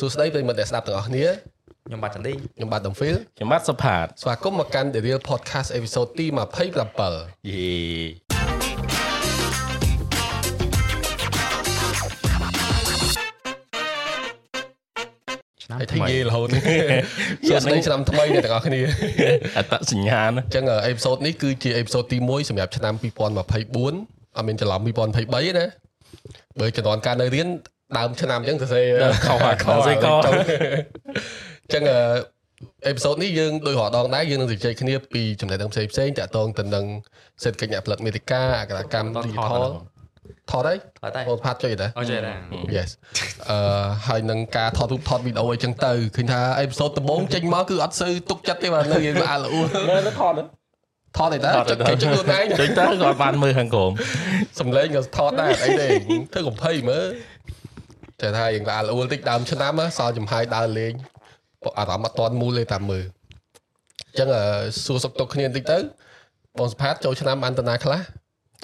សួស្តីប្រិយមិត្តដែលស្ដាប់ទាំងអស់គ្នាខ្ញុំបាទចន្ទឌីខ្ញុំបាទតំហ្វីលខ្ញុំបាទសុផាតស្វាគមន៍មកកាន់ The Real Podcast episode ទី27យេឆ្នាំហើយថ្ថាមីយេរហូតសួស្តីឆ្នាំថ្មីអ្នកទាំងអស់គ្នាអត្តសញ្ញាណអញ្ចឹង episode នេះគឺជា episode ទី1សម្រាប់ឆ្នាំ2024អត់មានច្រឡំ2023ទេណាបើជំនាន់ការនៅរៀន ដើមឆ្នាំអញ្ចឹងទៅសេខុសខុសអស្អីក៏ញ្ចឹងអេពីសូតនេះយើងដោយរាល់ដងដែរយើងនឹងជជែកគ្នាពីចំណេះដឹងផ្សេងផ្សេងៗតាក់ទងទៅនឹងសេដ្ឋកិច្ចអ្នកផលិតមេតិកាអក្សរកម្ម digital ថតហើយអត់ទេអូផាត់ចុយដែរអូចេះដែរ Yes អឺហើយនឹងការថតរូបថតវីដេអូអីចឹងទៅឃើញថាអេពីសូតដំបូងចេញមកគឺអត់សូវទុកចិត្តទេបាទនៅយើងអាលអ៊ូមើលទៅថតថតអីដែរចុចចុចខ្លួនឯងចុចទៅគាត់បានមើលខាងក្រោមសំឡេងក៏ថតដែរអីទេធ្វើកំភៃមើល តែថាយើងក៏អាលអ៊ូតិចដើមឆ្នាំហ៎សល់ចំហាយដើរលេងអារម្មណ៍អត់តន់មូលទេតាមមើលអញ្ចឹងអឺសួរសុខទុក្ខគ្នាបន្តិចទៅបងសុផាតចូលឆ្នាំបានតាណាខ្លះ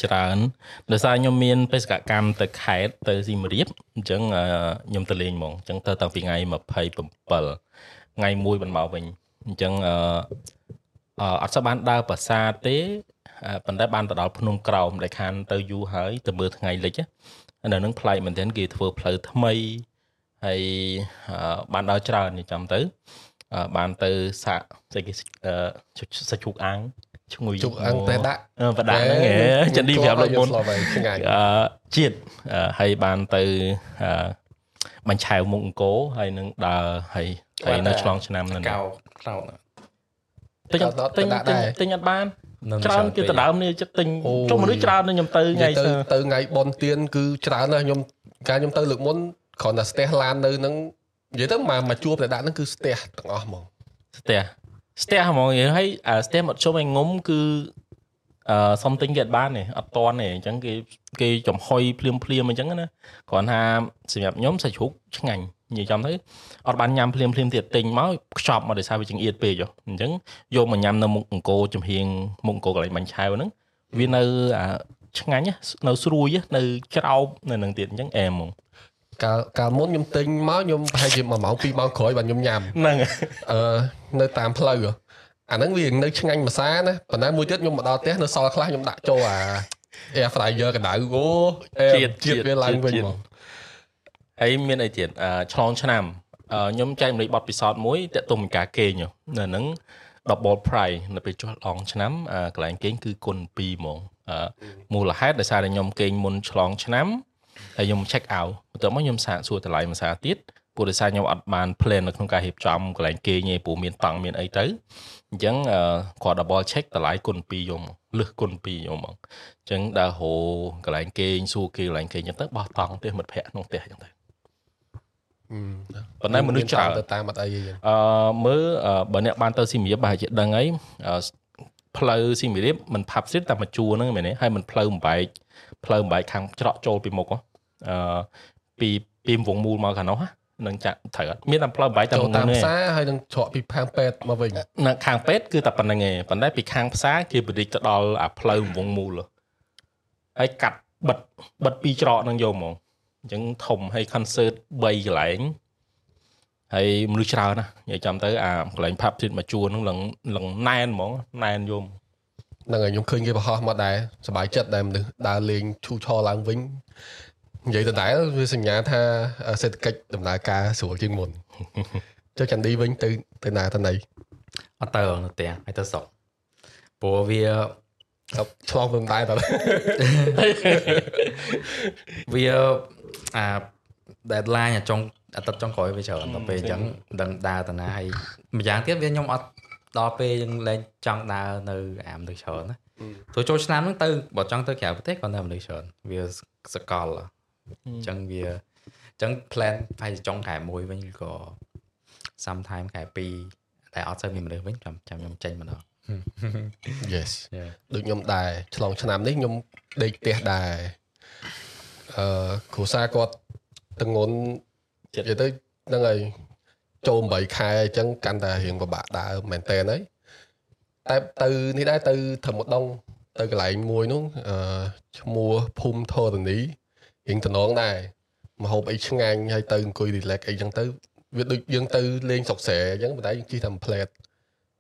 ច្រើនដោយសារខ្ញុំមានបេសកកម្មទៅខេត្តទៅស៊ីមរៀបអញ្ចឹងអឺខ្ញុំទៅលេងហ្មងអញ្ចឹងទៅតាំងពីថ្ងៃ27ថ្ងៃ1បានមកវិញអញ្ចឹងអឺអឺអត់សូវបានដើរប្រាសាទទេអឺប៉ុន្តែបានទៅដល់ភ្នំក្រោមដែលខានទៅយូរហើយទៅមើលថ្ងៃលិចណា នៅនឹងប្លែកមែនទែនគេធ្វើផ្លូវថ្មីហើយអឺបានដល់ច្រើននេះចាំទៅអឺបានទៅសាកស្អីគេអឺសាច់ជ្រូកអាំងឈ្ងុយជុកអង្គតែដាក់អឺបដាហ្នឹងហ៎ចិនឌីប្រាប់លោកមុនឆ្លប់ហើយឆ្ងាញ់អឺជាតិអឺហើយបានទៅអឺបាញ់ឆាវមុខអង្គរហើយនឹងដើរហើយហើយនៅឆ្លងឆ្នាំហ្នឹងកោខ្លោតទិញអត់ទិញទិញទិញអត់បាន ច្រើនគេទៅដើមនេះចិត្តទិញចុះមនុស្សច្រើនណាស់ខ្ញុំទៅនិយាថ្ងៃយទៅទៅថ្ងៃបនទៀនគឺច្រើនណាស់ខ្ញុំការខ្ញុំទៅលើកមុនគ្រាន់តែស្ទះឡាននៅនឹងនិយាយទៅមកមកជួបតែដាក់ហ្នឹងគឺស្ទះទាំងអស់ហ្មងស្ទះស្ទះហ្មងនិយាយហើយអាស្ទះមកជុំឲ្យងុំគឺអឺសុំទិញគេអត់បានទេអត់តន់ទេអញ្ចឹងគេគេចំហុយភ្លាមភ្លាមអញ្ចឹងណាគ្រាន់ថាសម្រាប់ខ្ញុំសាច់ជ្រូកឆ្ងាញ់ និយាយចំទៅអត់បានញ៉ាំភ្លាមភ្លាមទៀតទិញមកខ្ចប់មកដោយសារវាចង្អៀតពេកហ៎អញ្ចឹងយកមកញ៉ាំនៅមុខអង្គរចំហៀងមុខអង្គរកន្លែងបាញ់ឆាវហ្នឹងវានៅអាឆ្ងាញ់ណានៅស្រួយណានៅច្រោបនៅនឹងទៀតអញ្ចឹងអែមហ្មងកាលកាលមុនខ្ញុំទិញមកខ្ញុំប្រហែលជាមួយម៉ោង2ម៉ោងក្រោយបានខ្ញុំញ៉ាំហ្នឹងអឺនៅតាមផ្លូវហ៎អាហ្នឹងវានៅឆ្ងាញ់ម្សាណាប៉ុន្តែមួយទៀតខ្ញុំមកដល់ផ្ទះនៅសល់ខ្លះខ្ញុំដាក់ចូលអា air fryer កណ្ដៅអូអែមជាតិវាឡើងវិញហ្មង ហើយមានអីទៀតអឺឆ្លងឆ្នាំអឺខ្ញុំចែករំលែកបទពិសោធន៍មួយតាក់ទងនឹងការគេងហ៎នៅហ្នឹង double price នៅពេលចុះឡងឆ្នាំអឺកន្លែងគេងគឺគុណ2ហ្មងអឺមូលហេតុដោយសារតែខ្ញុំគេងមុនឆ្លងឆ្នាំហើយខ្ញុំ check out បន្ទាប់មកខ្ញុំសាកសួរតម្លៃមួយសារទៀតព្រោះដោយសារខ្ញុំអត់បាន plan នៅក្នុងការរៀបចំកន្លែងគេងទេព្រោះមានតង់មានអីទៅអញ្ចឹងអឺគាត់ double check តម្លៃគុណ2យកមកលើសគុណ2យកមកអញ្ចឹងដើរហៅកន្លែងគេងសួរគេកន្លែងគេងអញ្ចឹងទៅបោះតង់ផ្ទះមិត្តភ័ក្ដិក្នុងផ្ទះអញ្ចឹងទៅ ប៉ុន្តែមនុស្សច្រើនទៅតាមអត់អីទេអឺមើលអឺបើអ្នកបានទៅស៊ីមរៀបប្រហែលជាដឹងអីអឺផ្លូវស៊ីមរៀបមិនផាប់ស្ទ្រីតតែមួយជួរហ្នឹងមែនទេហើយមិនផ្លូវបំបែកផ្លូវបំបែកខាងច្រកចូលពីមុខហ៎អឺពីពីវងមូលមកខាងនោះហ៎នឹងចាក់ត្រូវអត់មានតែផ្លូវបំបែកតែចូលមុខតាមហ្នឹងផ្ទេសារហើយនឹងច្រកពីខាងពេទ្យមកវិញនៅខាងពេទ្យគឺតែប៉ុណ្្នឹងឯងប៉ុន្តែពីខាងផ្សារគេបរិចទៅដល់អាផ្លូវវងមូលហ៎ហើយកាត់បិទបិទពីរច្រកហ្នឹងយកហ្មង អញ្ចឹងធំហើយ concert 3កន្លែងហើយមនុស្សច្រើនណាស់និយាយចាំទៅអាកន្លែងផាប់ទៀតមកជួរហ្នឹងឡើងឡើងណែនហ្មងណែនយំហ្នឹងហើយខ្ញុំឃើញគេបង្ហោះមកដែរសប្បាយចិត្តដែរមនុស្សដើរលេងឈូឆរឡើងវិញនិយាយទៅដែរវាសញ្ញាថាសេដ្ឋកិច្ចដំណើរការស្រួលជាងមុនចុះចាន់ឌីវិញទៅទៅណាទៅណីអត់ទៅនៅផ្ទះហើយទៅស្រុកព្រោះវា ឆ្លងមិនដែរតើវាអា deadline អាចុងអាទិត្យចុងក្រោយវាច្រើនដល់ពេលអញ្ចឹងមិនដឹងដើរទៅណាហើយម្យ៉ាងទៀតវាខ្ញុំអត់ដល់ពេលយើងលែងចង់ដើរនៅអាមនុស្សច្រើនណាទោះចូលឆ្នាំហ្នឹងទៅបើចង់ទៅក្រៅប្រទេសក៏នៅមនុស្សច្រើនវាសកលអញ្ចឹងវាអញ្ចឹង plan ហើយចុងខែ1វិញក៏ sometime ខែ2តែអត់សូវមានមនុស្សវិញចាំចាំខ្ញុំចេញម្ដង Yes Yeah. ដូចខ្ញុំដែរឆ្លងឆ្នាំនេះខ្ញុំដេកផ្ទះដែរអឺគ្រូសាគាត់តងន់ចិត្តទៅហ្នឹងហើយចូល8ខែអញ្ចឹងកាន់តែរៀងពិបាកដើរមែនតើហើយតែទៅនេះដែរទៅធម្មដងទៅកន្លែងមួយនោះអឺឈ្មោះភូមិធរនីរៀងតំណងដែរមហូបអីឆ្ងាញ់ហើយទៅអង្គុយ relax អីចឹងទៅវាដូចយើងទៅលេងស្រុកស្រែអញ្ចឹងប៉ុន្តែយើងជិះតែ plate អញ្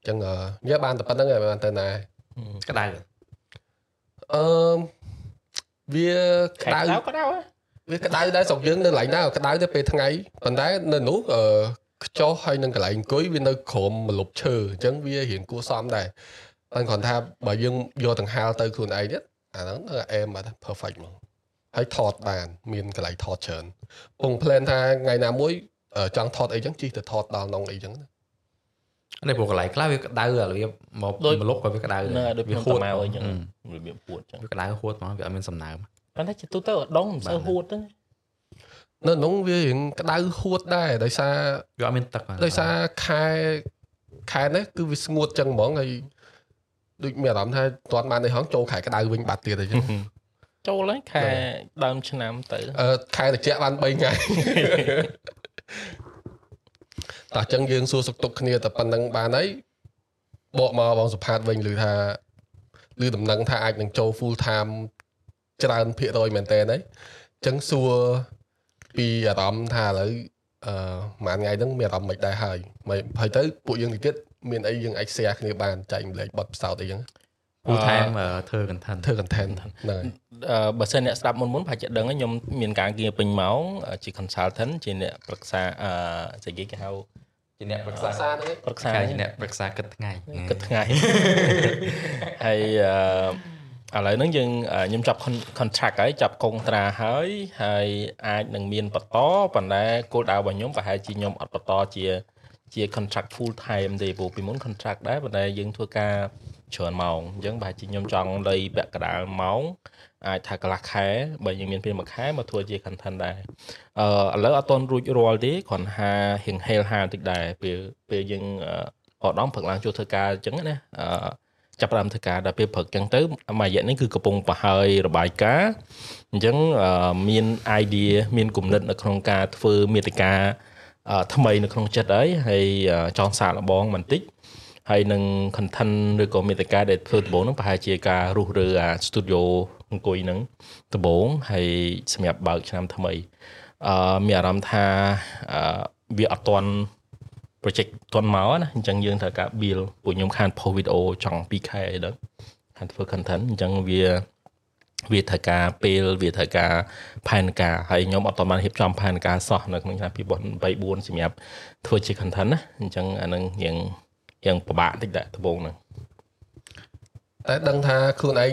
ចឹងអឺវាបានតែប៉ុណ្្នឹងឯងបានទៅណាក្តៅអឺវាក្តៅក្តៅហ៎វាក្តៅដែរស្រុកយើងនៅកន្លែងណាក៏ក្តៅទៅពេលថ្ងៃប៉ុន្តែនៅនោះអឺខ្ចោះហើយនឹងកន្លែងអង្គុយវានៅក្រោមម្លប់ឈើអញ្ចឹងវារៀងគួរសមដែរតែគ្រាន់ថាបើយើងយកដង្ហាលទៅខ្លួនឯងទៀតអាហ្នឹងនៅអែមបាទ perfect ហ្មងហើយថតបាន មានកន្លែងថតច្រើនពង plan ថាថ្ងៃណាមួយអឺចង់ថតអីចឹងជិះទៅថតដល់នងអីចឹងណា នេះព្រោះកន្លែងខ្លះវាក្តៅអារបៀបមកមលុបក៏វាក្តៅនៅដូចវាវាហួហួតតមកអីចឹងអឺរបៀបហួតចឹងវាក្តៅហួតហ្មងវាអត់មានសំណើមប៉ុន្តែជាទូទៅឧដុង្គមិនសូវហួតទេនៅក្នុងវារៀងក្តៅហួតដែរដោយសារវាអត់មានទឹកដោយសារខែខែនេះគឺវាស្ងួតចឹងហ្មងហើយដូចមានអារម្មណ៍ថាទាត់បាននៅហងចូលខែក្តៅវិញបាត់ទៀតអញ្ចឹងចូលហើយខែដើមឆ្នាំទៅអឺខែត្រជាក់បាន3ថ្ងៃ តោះអញ្ចឹងយើងសួរសុខទុក្ខគ្នាតែប៉ុណ្្នឹងបានហើយបកមកបងសុផាតវិញឮថាឮដំណឹងថាអាចនឹងចូល full time ច្រើនភាគរយមែនតើហើយអញ្ចឹងសួរពីអារម្មណ៍ថាឥឡូវអឺមួយថ្ងៃហ្នឹងមានអារម្មណ៍មិនដែរហើយមិនហើយទៅពួកយើងតិចទៀតមានអីយើងអាច share គ្នាបានចែកម្លែកបទពិសោធន៍អីចឹងពូថែមធ្វើ content ធ្វើ content ហ្នឹងហើយអឺបើសិនអ្នកស្ដាប់មុនមុនប្រហែលជាដឹងហើយខ្ញុំមានការងារពេញម៉ោងជា consultant ជាអ្នកប្រឹក្សាអឺស្អីគេគេហៅ ជាអ្នកប្រឹក្សាភាសាហ្នឹងប្រឹក្សាកាយជាអ្នកប្រឹក្សាគិតថ្ងៃគិតថ្ងៃហើយអឺឥឡូវហ្នឹងយើងខ្ញុំចាប់ con- contract ហើយចាប់កុងត្រាហើយហើយអាចនឹងមានបន្តប៉ុន្តែគោលដៅរបស់ខ្ញុំប្រហែលជាខ្ញុំអត់បន្តជាជា contract full time ទេព្រោះពីមុន contract ដែរប៉ុន្តែយើងធ្វើការ ច្រើនម៉ោងអញ្ចឹងប្រហែលជាខ្ញុំចង់លៃពាក់កណ្ដាលម៉ោងអាចថាកន្លះខែបើយើងមានពេលមួយខែមកធ្វើជា content ដែរអឺឥឡូវអត់តន់រួចរាល់ទេគ្រាន់ថារៀងហេលហាលតិចដែរពេលពេលយើងអឺអត់ដំព្រឹកឡើងចូលធ្វើការអញ្ចឹងណាអឺចាប់ផ្ដើមធ្វើការដល់ពេលព្រឹកអញ្ចឹងទៅមួយរយៈនេះគឺកំពុងប្រហើយរបាយការណ៍អញ្ចឹងអឺមាន idea មានគំនិតនៅក្នុងការធ្វើមេតិកាអឺថ្មីនៅក្នុងចិត្តហើយហើយអឺចង់សាកល្បងបន្តិច ហើយនឹង content ឬក៏មេតិកាដែលធ្វើដំបូងហ្នឹងប្រហែលជាការរុះរើអា studio អង្គុយហ្នឹងដំបូងហើយសម្រាប់បើកឆ្នាំថ្មីអឺមានអារម្មណ៍ថាអឺវាអត់ទាន់ project ទាន់មកណាអញ្ចឹងយើងត្រូវការ build ពួកខ្ញុំខាន post video ចង់ 2k អីដល់ខានធ្វើ content អញ្ចឹងវាវាត្រូវការពេលវាត្រូវការផែនការហើយខ្ញុំអត់ទាន់បានរៀបចំផែនការសោះនៅក្នុងឆ្នាំ2024សម្រាប់ធ្វើជា content ណាអញ្ចឹងអានឹងយ៉ាង យ៉ាងពិបាកតិចដែរដំបូងហ្នឹងតែដឹងថាខ្លួនឯង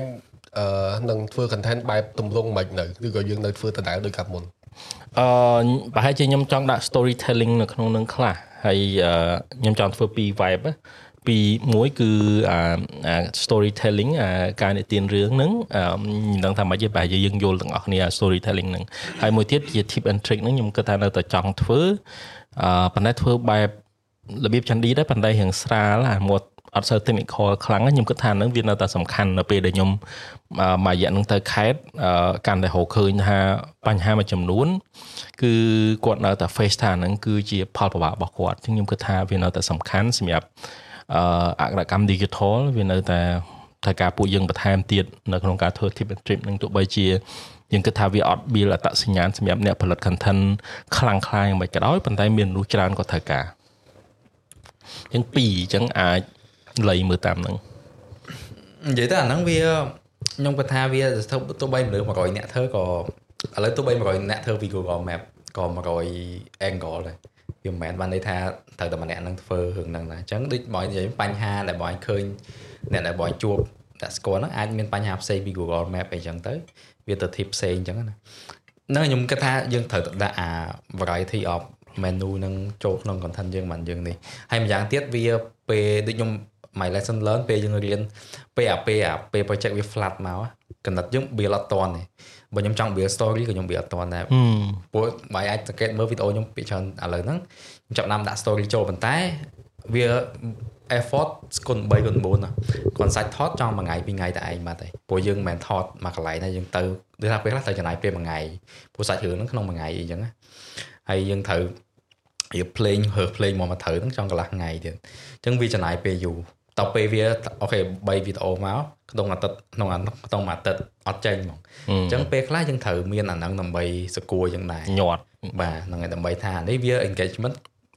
អឺនឹងធ្វើ content បែបទម្រង់មិននៅឬក៏យើងនៅធ្វើដដែលដូចកាប់មុនអឺប្រហែលជាខ្ញុំចង់ដាក់ storytelling នៅក្នុងនឹងខ្លះហើយអឺខ្ញុំចង់ធ្វើពីរ vibe ណាពីរមួយគឺអាអា storytelling អាការនិទានរឿងហ្នឹងអឺមិនដឹងថាម៉េចទេប្រហែលជាយើងយល់ទាំងអស់គ្នា storytelling ហ្នឹងហើយមួយទៀតជា tip and trick ហ្នឹងខ្ញុំគិតថានៅតែចង់ធ្វើអឺប៉ុន្តែធ្វើបែប របៀបចាន់ឌីដែរប៉ុន្តែរៀងស្រាលអាមាត់អត់សូវ technical ខ្លាំងណាខ្ញុំគិតថាហ្នឹងវានៅតែសំខាន់នៅពេលដែលខ្ញុំអឺមួយរយៈហ្នឹងទៅខេតអឺកាន់តែរកឃើញថាបញ្ហាមួយចំនួន គឺគាត់នៅតែ face ថាហ្នឹងគឺជាផលប្របាករបស់គាត់អញ្ចឹងខ្ញុំគិតថាវានៅតែសំខាន់សម្រាប់អឺអក្សរកម្ម digital វានៅតែត្រូវការពួកយើងបន្ថែមទៀតនៅក្នុងការធ្វើ tip and trip នឹងទោះបីជាយើងគិតថាវាអត់ build អត្តសញ្ញាណសម្រាប់អ្នកផលិត content ខ្លាំងខ្លាយ៉ាងម៉េចក៏ដោយប៉ុន្តែមានមនុស្សច្រើនក៏ត្រូវការ អញ្ចឹងពីរអញ្ចឹងអាចលៃមើលតាមហ្នឹងនិយាយទៅអាហ្នឹងវាខ្ញុំគិតថាវាទៅទោះបីមនុស្ស100អ្នកធ្វើក៏ឥឡូវទោះបី100អ្នកធ្វើពី Google Map ក៏100 angle ដែរវាមិនមែនបានន័យថាត្រូវតែម្នាក់ហ្នឹងធ្វើរឿងហ្នឹងដែរអញ្ចឹងដូចបងនិយាយបញ្ហាដែលបងឃើញអ្នកដែលបងជួបអ្នកស្គាល់ហ្នឹងអាចមានបញ្ហាផ្សេងពី Google Map អីចឹងទៅវាទៅ tip ផ្សេងអញ្ចឹងណាហ្នឹងខ្ញុំគិតថាយើងត្រូវតែដាក់អា variety of menu ហ្នឹងចូលក្នុង content យើងមិនយើងនេះហើយម្យ៉ាងទៀតវាពេលដូចខ្ញុំ my lesson learn ពេលយើងរៀនពេលអាពេលអាពេល project វា flat មកកណិតយើង build អត់តាន់ទេបើខ្ញុំចង់ build story ក៏ខ្ញុំ build អត់តាន់ដែរព្រោះបាយអាចសង្កេតមើលវីដេអូខ្ញុំពីច្រើនឥឡូវហ្នឹងខ្ញុំចាប់ផ្ដើមដាក់ story ចូលប៉ុន្តែវា effort គុណ3គុណ4ណាគាត់សាច់ថតចង់មួយថ្ងៃពីរថ្ងៃតែឯងបាត់ហើយព្រោះយើងមិនមែនថតមកកន្លែងណាយើងទៅដូចថាពេលខ្លះត្រូវចំណាយពេលមួយថ្ងៃព្រោះសាច់រឿងហ្នឹងក្នុងមួយថ្ងៃអីចឹងណា ហើយយើងត្រូវរៀប play ហើ play មកមកត្រូវហ្នឹងចង់កន្លះថ្ងៃទៀតអញ្ចឹងវាចំណាយពេលយូរតទៅពេលវាអូខេ3វីដេអូមកក្នុងអាទិត្យក្នុងអាក្នុងមួយអាទិត្យអត់ចេញហ្មងអញ្ចឹងពេលខ្លះយើងត្រូវមានអាហ្នឹងដើម្បីសកួរយ៉ាងដែរញាត់បាទហ្នឹងហើយដើម្បីថានេះវា engagement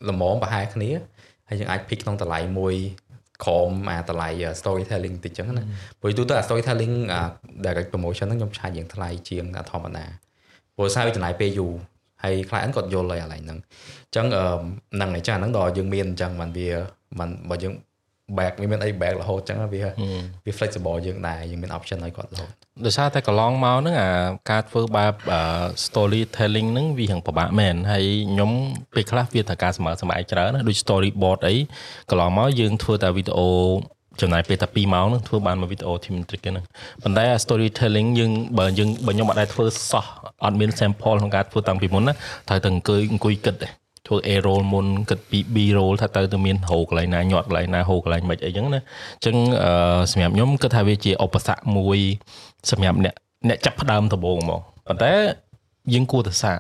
ល្មមប្រហែលគ្នាហើយយើងអាច pick ក្នុងតម្លៃមួយក្រមអាតម្លៃ storytelling តិចចឹងណាព្រោះទូទៅអា storytelling អា direct promotion ហ្នឹងខ្ញុំឆាយយ៉ាងថ្លៃជាងអាធម្មតាព្រោះសារវាចំណាយពេលយូរ ហើយ client គាត់យល់ហើយកន្លែងហ្នឹងអញ្ចឹងហ្នឹងឯចាហ្នឹងដល់យើងមានអញ្ចឹងបានវាបានបើយើង back វាមានអី back រហូតអញ្ចឹងវាវា flexible យើងដែរយើងមាន option ឲ្យគាត់រហូតដោយសារតែកន្លងមកហ្នឹងអាការធ្វើបែប story telling ហ្នឹងវាហឹងពិបាកមែនហើយខ្ញុំពេលខ្លះវាត្រូវការសម័យសម័យច្រើនណាដូច storyboard អីកន្លងមកយើងធ្វើតែវីដេអូ ចំណាយពេលតែ2ម៉ោងហ្នឹងធ្វើបានមួយវីដេអូ team trick ហ្នឹងប៉ុន្តែ storytelling យើងបើយើងបើខ្ញុំអត់ដែរធ្វើសោះអត់មាន sample ក្នុងការធ្វើតាំងពីមុនណាត្រូវតែអង្គុយអង្គុយគិតដែរធ្វើ A roll មុនគិតពី B roll ថាទៅទៅមានហូរកន្លែងណាញាត់កន្លែងណាហូរកន្លែងមិនអីចឹងណាអញ្ចឹងសម្រាប់ខ្ញុំគិតថាវាជាឧបសគ្គមួយសម្រាប់អ្នកអ្នកចាប់ផ្ដើមដំបូងហ្មងប៉ុន្តែយើងគួរតែសាក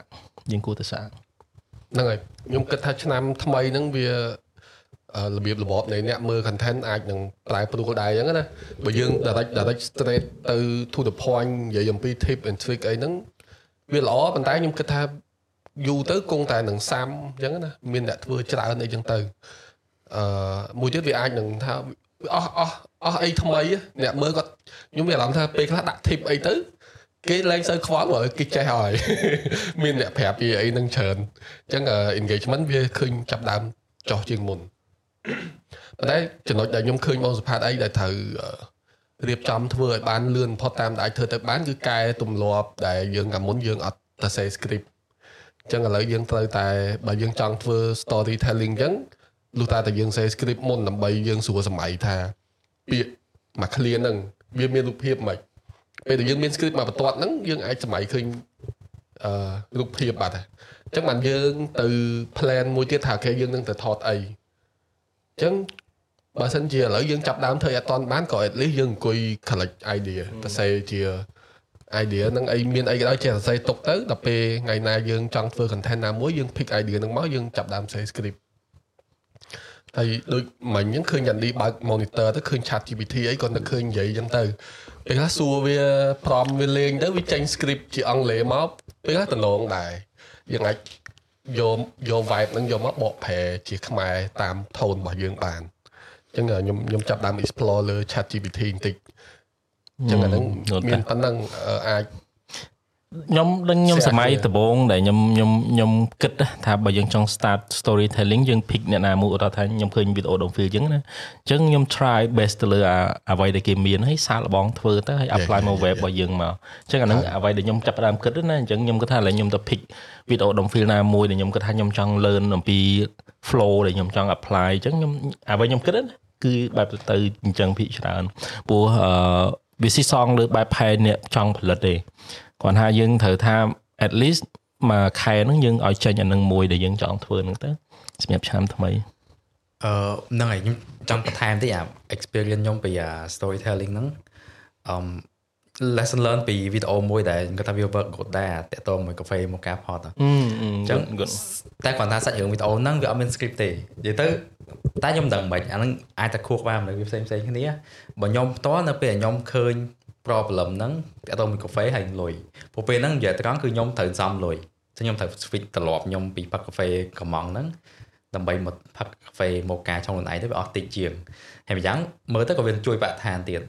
យើងគួរតែសាកហ្នឹងហើយខ្ញុំគិតថាឆ្នាំថ្មីហ្នឹងវា របៀបរបបនៃអ្នកមើល content អាចនឹងប្រែប្រួលដែរអញ្ចឹងណាបើយើង direct direct straight ទៅ to the point និយាយអំពី tip and trick អីហ្នឹងវាល្អប៉ុន្តែខ្ញុំគិតថាយូរទៅគង់តែនឹងសាំអញ្ចឹងណាមានអ្នកធ្វើច្រើនអីចឹងទៅអឺមួយទៀតវាអាចនឹងថាអស់អស់អស់អីថ្មីអ្នកមើលគាត់ខ្ញុំមានអារម្មណ៍ថាពេលខ្លះដាក់ tip អីទៅគេលែងសូវខ្វល់ព្រោះគេចេះហើយមានអ្នកប្រាប់ពីអីនឹងច្រើនអញ្ចឹង engagement វាឃើញចាប់ដើមចោះជាងមុន ប៉ុន្តែចំណុចដែលខ្ញុំឃើញបងសុផាតអីដែលត្រូវរៀបចំធ្វើឲ្យបានលឿនផុតតាមដែលធ្វើទៅបានគឺកែទម្លាប់ដែលយើងកាលមុនយើងអត់ទៅសេ script អញ្ចឹងឥឡូវយើងត្រូវតែបើយើងចង់ធ្វើ storytelling អញ្ចឹងលុះតែតែយើងសេ script មុនដើម្បីយើងស្រួលសម័យថាពាក្យមួយ clear ហ្នឹងវាមានរូបភាពមិនពេលដែលយើងមាន script មកបន្ទាត់ហ្នឹងយើងអាចសម័យឃើញអឺរូបភាពបាត់ហើយអញ្ចឹងបានយើងទៅ plan មួយទៀតថាគេយើងនឹងទៅថតអី អញ្ចឹងបើសិនជាឥឡូវយើងចាប់ដើមធ្វើអត់តាន់បានក៏ at least យើងអង្គុយ collect idea ទៅសេជា idea នឹងអីមានអីក៏ដោយចេះសរសេរទុកទៅដល់ពេលថ្ងៃណាយើងចង់ធ្វើ content ណាមួយយើង pick idea នឹងមកយើងចាប់ដើមសេ script ហើយដូចមិញហ្នឹងឃើញយ៉ាងនេះបើក monitor ទៅឃើញ chat GPT អីគាត់នឹកឃើញនិយាយអញ្ចឹងទៅពេលខ្លះសួរវា prompt វាលេងទៅវាចេញ script ជាអង់គ្លេសមកពេលខ្លះតំណងដែរយើងអាច យកយក vibe ហ្នឹងយកមកបកប្រែជាខ្មែរតាម tone របស់យើងបានអញ្ចឹងខ្ញុំខ្ញុំចាប់ដើម explore លើ chat GPT បន្តិចអញ្ចឹងអាហ្នឹងមានប៉ុណ្ណឹងអាចខ្ញុំដឹងខ្ញុំសម័យដំបូងដែលខ្ញុំខ្ញុំខ្ញុំគិតថាបើយើងចង់ start storytelling យើង pick អ្នកណាមួយឧទាហរណ៍ថាខ្ញុំឃើញវីដេអូ downfield អញ្ចឹងណាអញ្ចឹងខ្ញុំ try best ទៅលើអ្វីដែលគេមានហើយសាកល្បងធ្វើទៅហើយ apply មក web របស់យើងមកអញ្ចឹងអាហ្នឹងអ្វីដែលខ្ញុំចាប់ផ្ដើមគិតណាអញ្ចឹងខ្ញុំគិតថាឥឡូវខ្ញុំទៅ pick វីដេអូ downfield ណាមួយដែលខ្ញុំគិតថាខ្ញុំចង់ learn អំពី flow ដែលខ្ញុំចង់ apply អញ្ចឹងខ្ញុំអ្វីខ្ញុំគិតណាគឺបែបទៅអញ្ចឹងភាគច្រើនព្រោះអឺវាស៊ីសងលើបែបផែនអ្នកចង់ផលិតទេគាត់ថាយើងត្រូវថា at least មួយខែហ្នឹងយើងឲ្យចេញអានឹងមួយដែលយើងចង់ធ្វើហ្នឹងទៅសម្រាប់ឆ្នាំថ្មីអឺហ្នឹងហើយខ្ញុំចង់បន្ថែមតិចអា experience ខ្ញុំពី storytelling ហ្នឹងអឺ lesson learn ពីវីដេអូមួយដែលគាត់ថាវា work good ដែរតាក់ទងមួយកាហ្វេមកកាផតអញ្ចឹងតែគាត់ថាសាច់រឿងវីដេអូហ្នឹងវាអត់មាន script ទេនិយាយទៅតែខ្ញុំមិនដឹងមិនអាហ្នឹងអាចតែខួបបាននៅវាផ្សេងផ្សេងគ្នាបើខ្ញុំផ្ទាល់នៅពេលខ្ញុំឃើញ problem ហ្នឹងតាក់ទងមួយកាហ្វេហើយលុយព្រោះពេលហ្នឹងនិយាយត្រង់គឺខ្ញុំត្រូវសំលុយចឹងខ្ញុំត្រូវ switch ត្រឡប់ខ្ញុំពីផឹកកាហ្វេកំងហ្នឹងដើម្បីមកផឹកកាហ្វេមកកា trong ខ្លួនឯងទៅវាអស់តិចជាងហើយម្យ៉ាងមើលទៅក៏វាជួយបរិស្ថានទៀត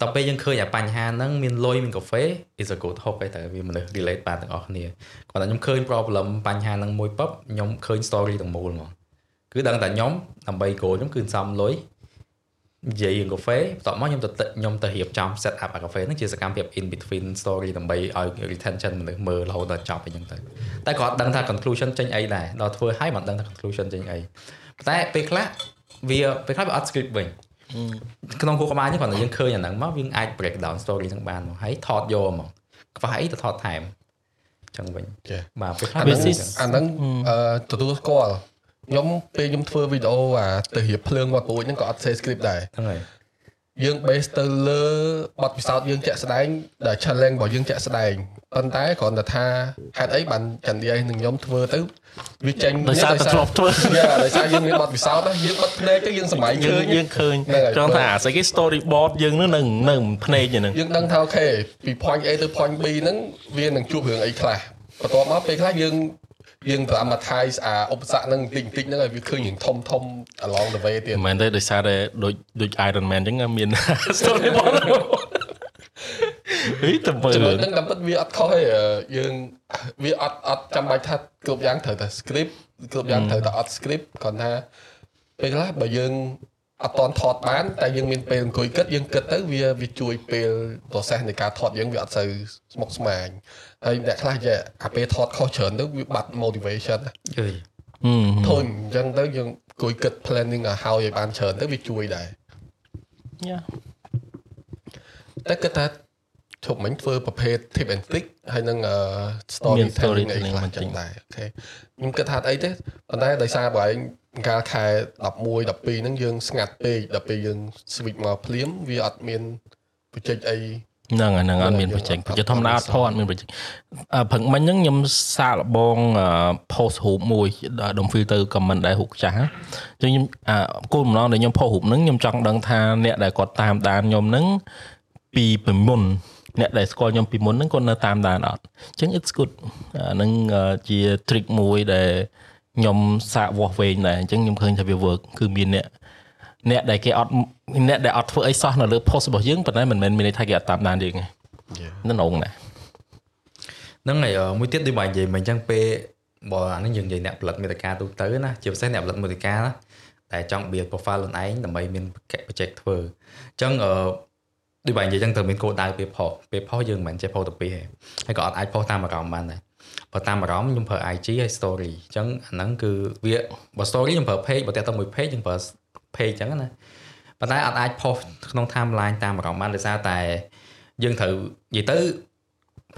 តទៅពេលយើងឃើញអាបញ្ហាហ្នឹងមានលុយមានកាហ្វេ is a good hope តែវាមនុស្ស relate បានទាំងអស់គ្នាគាត់តែខ្ញុំឃើញ problem បញ្ហាហ្នឹងមួយពឹបខ្ញុំឃើញ story ទាំងមូលហ្មងគឺដឹងតែខ្ញុំដើម្បី goal ខ្ញុំគឺសំលុយនិយាយរឿងកាហ្វេបន្ទាប់មកខ្ញុំទៅខ្ញុំទៅរៀបចំ set up អាកាហ្វេហ្នឹងជាសកម្មភាព in between story ដើម្បីឲ្យ retention មនុស្សមើលរហូតដល់ចប់អីចឹងទៅតែគាត់ដឹងថា conclusion ចេញអីដែរដល់ធ្វើឲ្យមិនដឹងថា conclusion ចេញអីតែពេលខ្លះវាពេលខ្លះវាអត់ script វិញ ក្នុងគោលក្បាលនេះគាត់តែយើងឃើញអាហ្នឹងមកយើងអាច break down story ហ្នឹងបានមកហើយថតយកហ្មងខ្វះអីទៅថតថែមចឹងវិញបាទពេលខ្លះអាហ្នឹងទទួលស្គាល់ខ្ញុំពេលខ្ញុំធ្វើវីដេអូអាទៅរៀបភ្លើងមកពូចហ្នឹងក៏អត់ say script ដែរហ្នឹងហើយយើង base ទៅលើបទពិសោធន៍យើងជាក់ស្ដែងដែល challenge របស់យើងជាក់ស្ដែងប៉ុន្តែគ្រាន់តែថាហេតុអីបានចន្ទយាយនឹងខ្ញុំធ្វើទៅ វាចេញដោយសារតែធ្លាប់ធ្វើយ៉ាដោយសារយើងមានបទពិសោធន៍យើងបិទភ្នែកទៅយើងសម័យឃើញយើងឃើញចង់ថាអាស្អីគេ storyboard យើងនឹងនៅនៅភ្នែកហ្នឹងយើងដឹងថាអូខេពី point A ទៅ point B ហ្នឹងវានឹងជួបរឿងអីខ្លះបន្ទាប់មកពេលខ្លះយើងយើង dramatize អាឧបសគ្គហ្នឹងបន្តិចបន្តិចហ្នឹងឲ្យវាឃើញរឿងធំធំ along the way ទៀតមិនមែនទេដោយសារតែដូចដូច Iron Man អញ្ចឹងមាន storyboard ហីតែមើលចំណុចហ្នឹងតាមពិតវាអត់ខុសទេអឺយើងវាអត់អត់ចាំបាច់ថាគ្រប់យ៉ាងត្រូវតែ script គ្រប់យ៉ាងត្រូវតែអត់ script គ្រាន់ថាពេលខ្លះបើយើងអត់តន់ថតបានតែយើងមានពេលអង្គុយគិតយើងគិតទៅវាវាជួយពេល process នៃការថតយើងវាអត់សូវស្មុគស្មាញហើយអ្នកខ្លះចេះអាពេលថតខុសច្រើនទៅវាបាត់ motivation ណាអើយហឹមធុញអញ្ចឹងទៅយើងអង្គុយគិត planning ឲ្យហើយឲ្យបានច្រើនទៅវាជួយដែរយ៉ាតែគិតថា ជប់មិញធ្វើប្រភេទ tip and trick ហើយនឹងអឺមាន story telling អី storytelling ខ្លះបន្តិចចឹងដែរអូខេខ្ញុំគិតថាអត់អីទេប៉ុន្តែដោយសារបើឯងកាលខែ11 12ហ្នឹងយើងស្ងាត់ពេកដល់ពេលយើង switch មកភ្លាមវាអត់មានបច្ចេកអីហ្នឹងហើយហ្នឹងអត់មានបច្ចេកបច្ចេកធម្មតាអត់ថតអត់មានបច្ចេកអឺព្រឹកមិញហ្នឹងខ្ញុំសាកល្បងអឺ post រូបមួយដុំ filter comment ដែររូបចាស់អញ្ចឹងខ្ញុំអឺគោលបំណងដែលខ្ញុំ post រូបហ្នឹងខ្ញុំចង់ដឹងថាអ្នកដែលគាត់តាមដានខ្ញុំហ្នឹងពីពីមុន អ្នកដែលស្គាល់ខ្ញុំពីមុនហ្នឹងគាត់នៅតាមដានអត់អញ្ចឹង it's good អាហ្នឹងអឺជា trick មួយដែលខ្ញុំសាកវាស់វែងដែរអញ្ចឹងខ្ញុំឃើញថាវា work គឺមានអ្នកអ្នកដែលគេអត់អ្នកដែលអត់ធ្វើអីសោះនៅលើ post របស់យើងប៉ុន្តែមិនមែនមានន័យថាគេអត់តាមដានយើងទេនៅនងណាហ្នឹងហើយអឺមួយទៀតដូចបើនិយាយមិញអញ្ចឹងពេលបើអានេះយើងនិយាយអ្នកផលិតមេតិកាទូទៅណាជាពិសេសអ្នកផលិតមេតិកាណាតែចង់ build profile ខ្លួនឯងដើម្បីមានបច្ចេកធ្វើអញ្ចឹងអឺ ដូចបើនិយាយអញ្ចឹងត្រូវមានគោលដៅពេលផុសពេលផុសយើងមិនមែនចេះផុសទៅពីទេហើយក៏អត់អាចផុសតាមអារម្មណ៍បានដែរបើតាមអារម្មណ៍ខ្ញុំប្រើ IG ហើយ story អញ្ចឹងអាហ្នឹងគឺវាបើ story ខ្ញុំប្រើ page បើតែទៅមួយ page ខ្ញុំប្រើ page អញ្ចឹងណាប៉ុន្តែអត់អាចផុសក្នុង timeline តាមអារម្មណ៍បានដោយសារតែយើងត្រូវនិយាយទៅ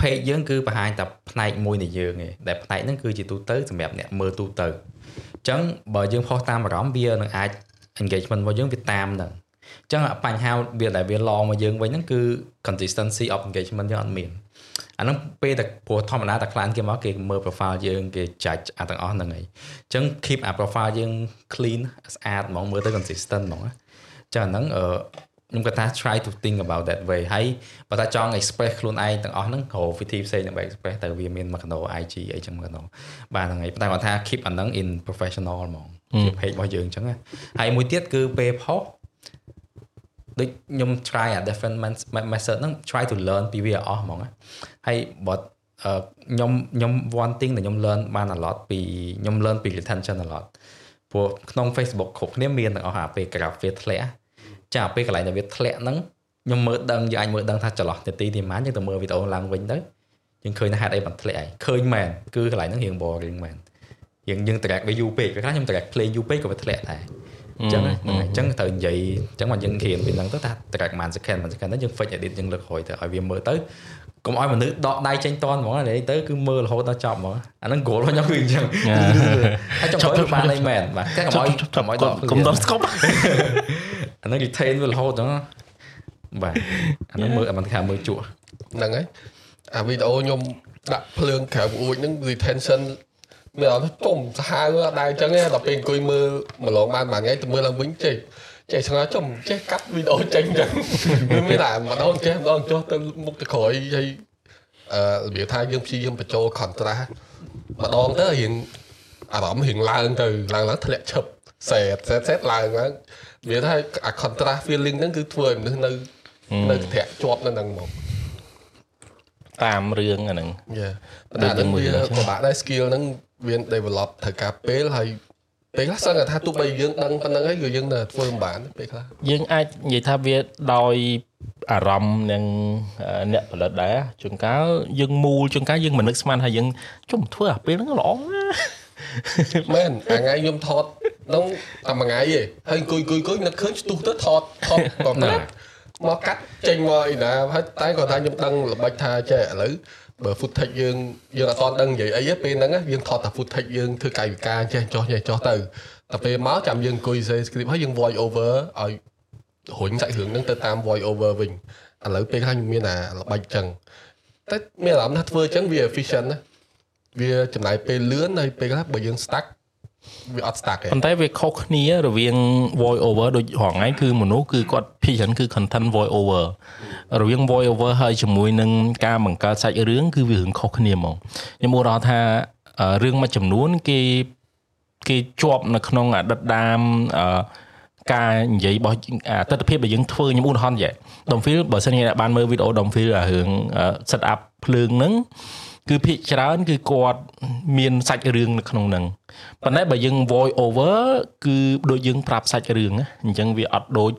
page យើងគឺបង្ហាញតែផ្នែកមួយនៃយើងឯងដែលផ្នែកហ្នឹងគឺជាទូទៅសម្រាប់អ្នកមើលទូទៅអញ្ចឹងបើយើងផុសតាមអារម្មណ៍វានឹងអាច engagement របស់យើងវាតាមហ្នឹងអញ្ចឹងបញ្ហាវាដែលវាឡងមកយើងវិញហ្នឹងគឺ consistency of engagement យើងអត់មានអាហ្នឹងពេលតែព្រោះធម្មតាតែ client គេមកគេមើល profile យើងគេ judge អាទាំងអស់ហ្នឹងហើយអញ្ចឹង keep អា profile យើង clean ស្អាតហ្មងមើលទៅ consistent ហ្មងណាចាហ្នឹងអឺខ្ញុំគាត់ថា try to think about that way ហើយបើថាចង់ express ខ្លួនឯងទាំងអស់ហ្នឹងក៏វិធីផ្សេងដើម្បី express ទៅវាមានមកកណោ IG អីចឹងមកកណោបាទហ្នឹងហើយតែគាត់ថា keep អាហ្នឹង in professional ហ្មងជា page របស់យើងអញ្ចឹងណាហើយមួយទៀតគឺពេលផុស ដូចខ្ញុំ try អា different method ហ្នឹង try to learn ពីវាអស់ហ្មងណាហើយបើអឺខ្ញុំខ្ញុំ one thing ដែលខ្ញុំ learn បាន a lot ពីខ្ញុំ learn ពី retention a lot ព្រោះក្នុង Facebook គ្រប់គ្នាមានទាំងអស់អាពេល graph វាធ្លាក់ចាពេលកន្លែងដែលវាធ្លាក់ហ្នឹងខ្ញុំមើលដឹងយើងអាចមើលដឹងថាចន្លោះនាទីទីប៉ុន្មានយើងទៅមើលវីដេអូឡើងវិញទៅយើងឃើញថាហេតុអីបានធ្លាក់ហើយឃើញមែនគឺកន្លែងហ្នឹងរៀង boring មែនយើងយើង track វាយូរពេកពេលខ្លះខ្ញុំ track play យូរពេកក៏វាធ្លាក់ដែរ អញ្ចឹងហ្នឹងហើយអញ្ចឹងត្រូវនិយាយអញ្ចឹងមកយើងរៀនពីហ្នឹងទៅថា track ប៉ុន្មាន second ប៉ុន្មាន second ទៅយើង fix edit យើងលើកក្រោយទៅឲ្យវាមើលទៅកុំឲ្យមនុស្សដកដៃចេញតន់ហ្មងនិយាយទៅគឺមើលរហូតដល់ចប់ហ្មងអាហ្នឹង goal របស់ខ្ញុំគឺអញ្ចឹងហើយចង់ឲ្យបានអីមែនបាទតែកុំឲ្យកុំឲ្យដកកុំដល់ស្គប់អាហ្នឹង retain វារហូតហ្នឹងបាទអាហ្នឹងមើលមិនថាមើលជក់ហ្នឹងហើយអាវីដេអូខ្ញុំដាក់ភ្លើងក្រៅអួចហ្នឹង retention មានអត់ទុំសាហាវអត់ដែរអញ្ចឹងទេដល់ពេលអង្គុយមើលម្លងបានមួយថ្ងៃទៅមើលឡើងវិញចេះចេះឆ្ងល់ចំចេះកាត់វីដេអូចេញអញ្ចឹងវាមានតែម្ដងចេះម្ដងចុះទៅមុខទៅក្រោយហើយអឺរបៀបថាយើងព្យាយាមបញ្ចូល contrast ម្ដងទៅរៀងអារម្មណ៍រៀងឡើងទៅឡើងឡើងធ្លាក់ឈឹបសេតសេតសេតឡើងឡើងវាថាអា contrast feeling ហ្នឹងគឺធ្វើឲ្យមនុស្សនៅនៅធ្លាក់ជាប់នៅហ្នឹងមកតាមរឿងអាហ្នឹងយេប៉ុន្តែដូចយើងមើលវាអញ្ចឹងពិបាកដែរ skill ហ្នឹង វា develop ត្រូវការពេលហើយពេលខ្លះសឹងតែថាទោះបីយើងដឹងប៉ុណ្្នឹងហើយក៏យើងនៅធ្វើមិនបានពេលខ្លះយើងអាចនិយាយថាវាដោយអារម្មណ៍នឹងអឺអ្នកផលិតដែរជួនកាលយើងមូលជួនកាលយើងមិននឹកស្មានថាយើងជុំធ្វើអាពេលហ្នឹងល្អណាស់មែនអាថ្ងៃខ្ញុំថតហ្នឹងតែមួយថ្ងៃឯងហើយអង្គុយអង្គុយអង្គុយនឹកឃើញស្ទុះទៅថតថតក៏ណាមកកាត់ចេញមកអីណាហើយតែគាត់ថាខ្ញុំដឹងល្បិចថាចេះឥឡូវ បើ footage យើងយើងអត់តន់ដឹងនិយាយអីទេពេលហ្នឹងណាយើងថតតែ footage យើងធ្វើកាយវិការចេះចោះចេះចោះទៅតែពេលមកចាំយើងអង្គុយសេ script ហើយយើង voice over ឲ្យរុញសាច់រឿងហ្នឹងទៅតាម voice over វិញឥឡូវពេលខ្លះខ្ញុំមានអាល្បិចចឹងតែមានអារម្មណ៍ថាធ្វើចឹងវា efficient ណាវាចំណាយពេលលឿនហើយពេលខ្លះបើយើង stack វាអត់ stack ទេប៉ុន្តែវាខុសគ្នារវាង voice over ដូចរងថ្ងៃគឺមនុស្សគឺគាត់ vision គឺ content voice over រវាង voice over ហើយជាមួយនឹងការបង្កើតសាច់រឿងគឺវារឿងខុសគ្នាហ្មងខ្ញុំឧទាហរណ៍ថាអអឺរឿងមួយចំនួនគេគេជាប់នៅក្នុងអតីតដាមអឺការនិយាយរបស់អតីតភាពដែលយើងធ្វើខ្ញុំឧទាហរណ៍ចេះ Domfil បើសិនជាអ្នកបានមើលវីដេអូ Domfil អារឿង set up ភ្លើងហ្នឹង គឺភាគច្រើនគឺគាត់មានសាច់រឿងនៅក្នុងហ្នឹងប៉ុន្តែបើយើង voice over គឺដូចយើងប្រាប់សាច់រឿងណាអញ្ចឹងវាអត់ដូច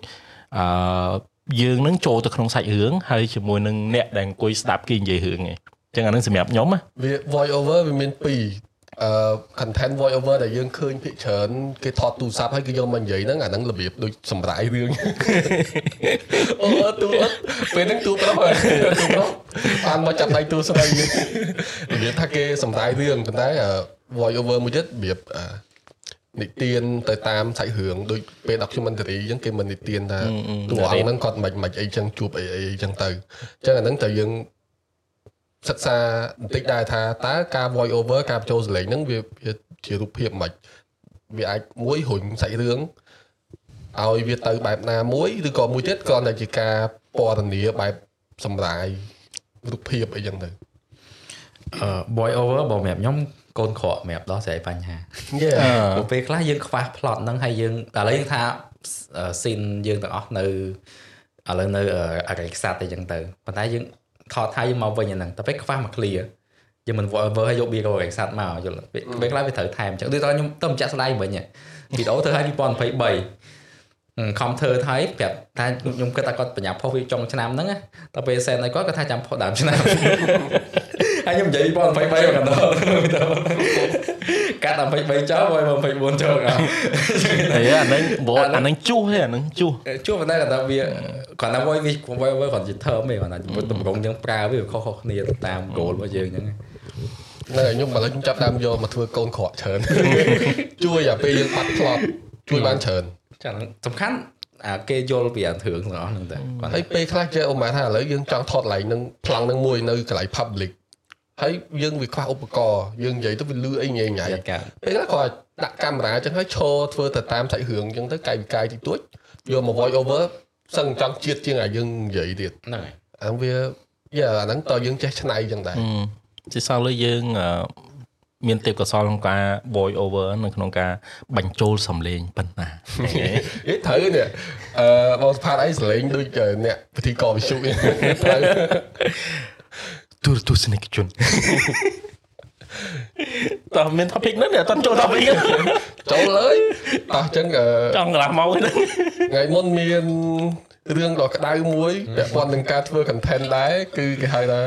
អឺយើងនឹងចូលទៅក្នុងសាច់រឿងហើយជាមួយនឹងអ្នកដែលអង្គុយស្ដាប់គេនិយាយរឿងឯងអញ្ចឹងអានឹងសម្រាប់ខ្ញុំណាវា voice over វាមានពីរ អឺ content voice over ដែលយើងឃើញភាគច្រើនគេថតទូរស័ព្ទហើយគេយកមកនិយាយហ្នឹងអាហ្នឹងរបៀបដូចសម្រាយរឿងអូទូអត់ពេលហ្នឹងទូប្រុសហើយទូប្រុសបានមកចាប់ដៃទូស្រីរបៀបថាគេសម្រាយរឿងប៉ុន្តែ voice over មួយទៀតរបៀបនិទានទៅតាមសាច់រឿងដូចពេល documentary អញ្ចឹងគេមិននិទានថាតួអង្គហ្នឹងគាត់មិនមិនអីចឹងជួបអីអីចឹងទៅអញ្ចឹងអាហ្នឹងត្រូវយើង សិក្សាបន្តិចដែរថាតើការ voice over ការបញ្ចូលសលេងហ្នឹងវាវាជារូបភាពមិនវាអាចមួយរុញសាច់រឿងឲ្យវាទៅបែបណាមួយឬក៏មួយទៀតគ្រាន់តែជាការពណ៌នាបែបសម្រាយរូបភាពអីចឹងទៅអឺ boy over បើសម្រាប់ខ្ញុំកូនក្រក់សម្រាប់ដោះស្រាយបញ្ហាយេព្រោះពេលខ្លះយើងខ្វះ plot ហ្នឹងហើយយើងឥឡូវយើងថា scene យើងទាំងអស់នៅឥឡូវនៅអរិយខ្សាត់អីចឹងទៅប៉ុន្តែយើង ថតថាយើងមកវិញអាហ្នឹងតែពេលខ្វះមក clear យើងមិន over ឲ្យយក B រអរិយខ្សាត់មកយល់ពេលខ្លះវាត្រូវថែមចឹងដូចតើខ្ញុំទៅម្ចាក់ស្ដាយវិញវីដេអូធ្វើឲ្យ2023ខំធ្វើថៃប្រាប់ថាខ្ញុំគិតថាគាត់បញ្ញាផុសវាចុងឆ្នាំហ្នឹងតែពេលសែនឲ្យគាត់គាត់ថាចាំផុសដើមឆ្នាំហើយខ្ញុំនិយាយ2023មកកណ្ដោ កាត់23ចោលឲ្យ24ចោលអត់អីអាហ្នឹងវត្តអាហ្នឹងជុះទេអាហ្នឹងជុះជួបប៉ុន្តែគាត់ថាវាគាត់ថាវយវាវយវយគាត់ជា term ទេគាត់ថាតម្រងយើងប្រើវាខុសៗគ្នាទៅតាម goal របស់យើងអញ្ចឹងហ្នឹងហើយខ្ញុំឥឡូវខ្ញុំចាប់ដើមយកមកធ្វើកូនក្រក់ច្រើនជួយអាពេលយើងបាត់ plot ជួយបានច្រើនចាសំខាន់អាគេយល់ពីអារឿងទាំងអស់ហ្នឹងតែគាត់ហើយពេលខ្លះចេះអូម៉ាថាឥឡូវយើងចង់ថតកន្លែងហ្នឹងប្លង់ហ្នឹងមួយនៅកន្លែង public ហើយយើងវាខ្វះឧបករណ៍យើងនិយាយទៅវាលឺអីញ៉ៃញ៉ៃចាត់ការពេលខ្លះគាត់ដាក់កាមេរ៉ាចឹងហើយឈរធ្វើទៅតាមសាច់រឿងចឹងទៅកាយវិការតិចតួចយកមក voice over សឹងចង់ជាតិជាងអាយើងនិយាយទៀតហ្នឹងហើយអាហ្នឹងវាយ៉ាអាហ្នឹងតើយើងចេះឆ្នៃចឹងដែរជាសល់លើយើងអឺមានទេពកោសលក្នុងការ voice over នៅក្នុងការបញ្ចូលសំឡេងប៉ុណ្ណាហេត្រូវនេះអឺបងស្ផាតអីសលេងដូចអ្នកពិធីករវិសុត្រូវ ទូរទស្សនិកជនតើមាន topic ហ្នឹងអត់ចូល topic ហ្នឹងចូលហើយតោះចឹងអឺចង់កន្លះមកហ្នឹងថ្ងៃមុនមានរឿងដ៏ក្តៅមួយពាក់ព័ន្ធនឹងការធ្វើ content ដែរគឺគេហៅថា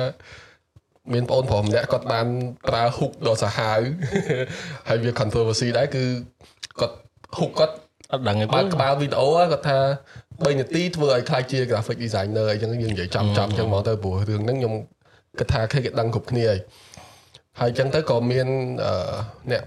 មានបងប្អូនប្រុសម្នាក់គាត់បានប្រើ hook ដ៏សាហាវហើយវា controversy ដែរគឺគាត់ hook គាត់អត់ដឹងទេបើកក្បាលវីដេអូគាត់ថា3នាទីធ្វើឲ្យខ្លាចជា graphic designer អីចឹងយើងនិយាយចំចំចឹងមកទៅព្រោះរឿងហ្នឹងខ្ញុំ គិតថាគេគេដឹងគ្រប់គ្នាហើយហើយចឹងទៅក៏មានអឺអ្នក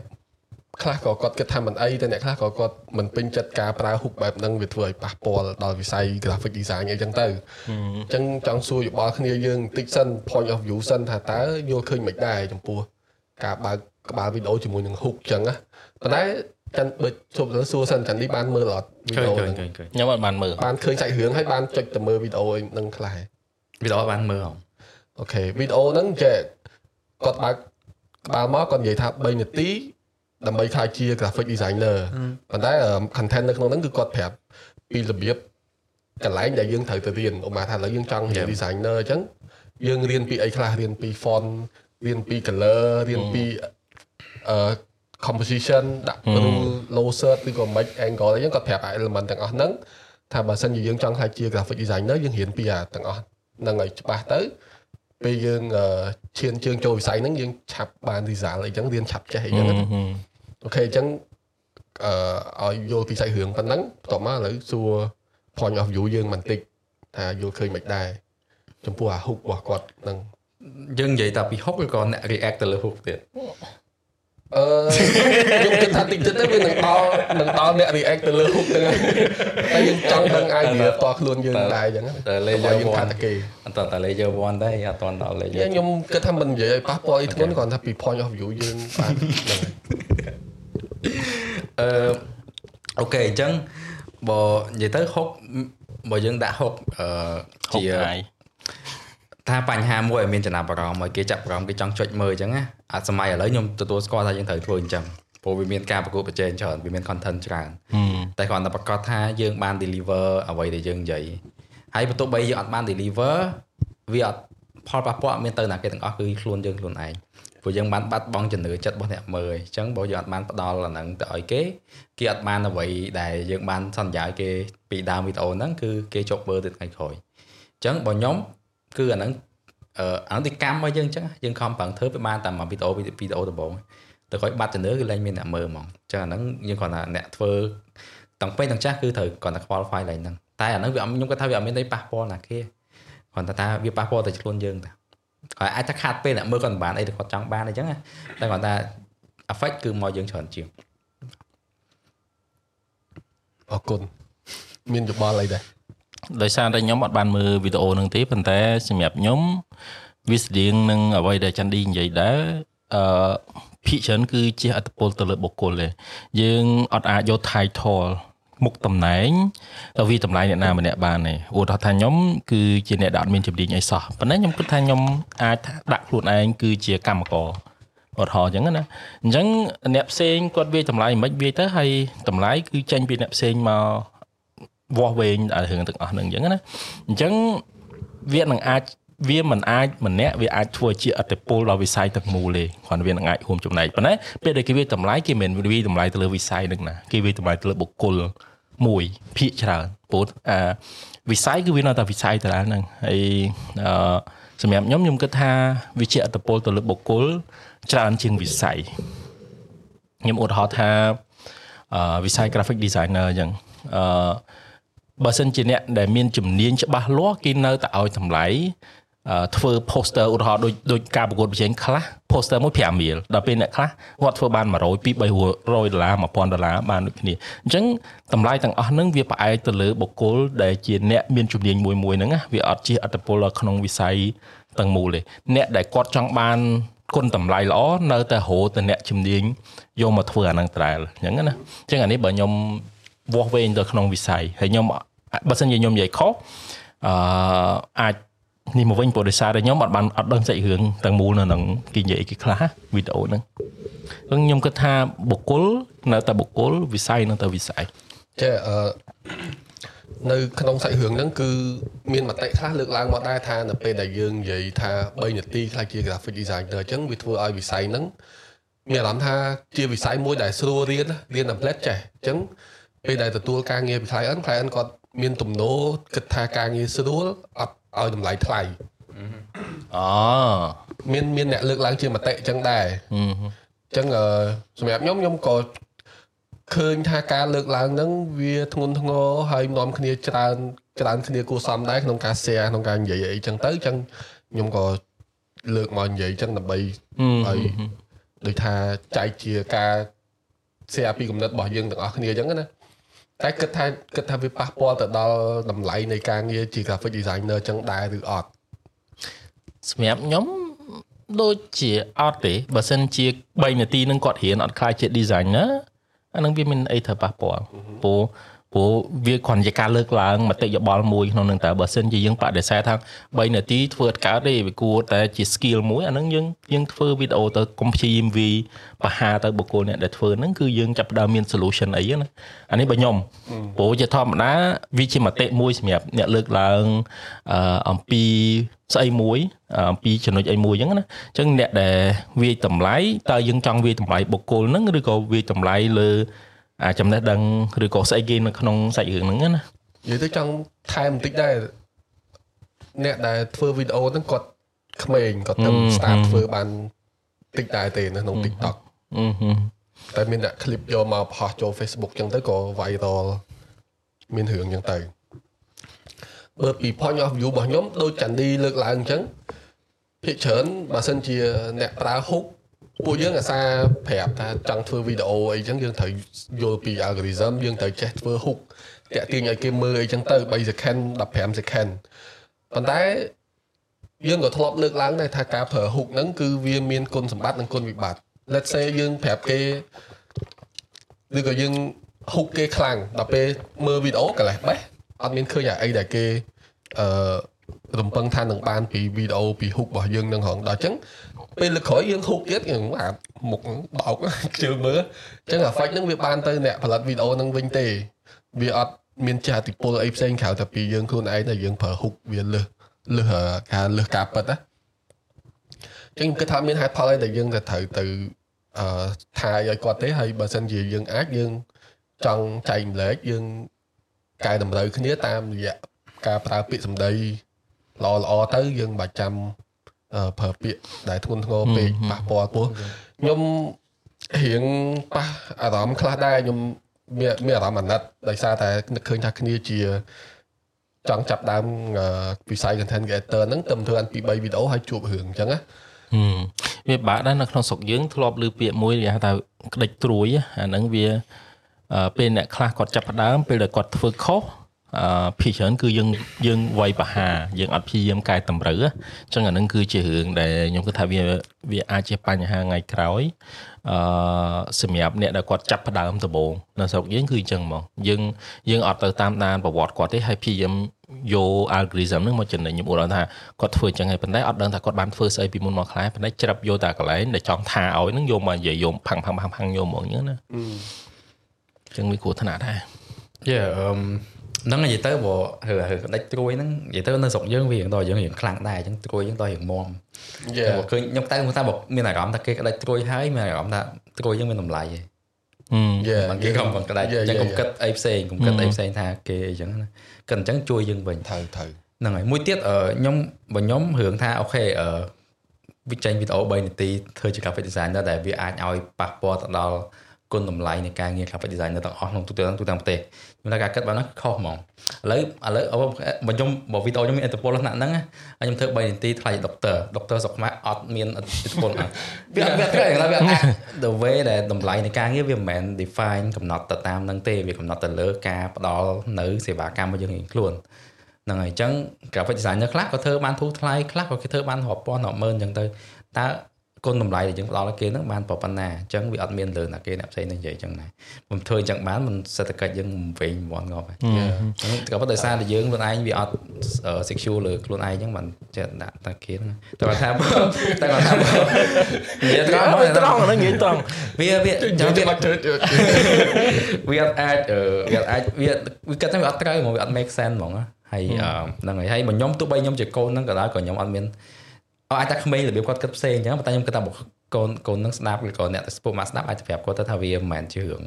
ខ្លះក៏គាត់គិតថាមិនអីតែអ្នកខ្លះក៏គាត់មិនពេញចិត្តការប្រើ hook បែបហ្នឹងវាធ្វើឲ្យប៉ះពាល់ដល់វិស័យ graphic design អីចឹងទៅអញ្ចឹងចង់សួរយោបល់គ្នាយើងបន្តិចសិន point of view សិនថាតើយល់ឃើញមិនដែរចំពោះការបើកក្បាលវីដេអូជាមួយនឹង hook ចឹងណាប៉ុន្តែចាន់បើជប់ទៅសួរសិនចាន់នេះបានមើលអត់វីឃើដេញអូឃើញហ្នឹងឃើញឃើញខ្ញុំអត់បានមើលបានឃើញសាច់រឿងហើយបានចុចទៅមើលវីដេអូហ្នឹងខ្លះហើយវីដេអូបានមើលហ៎ អូខេវីដេអូហ្នឹងចេះគាត់បើកក្បាលមកគាត់និយាយថា3នាទីដើម្បីខ្លាចជា graphic designer ប៉ុន្តែអឺ content នៅក្នុងហ្នឹងគឺគាត់ប្រាប់ពីរបៀបកន្លែងដែលយើងត្រូវទៅរៀនឧបមាថាឥឡូវយើងចង់រៀន designer អញ្ចឹងយើងរៀនពីអីខ្លះរៀនពី font រៀនពី color រៀនពីអឺ composition ដាក់ rule low cert ឬក៏ make angle អីចឹងគាត់ប្រាប់ element ទាំងអស់ហ្នឹងថាបើសិនជាយើងចង់ខ្លាចជា graphic designer យើងរៀនពីអាទាំងអស់ហ្នឹងឲ្យច្បាស់ទៅ ពេលយើងអឺឈានជើងចូលវិស័យហ្នឹងយើងឆាប់បាន result អីចឹងរៀនឆាប់ចេះអីចឹងណាអូខេអញ្ចឹងអឺឲ្យយល់ពីសាច់រឿងប៉ុណ្ណឹងបន្ទាប់មកឥឡូវសួរ point of view យើងបន្តិចថាយល់ឃើញមិនដែរចំពោះអា hook របស់គាត់ហ្នឹងយើងនិយាយតែពី hook ឬក៏អ្នក react ទៅលើ hook ទៀត អឺខ្ញុំគិតថាតិចទៀតទៅវានឹងដល់នឹងដល់អ្នក react ទៅលើ hook ហ្នឹងហើយតែយើងចង់ដឹង idea ផ្ទាល់ខ្លួនយើងដែរអញ្ចឹងណាតែលេលេងយើងយកថា one តែគេអត់តតែ layer 1ដែរអត់តដល់ layer ខ្ញុំគិតថាមិននិយាយឲ្យប៉ះពាល់អីធ្ងន់គ្រាន់ថាពី point of view យើងបានហ្នឹងហើយអឺអូខេអញ្ចឹងបើនិយាយទៅ hook បើយើងដាក់ hook អឺហុកជាហើយ ថាបញ្ហាមួយឲ្យមានចំណាប់អារម្មណ៍ឲ្យគេចាប់អារម្មណ៍គេចង់ចុចមើលអញ្ចឹងណាអាសម័យឥឡូវខ្ញុំទទួលស្គាល់ថាយើងត្រូវធ្វើអញ្ចឹងព្រោះវាមានការប្រកួតប្រជែងច្រើនវាមាន content ច្រើនតែគ្រាន់តែប្រកាសថាយើងបាន deliver អ្វីដែលយើងនិយាយហើយបន្ទាប់បីយើងអត់បាន deliver វាអត់ផលប៉ះពាល់អត់មានទៅណាគេទាំងអស់គឺខ្លួនយើងខ្លួនឯងព្រោះយើងបានបាត់បង់ចំណឿចិត្តរបស់អ្នកមើលអញ្ចឹងបើយើងអត់បានផ្ដល់អាហ្នឹងទៅឲ្យគេគេអត់បានអ្វីដែលយើងបានសន្យាឲ្យគេពីដើមវីដេអូហ្នឹងគឺគេជប់មើលទៅថ្ងៃក្រោយអញ្ចឹងបើខ្ញុំ គឺអាហ្នឹងអឺអានោះទីកម្មរបស់យើងអញ្ចឹងយើងខំប្រឹងធ្វើវាបានតែមួយវីដេអូវីដេអូដំបូងទៅក្រោយបាត់ចំណឿគឺលែងមានអ្នកមើលហ្មងអញ្ចឹងអាហ្នឹងយើងគ្រាន់តែអ្នកធ្វើទាំងពេញទាំងចាស់គឺត្រូវគ្រាន់តែខ្វល់ file ឡើងហ្នឹងតែអាហ្នឹងវាខ្ញុំគាត់ថាវាអត់មានន័យប៉ះពាល់ណាគេគ្រាន់តែថាវាប៉ះពាល់តែខ្លួនយើងតាហើយអាចថាខាត់ពេលអ្នកមើលគាត់មិនបានអីគាត់ចង់បានអញ្ចឹងតែគ្រាន់តែ affect គឺមកយើងច្រើនជាងអរគុណមានយោបល់អីដែរ ដោយសារតែខ្ញុំអត់បានមើលវីដេអូហ្នឹងទេប៉ុន្តែសម្រាប់ខ្ញុំវាស្តៀងនឹងអ្វីដែលចាន់ឌីនិយាយដែរអឺភាគច្រើនគឺជាអត្តពលទៅលើបុគ្គលទេយើងអត់អាចយក title មុខតំណែងទៅវាតម្លៃអ្នកណាម្នាក់បានទេឧទាហរណ៍ថាខ្ញុំគឺជាអ្នកដែលអត់មានជំនាញអីសោះប៉ុន្តែខ្ញុំគិតថាខ្ញុំអាចដាក់ខ្លួនឯងគឺជាកម្មករឧទាហរណ៍អញ្ចឹងណាអញ្ចឹងអ្នកផ្សេងគាត់វាតម្លៃមិនវាទៅហើយតម្លៃគឺចេញពីអ្នកផ្សេងមក វាស់វែងដល់រឿងទាំងអស់ហ្នឹងអញ្ចឹងណាអញ្ចឹងវានឹងអាចវាមិនអាចម្នាក់វាអាចធ្វើជាអតិពលដល់វិស័យទាំងមូលទេគ្រាន់វានឹងអាចរួមចំណែកប៉ុន្តែពេលដែលគេវាតម្លៃគេមិនវាតម្លៃទៅលើវិស័យហ្នឹងណាគេវាតម្លៃទៅលើបុគ្គលមួយភាកច្រើនពោលអាវិស័យគឺវានៅតែវិស័យទៅហ្នឹងហើយអឺសម្រាប់ខ្ញុំខ្ញុំគិតថាវាជាអត្តពលទៅលើបុគ្គលច្រើនជាងវិស័យខ្ញុំឧទាហរណ៍ថាអឺវិស័យ graphic designer អញ្ចឹងអឺ បើសិនជាអ្នកដែលមានជំនាញច្បាស់លាស់គេនៅតែឲ្យតម្លៃធ្វើ poster ឧទាហរណ៍ដូចដូចការប្រកួតប្រជែងខ្លះ poster មួយ5រៀលដល់ពេលអ្នកខ្លះគាត់ធ្វើបាន100 2 300ដុល្លារ1000ដុល្លារបានដូចគ្នាអញ្ចឹងតម្លៃទាំងអស់ហ្នឹងវាផ្អែកទៅលើបុគ្គលដែលជាអ្នកមានជំនាញមួយមួយហ្នឹងវាអត់ជាអត្តពលក្នុងវិស័យទាំងមូលទេអ្នកដែលគាត់ចង់បានគុណតម្លៃល្អនៅតែរោទៅអ្នកជំនាញយកមកធ្វើអាហ្នឹងត្រែលអញ្ចឹងណាអញ្ចឹងអានេះបើខ្ញុំ វាស់វែងទៅក្នុងវិស័យហើយខ្ញុំបើសិនជាខ្ញុំនិយាយខុសអឺអាចនេះមកវិញព្រោះដោយសារតែខ្ញុំអត់បានអត់ដឹងសាច់រឿងទាំងមូលនៅនឹងគេនិយាយគេខ្លះវីដេអូហ្នឹងហ្នឹងខ្ញុំគិតថាបុគ្គលនៅតែបុគ្គលវិស័យនៅតែវិស័យចេះអឺនៅក្នុងសាច់រឿងហ្នឹងគឺមានមតិខ្លះលើកឡើងមកដែរថានៅពេលដែលយើងនិយាយថា3នាទីខ្លះជា graphic designer អញ្ចឹងវាធ្វើឲ្យវិស័យហ្នឹងមានអារម្មណ៍ថាជាវិស័យមួយដែលស្រួលរៀនរៀន template ចេះអញ្ចឹង ពេលដែលទទួលការងារពី client client គាត់មានទំនោរគិតថាការងារស្រួលអត់ឲ្យតម្លៃថ្លៃអូមានមានអ្នកលើកឡើងជាមតិអញ្ចឹងដែរអញ្ចឹងសម្រាប់ខ្ញុំខ្ញុំក៏ឃើញថាការលើកឡើងហ្នឹងវាធ្ងន់ធ្ងរហើយនាំគ្នាច្រើនច្រើនគ្នាគួរសមដែរក្នុងការ share ក្នុងការនិយាយអីចឹងទៅអញ្ចឹងខ្ញុំក៏លើកមកនិយាយចឹងដើម្បីឲ្យដូចថាចែកជាការ share ពីគំនិតរបស់យើងទាំងអស់គ្នាអញ្ចឹងណា តែគិតថាគិតថាវាប៉ះពាល់ទៅដល់តម្លៃនៃការងារជា graphic designer ចឹងដែរឬអត់សម្រាប់ខ្ញុំដូចជាអត់ទេបើសិនជា3នាទីនឹងគាត់រៀនអត់ខ្លាចជា designer អានឹងវាមានអីត្រូវប៉ះពាល់ព្រោះ ព្រោះវាគ្រាន់ជាការលើកឡើងមតិយោបល់មួយក្នុងនឹងតើបើសិនជាយើងបដិសេធថា3នាទីធ្វើអត់កើតទេវាគួរតែជា skill មួយអានឹងយើងយើងធ្វើវីដេអូទៅកុំព្យាយាមវីបហាទៅបុគ្គលអ្នកដែលធ្វើហ្នឹងគឺយើងចាប់ផ្ដើមមាន solution អីណាអានេះបើខ្ញុំព្រោះជាធម្មតាវាជាមតិមួយសម្រាប់អ្នកលើកឡើងអំពីស្អីមួយអំពីចំណុចអីមួយអញ្ចឹងណាអញ្ចឹងអ្នកដែលវាតម្លៃតើយើងចង់វាតម្លៃបុគ្គលហ្នឹងឬក៏វាតម្លៃលើ អាចំណេះដឹងឬក៏ស្អីគេនៅក្នុងសាច់រឿងហ្នឹងណានិយាយទៅចង់ថែមបន្តិចដែរអ្នកដែលធ្វើវីដេអូហ្នឹងគាត់ក្មេងគាត់ទៅ start ធ្វើបានតិចដែរទេនៅក្នុង TikTok តែមានអ្នក clip យកមកផុសចូល Facebook ចឹងទៅក៏ viral មានរឿងចឹងទៅបើពី point of view របស់ខ្ញុំដូចចាន់ឌីលើកឡើងអញ្ចឹងភាគច្រើនបើសិនជាអ្នកប្រើ hook ពួកយើងអាសាប្រាប់ថាចង់ធ្វើវីដេអូអីចឹងយើងត្រូវយល់ពី algorithm យើងត្រូវចេះធ្វើ hook តាក់ទាញឲ្យគេមើលអីចឹងទៅ3 second 15 second ប៉ុន្តែយើងក៏ធ្លាប់លើកឡើងដែរថាការប្រើ hook ហ្នឹងគឺវាមានគុណសម្បត្តិនិងគុណវិបត្តិ let's say យើងប្រាប់គេឬក៏យើង hook គេខ្លាំងដល់ពេលមើលវីដេអូកន្លេះបេះអត់មានឃើញអាអីដែលគេអឺរំពឹងថានឹងបានពីវីដេអូពី hook របស់យើងនឹងហងដល់អញ្ចឹង ពេលលើកក្រោយយើង hook ទៀតយើងអាមុខបោកជឿមើលអញ្ចឹង effect ហ្នឹងវាបានទៅអ្នកផលិតវីដេអូហ្នឹងវិញទេវាអត់មានចាស់តិពលអីផ្សេងក្រៅតែពីយើងខ្លួនឯងតែយើងប្រើ hook វាលើសលើសការលើសការពិតណាចឹងខ្ញុំគិតថាមានហេតុផលអីដែលយើងទៅត្រូវទៅអឺថាឲ្យគាត់ទេហើយបើសិនជាយើងអាចយើងចង់ចែកម្លែកយើងកែតម្រូវគ្នាតាមរយៈការប្រើពាក្យសម្ដីល្អល្អទៅយើងមិនបាច់ចាំអឺ ប្រើពាក្យដែលធ្ងន់ធ្ងរពេកប៉ះពាល់ពោះខ្ញុំរៀងប៉ះអារម្មណ៍ខ្លះដែរខ្ញុំមានមានអារម្មណ៍អាណិតដោយសារតែនឹកឃើញថាគ្នាជាចង់ចាប់ដើមវិស័យ content creator ហ្នឹងទៅធ្វើអានពី3វីដេអូហើយជួបរឿងអញ្ចឹងណាវាបាក់ដែរនៅក្នុងស្រុកយើងធ្លាប់ឮពាក្យមួយគេហៅថាក្តិចត្រួយអាហ្នឹងវាពេលអ្នកខ្លះគាត់ចាប់ផ្ដើមពេលដែលគាត់ធ្វើខុស អឺភីច្រើនគឺយើងយើងវាយបហាយើងអត់ព្យាយាមកែតម្រូវអញ្ចឹងអានឹងគឺជារឿងដែលខ្ញុំគិតថាវាវាអាចជាបញ្ហាថ្ងៃក្រោយអឺសម្រាប់អ្នកដែលគាត់ចាប់ផ្ដើមដំបូងនៅស្រុកយើងគឺអញ្ចឹងហ្មងយើងយើងអត់ទៅតាមដានប្រវត្តិគាត់ទេហើយព្យាយាមយក algorithm ហ្នឹងមកចំណេញខ្ញុំឧទាហរណ៍ថាគាត់ធ្វើអញ្ចឹងហើយប៉ុន្តែអត់ដឹងថាគាត់បានធ្វើស្អីពីមុនមកខ្លះប៉ុន្តែច្រាប់យកតែកន្លែងដែលចង់ថាឲ្យហ្នឹងយកមកនិយាយយកផាំងផាំងផាំងផាំងយកមកអញ្ចឹងណាអញ្ចឹងវាគ្រោះថ្នាក់ដែរ Yeah អឺ ហ្នឹងនិយាយទៅបើហឺហឺក្តិចត្រួយហ្នឹងនិយាយទៅនៅស្រុកយើងវាដល់យើងរៀងខ្លាំងដែរអញ្ចឹងត្រួយយើងដល់រៀងមុំតែបើឃើញខ្ញុំតែខ្ញុំថាបើមានអារម្មណ៍ថាគេក្តិចត្រួយហើយមានអារម្មណ៍ថាត្រួយយើងមានតម្លៃហ៎យ៉ាមិនគេក៏មិនក្តិចអញ្ចឹងកុំគិតអីផ្សេងកុំគិតអីផ្សេងថាគេអញ្ចឹងណាគិតអញ្ចឹងជួយយើងវិញត្រូវត្រូវហ្នឹងហើយមួយទៀតខ្ញុំបើខ្ញុំរឿងថាអូខេអឺវិចេញវីដេអូ3នាទីធ្វើជា graphic designer ដែលវាអាចឲ្យប៉ះពាល់ទៅដល់ គុណតម្លៃនៃការងារ graphic designer ទាំងអស់ក្នុងទូទាំងទូទាំងប្រទេសខ្ញុំថាការគិតបែបហ្នឹងខុសហ្មងឥឡូវឥឡូវបើខ្ញុំបើវីដេអូខ្ញុំមានឥទ្ធិពលលក្ខណៈហ្នឹងហើយខ្ញុំធ្វើ3នាទីថ្លៃដុកទ័រដុកទ័រស្រុកខ្មែរអត់មានឥទ្ធិពលអត់វាវាត្រូវតែវាអាច the way ដែលតម្លៃនៃការងារវាមិនមែន define កំណត់ទៅតាមហ្នឹងទេវាកំណត់ទៅលើការផ្ដល់នៅសេវាកម្មរបស់យើងរៀងខ្លួនហ្នឹងហើយអញ្ចឹង graphic designer ខ្លះក៏ធ្វើបានធូរថ្លៃខ្លះក៏គេធ្វើបានរាប់ពាន់រាប់ម៉ឺនអញ្ចឹងទៅតើ គុណតម្លៃដែលយើងផ្ដល់ឲ្យគេហ្នឹងបានប៉ុណ្ណាអញ្ចឹងវាអត់មានលើណាគេអ្នកផ្សេងនឹងនិយាយអញ្ចឹងណាមិនធ្វើអញ្ចឹងបានមិនសេដ្ឋកិច្ចយើងវិញមាន់ងាប់ហើយអញ្ចឹងក៏ប៉ុន្តែដោយសារតែយើងខ្លួនឯងវាអត់ secure លើខ្លួនឯងអញ្ចឹងមិនចេះដាក់តាគេហ្នឹងតែគាត់ថាតែគាត់ថានិយាយត្រង់ត្រង់ហ្នឹងនិយាយត្រង់វាវាចាំចាំវាវាអត់ត្រូវវាអត់អាចអឺវាអត់អាចវាវាគិតថាវាអត់ត្រូវហ្មងវាអត់ make sense ហ្មងណាហើយអឺហ្នឹងហើយហើយបើខ្ញុំទោះបីខ្ញុំជាកូនហ្នឹងក៏ដោយក៏ខ្ញុំអត់មាន អាចតែក្មេងរបៀបគាត់គិតផ្សេងអញ្ចឹងប៉ុន្តែខ្ញុំគិតថាបើកូនកូនហ្នឹងស្ដាប់ឬក៏អ្នកដែលស្ពុកមកស្ដាប់អាចប្រាប់គាត់ទៅថាវាមិនមែនជារឿង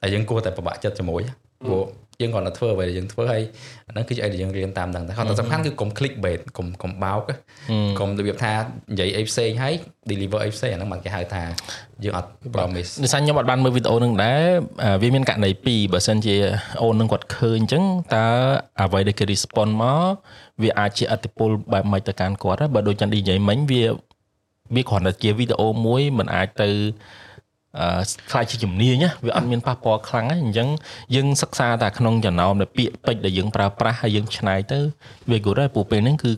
តែយើងគួរតែពិបាកចិត្តជាមួយព្រោះ យើងគាត់ទៅធ្វើអ្វីដែលយើងធ្វើហើយអាហ្នឹងគឺជាអីដែលយើងរៀនតាមហ្នឹងតែគាត់តែសំខាន់គឺកុំ click bait កុំកុំបោកកុំរបៀបថានិយាយអីផ្សេងហើយ deliver អីផ្សេងអាហ្នឹងមិនគេហៅថាយើងអត់ promise ដោយសារខ្ញុំអត់បានមើលវីដេអូហ្នឹងដែរវាមានករណីពីរបើសិនជាអូននឹងគាត់ឃើញអញ្ចឹងតើអ្វីដែលគេ respond មកវាអាចជាអតិពលបែបម៉េចទៅកាន់គាត់ដែរបើដូចចាំនិយាយមិញវាវាគ្រាន់តែជាវីដេអូមួយมันអាចទៅអឺ ខ្លាចជាជំនាញណាវាអត់មានប៉ះពាល់ខ្លាំងហ្នឹងអញ្ចឹងយើងសិក្សាតែក្នុងចំណោមដែលពាក្យពេចន៍ដែលយើងប្រើប្រាស់ហើយយើងឆ្នៃទៅវា good ហើយព្រោះពេលហ្នឹងគឺ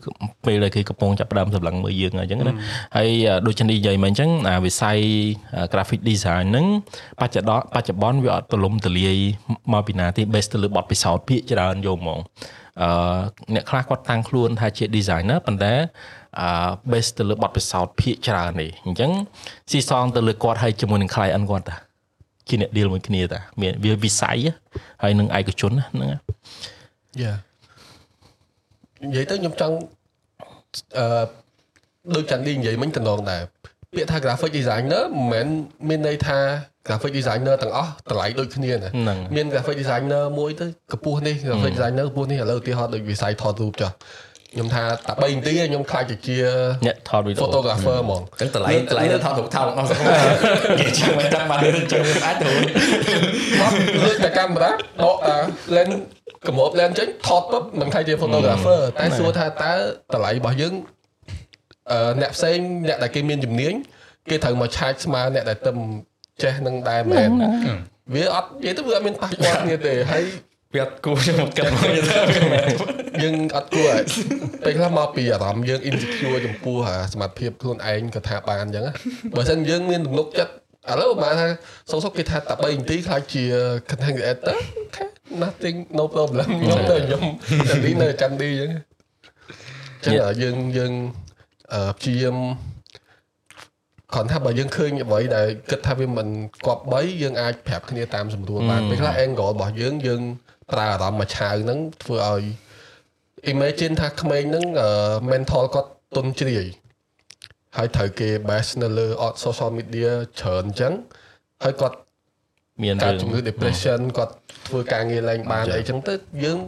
ពេលដែលគេកំពុងចាប់ផ្ដើមសម្លឹងមើលយើងអញ្ចឹងណាហើយដូចជានិយាយមកអញ្ចឹងអាវិស័យ graphic design ហ្នឹងបច្ចុប្បន្នបច្ចុប្បន្នវាអត់ទលំទលាយមកពីណាទេ base ទៅលើបទពិសោធន៍ភាគច្រើនយកហ្មងអឺអ្នកខ្លះគាត់តាំងខ្លួនថាជា designer ប៉ុន្តែ អឺ base ទៅលើបទពិសោធន៍ភាគច្រើននេះអញ្ចឹងស៊ីសងទៅលើគាត់ហើយជាមួយនឹង client គាត់តាជាអ្នក deal មួយគ្នាតាមានវាវិស័យហើយនឹងឯកជនហ្នឹងយ៉ានិយាយទៅខ្ញុំចង់អឺដូចចាន់ឌីនិយាយមិញតំណងដែរពាក្យថា graphic designer មិនមែនមានន័យថា graphic designer ទាំងអស់តម្លៃដូចគ្នាណាហ្នឹងមាន graphic designer មួយទៅកពស់នេះ graphic designer កពស់នេះឥឡូវឧទាហរណ៍ដូចវិស័យថតរូបចុះ ខ្ញុំថាតែ3នាទីខ្ញុំខ្លាចទៅជាអ្នកថតវីដេអូ photographer ហ្មងចឹងតម្លៃតម្លៃទៅថតរូបថោកអស់សកលនិយាយចឹងមិនចាំបានរឿងចឹងវាអាចទៅថតលើកតែកាមេរ៉ាដកតា lens កម្រប lens ចេញថតពុបមិនថាជា photographer តែសួរថាតើតម្លៃរបស់យើងអឺអ្នកផ្សេងអ្នកដែលគេមានជំនាញគេត្រូវមកឆាចស្មើអ្នកដែលទៅចេះនឹងដែរមែនវាអត់និយាយទៅវាអត់មានប៉ះពាល់គ្នាទេហើយ វាអត់គួរខ្ញុំគិតមកយទៅយើងអត់គួរឲ្យពេលខ្លះមកពីអារម្មណ៍យើង insecure ចំពោះអាសមត្ថភាពខ្លួនឯងក៏ថាបានអញ្ចឹងណាបើមិនយើងមានទំនុកចិត្តឥឡូវបើថាសុកសុកគេថាតែ3នាទីខ្លាចជា content creator okay nothing no problem ខ្ញុំទៅខ្ញុំតែលីនៅចាំឌីអញ្ចឹងចឹងយើងយើងអឺព្យាយាមគ្រាន់ថាបើយើងឃើញអ្វីដែលគិតថាវាមិនគប់បីយើងអាចប្រាប់គ្នាតាមសម្រួលបានពេលខ្លះ angle របស់យើងយើង ប្រើអារម្មណ៍មួយឆាវហ្នឹងធ្វើឲ្យ imagine ថាក្មេងហ្នឹង mental គាត់ទុនជ្រាយហើយត្រូវគេ bash នៅលើ social media ច្រើនអញ្ចឹងហើយគាត់មានការឿងរជំងឺ depression គាត់ធ្វើការងារឡើងបានអីចឹងទៅយើង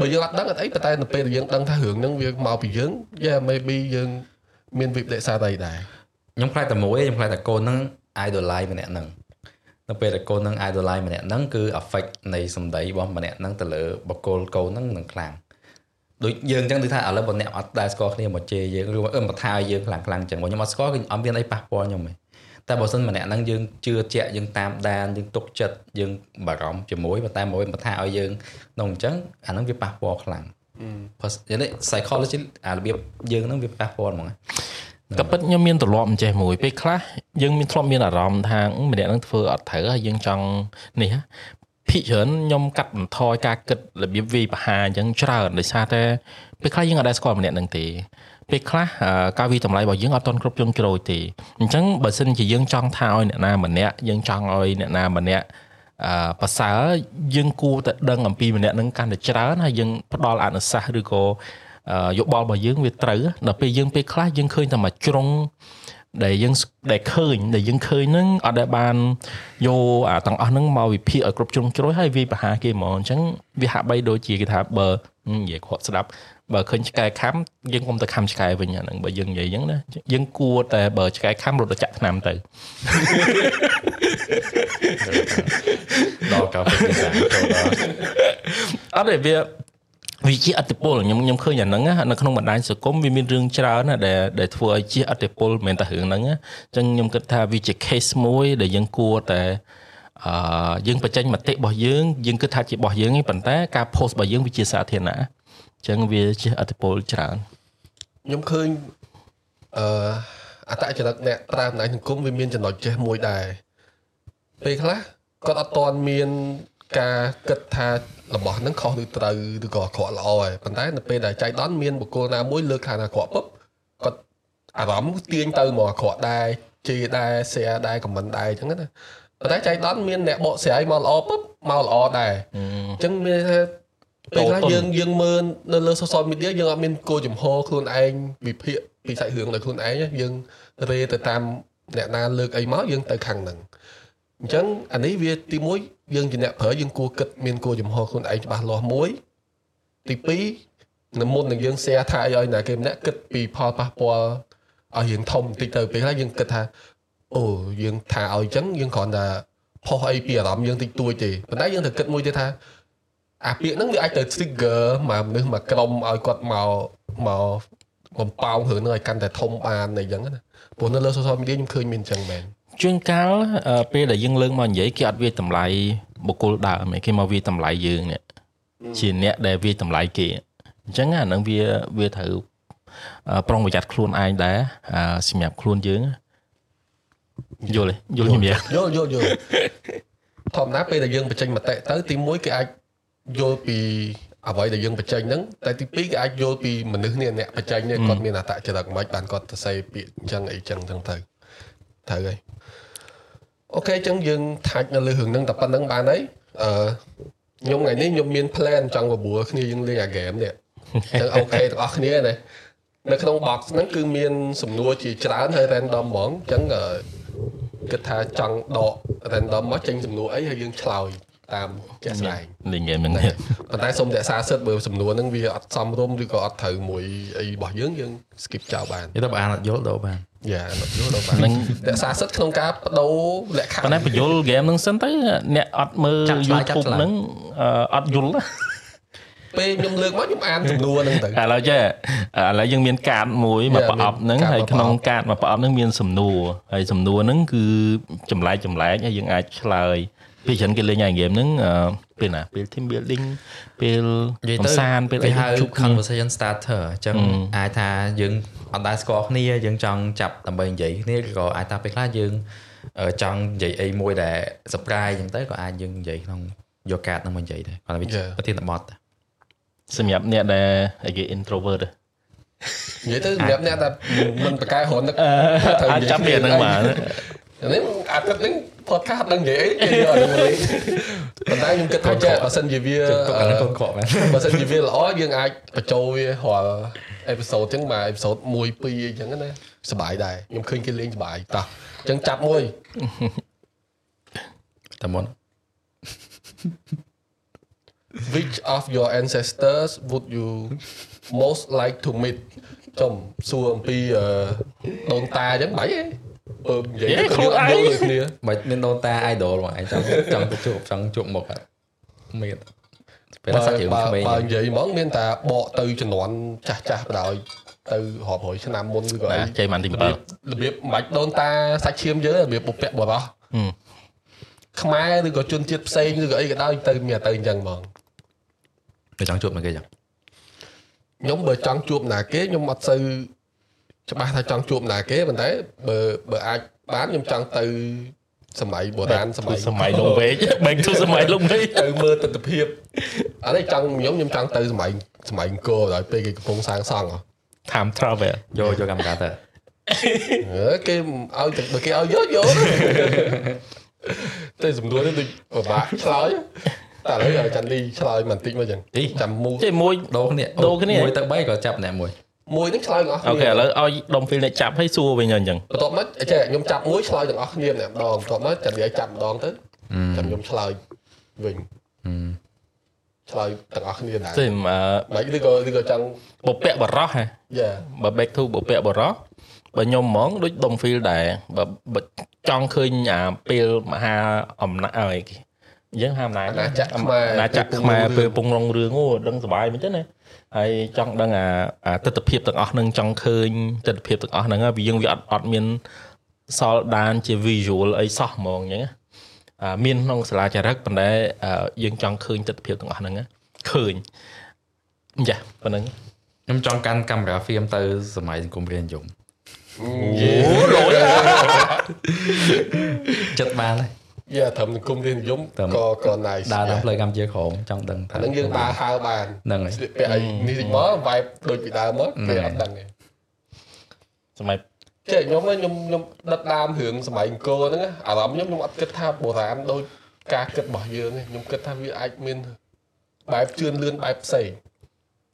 បើយើងអត់ដឹងអត់អីប៉ុន្តែនៅពេលដែលយើងដឹងថារឿងហ្នឹងវាមកពីយើង yeah maybe យើងមានវិបត្តិសាស្ត្រអីដែរខ្ញុំខ្លាចតែមួយខ្ញុំខ្លាចតែកូនហ្នឹង idolize ម្នាក់ហ្នឹង នៅពេលដែលកូនហ្នឹង idolize ម្នាក់ហ្នឹងគឺ affect នៃសម្ដីរបស់ម្នាក់ហ្នឹងទៅលើបកគលកូនហ្នឹងនឹងខ្លាំងដូចយើងអញ្ចឹងគឺថាឥឡូវបើអ្នកអត់ដែលស្គាល់គ្នាមកជេរយើងឬមកអឺមកថាឲ្យយើងខ្លាំងខ្លាំងអញ្ចឹងបើខ្ញុំអត់ស្គាល់គឺអត់មានអីប៉ះពាល់ខ្ញុំទេតែបើសិនម្នាក់ហ្នឹងយើងជឿជាក់យើងតាមដានយើងទុកចិត្តយើងបារម្ភជាមួយប៉ុន្តែមកវិញមកថាឲ្យយើងក្នុងអញ្ចឹងអាហ្នឹងវាប៉ះពាល់ខ្លាំងព្រោះយ៉ាងនេះ psychology អារបៀបយើងហ្នឹងវាប៉ះពាល់ហ្មង ក៏ពិតខ្ញុំមានទម្លាប់អញ្ចេះមួយពេលខ្លះយើងមានធ្លាប់មានអារម្មណ៍ថាអឺម្នាក់ហ្នឹងធ្វើអត់ត្រូវហើយយើងចង់នេះហ៎ភិកច្រើនខ្ញុំកាត់បន្ថយការគិតរបៀបវាយប្រហារអញ្ចឹងច្រើនដោយសារតែពេលខ្លះយើងអត់ដែលស្គាល់ម្នាក់ហ្នឹងទេពេលខ្លះអឺការវិតម្លៃរបស់យើងអត់ទាន់គ្រប់ជ្រុងជ្រោយទេអញ្ចឹងបើសិនជាយើងចង់ថាឲ្យអ្នកណាម្នាក់យើងចង់ឲ្យអ្នកណាម្នាក់អឺប្រសើរយើងគួរតែដឹងអំពីម្នាក់ហ្នឹងកាន់តែច្រើនហើយយើងផ្ដល់អនុសាសន៍ឬក៏អឺ យោបល់របស់យើងវាត្រូវដល់ពេលយើងពេលខ្លះយើងឃើញតែមួយជ្រុងដែលយើងដែលឃើញដែលយើងឃើញហ្នឹងអត់ដែលបានយកអាទាំងអស់ហ្នឹងមកវិភាគឲ្យគ្រប់ជ្រុងជ្រោយហើយវាយប្រហារគេហ្មងអញ្ចឹងវាហាក់បីដូចជាគេថាបើនិយាយខកស្ដាប់បើឃើញឆ្កែខំយើងកុំទៅខំឆ្កែវិញអាហ្នឹងបើយើងនិយាយអញ្ចឹងណាយើងគួរតែបើឆ្កែខំរត់ទៅចាក់ថ្នាំទៅដល់កាលពេលទីសាចូលដល់អត់ទេវា វាជាអត្តពលខ្ញុំខ្ញុំឃើញអាហ្នឹងណានៅក្នុងបណ្ដាញសង្គមវាមានរឿងច្រើនណាដែលដែលធ្វើឲ្យជាអត្តពលមិនមែនតែរឿងហ្នឹងណាអញ្ចឹងខ្ញុំគិតថាវាជា case មួយដែលយើងគួរតែអឺយើងបញ្ចេញមតិរបស់យើងយើងគិតថាជារបស់យើងឯងប៉ុន្តែការ post របស់យើងវាជាសាធារណៈអញ្ចឹងវាជាអត្តពលច្រើនខ្ញុំឃើញអឺអតចរិតអ្នកប្រើអំណាចសង្គមវាមានចំណុចចេះមួយដែរពេលខ្លះគាត់អត់តន់មាន ការគិតថារបស់ហ្នឹងខុសឬត្រូវឬក៏អាក្រក់ល្អហើយប៉ុន្តែនៅពេលដែលចៃដន្យមានបុគ្គលណាមួយលើកថាអាក្រក់ពុបគាត់អារម្មណ៍ទាញទៅមកអាក្រក់ដែរជេរដែរ share ដែរ comment ដែរអញ្ចឹងណាប៉ុន្តែចៃដន្យមានអ្នកបកស្រាយមកល្អពុបមកល្អដែរអញ្ចឹងមានថាពេលខ្លះយើងយើងមើលនៅលើ social media យើងអត់មានគោលចំហខ្លួនឯងវិភាគពីសាច់រឿងដោយខ្លួនឯងណាយើងរេទៅតាមអ្នកណាលើកអីមកយើងទៅខាងហ្នឹង អញ្ចឹងអានេះវាទី1យើងជាអ្នកប្រើយើងគួរគិតមានគោលចំហខ្លួនឯងច្បាស់លាស់មួយទី2នៅមុននឹងយើង share ថាឲ្យណាគេម្នាក់គិតពីផលប៉ះពាល់ឲ្យរឿងធំបន្តិចទៅពេលខ្លះយើងគិតថាអូយើងថាឲ្យអញ្ចឹងយើងគ្រាន់តែផុសអីពីអារម្មណ៍យើងតិចតួចទេប៉ុន្តែយើងត្រូវគិតមួយទៀតថាអាពាក្យហ្នឹងវាអាចទៅ trigger មកមនុស្សមកក្រុមឲ្យគាត់មកមកបំប៉ោងរឿងហ្នឹងឲ្យកាន់តែធំបានអីចឹងណាព្រោះនៅលើ social media ខ្ញុំឃើញមានអញ្ចឹងមែន ជួនកាលអឺពេលដែលយើងលើកមកនិយាយគេអត់វាយតម្លៃបុគ្គលដើមទេគេមកវាយតម្លៃយើងនេះជាអ្នកដែលវាយតម្លៃគេអញ្ចឹងអាហ្នឹងវាវាត្រូវអឺប្រុងប្រយ័ត្នខ្លួនឯងដែរអឺសម្រាប់ខ្លួនយើងយល់ទេយល់ខ្ញុំនិយាយយល់យល់យល់ធម្មតាពេលដែលយើងបញ្ចេញមតិទៅទី1គេអាចយល់ពីអ្វីដែលយើងបញ្ចេញហ្នឹងតែទី2គេអាចយល់ពីមនុស្សនេះអ្នកបញ្ចេញនេះគាត់មានអត្តចរិតមិនបានគាត់ទៅសេពាក្យអញ្ចឹងអីចឹងចឹងទៅត្រូវហើយ អូខេអញ្ចឹងយើងថាច់នៅលើរឿងហ្នឹងតែប៉ុណ្្នឹងបានហើយអឺខ្ញុំថ្ងៃនេះខ្ញុំមាន plan ចង់បបួលគ្នាយើងលេងអា game នេះអញ្ចឹងអូខេទាំងអស់គ្នាណានៅក្នុង box ហ្នឹងគឺមានសំណួរជាច្រើនហើយ random ហ្មងអញ្ចឹងអឺគិតថាចង់ដក random មកចេញសំណួរអីហើយយើងឆ្លើយ តាមជាក់ស្ដែងលេងហ្គេមហ្នឹងទៀតប៉ុន្តែសូមរក្សាសិទ្ធិបើសំណួរហ្នឹងវាអត់សមរម្យឬក៏អត់ត្រូវមួយអីរបស់យើងយើង skip ចោលបាននិយាយទៅបើអានអត់យល់ដូរបានយ៉ាអត់យល់ដល់បានរក្សាសិទ្ធិក្នុងការបដូរលក្ខខណ្ឌប៉ុន្តែបញ្យលហ្គេមហ្នឹងសិនទៅអ្នកអត់មើលចាក់ឆ្លើយចាក់ YouTube ឆ្លើយហ្នឹងអឺអត់យល់ណាពេលខ្ញុំលើកមកខ្ញុំអានសំណួរហ្នឹងទៅឥឡូវចេះឥឡូវយើងមានកាតមួយមក Yeah, ប្រអប់ហ្នឹងមានកាតហើយមកក្នុងប្រអប់កាតមកប្រអប់ហ្នឹងមានសំណួរហើយសំណួរហ្នឹងគឺចម្លែកចម្លែកហើយយើងអាចឆ្លើយ ពេលច្រើនគេលេងអាហ្គេមហ្នឹងអឺពេលណាពេល team building ពេលនិយាយកំទៅសាន្តពេលអីគេហៅជួបគ្នា conversation starter អញ្ចឹងអឺអាចថាយើងអត់ដែរស្គាល់គ្នាយើងចង់ចាប់ដើម្បីនិយាយគ្នាឬក៏អាចថាពេលខ្លះយើងអឺចង់និយាយអីមួយដែល surprise អញ្ចឹងទៅក៏អាចយើងនិយាយក្នុងយកកាតហ្នឹងមកនិយាយដែរគាត់ថាវា Yeah. ប្រធានបទតែសម្រាប់អ្នកដែលអីគេ introvert និយាយទៅសម្រាប់អ្នកដែលមិនប្រកែរននឹកអាចចាប់ពីអាហ្នឹងបាននេះអាទិត្យហ្នឹង podcast ដឹងនិយាយអីគេយកអាហ្នឹងមកលេងប៉ុន្តែខ្ញុំគិតថាចេះបើសិនជាវាទុកអានេះកូនខកមែនបើសិនជាវាល្អយើងអាចបញ្ចូលវារាល់អេពីសូតចឹងមកអេពីសូត1 2អីចឹងណាសប្បាយដែរខ្ញុំឃើញគេលេងសប្បាយតោះចឹងចាប់មួយតែមុន which of your ancestors would you most like to meet ចំសួរអំពីអឺដូនតាចឹងបាយហ៎ បើនិយាយទៅយើងអត់យល់ដូចគ្នាបើមានដូនតា idol មកឯងចង់ចង់ទៅជួបចង់ជួបមុខអត់មានពេលបើសាច់រឿងបើក្មេងបើនិយាយហ្មងមានតែបកទៅជំនាន់ចាស់ចាស់បដ ாய் ទៅរាប់រយឆ្នាំមុនឬក៏អីណាចេះបានទីរបៀបរបៀបមិនបាច់ដូនតាសាច់ឈាមយើងរបៀបបុព្វបុរសហឹមខ្មែរឬក៏ជនជាតិផ្សេងឬក៏អីក៏ដោយទៅមានតែទៅអញ្ចឹងហ្មងតែចង់ជួបមកគេចឹងខ្ញុំបើចង់ជួបណាគេខ្ញុំអត់សូវ ច្បាស់ថាចង់ជួបណាគេប៉ុន្តែបើបើអាចបានខ្ញុំចង់ទៅសម័យបុរាណសម័យសម័យលងវែងបែកទៅសម័យលងវែងទៅមើលទស្សនវិជ្ជាអានេះចង់ខ្ញុំខ្ញុំចង់ទៅសម័យសម័យអង្គរដល់ពេលគេកំពុងសាងសង់ហ៎ time travel យកយកកម្មការទៅអឺគេឲ្យទៅបើគេឲ្យយកយកតែសំណួរនេះដូចពិបាកឆ្លើយតែឥឡូវឲ្យចាន់ឌីឆ្លើយបន្តិចមកចឹងចាំមូចេះមួយដូរគ្នាដូរគ្នាមួយទៅ3ក៏ចាប់ម្នាក់មួយ មួយនឹងឆ្លើយទាំងអស់អូគ្នាខេឥឡូវឲ្យដុំហ្វីលអ្នកចាប់ឲ្យសួរវិញអញ្ចឹងបន្ទាប់មកចេះខ្ញុំចាប់មួយឆ្លើយទាំងអស់គ្នាម្នាក់ម្ដងបន្ទាប់មកចាំនិយាយចាប់ម្ដងទៅចាំខ្ញុំឆ្លើយវិញឆ្លើយទាំងអស់គ្នាដែរចេះអឺមិនឬក៏ឬក៏ចង់បុព្វបរោះហ៎យ៉ាបើ back to បុព្វបរោះបើខ្ញុំហ្មងដូចដុំ feel ដែរបើបើចង់ឃើញអាពេលមហាអំណាចអីគេយើងហាអំណាចអាណាចក្រខ្មែរអាណាចក្រខ្មែរពេលពងរងរឿងអូដឹងសុបាយមែនទេណា ហើយចង់ដឹងអាអាទស្សនវិជ្ជាទាំងអស់ហ្នឹងចង់ឃើញទស្សនវិជ្ជាទាំងអស់ហ្នឹងហើយវាយើងវាអត់អត់មានសល់ដានជា visual អីសោះហ្មងអញ្ចឹងណាអាមានក្នុងសាលាចារឹកប៉ុន្តែអឺយើងចង់ឃើញទស្សនវិជ្ជាទាំងអស់ហ្នឹងណាឃើញចាប៉ុណ្្នឹងខ្ញុំចង់កាន់កាមេរ៉ា film ទៅសម័យសង្គមរាជនិយមយេអូលយចិត្តបានហើយ យ៉ាត្រឹមសង្គមរាជនិយមត្រឹមក៏ក៏ nice ដើរតាមផ្លូវកម្ពុជាក្រមចង់ដឹងអាហ្នឹងយើងដើរហើរបានហ្នឹងហើយស្លៀកពាក់អីនេះតិចមក vibe ដូចពីដើមមកគេអត់ដឹងទេសម័យចេះខ្ញុំខ្ញុំខ្ញុំដិតដាមរឿងសម័យអង្គរហ្នឹងណាអារម្មណ៍ខ្ញុំខ្ញុំអត់គិតថាបុរាណដូចការគិតរបស់យើងទេខ្ញុំគិតថាវាអាចមានបែបជឿនលឿនបែបផ្សេង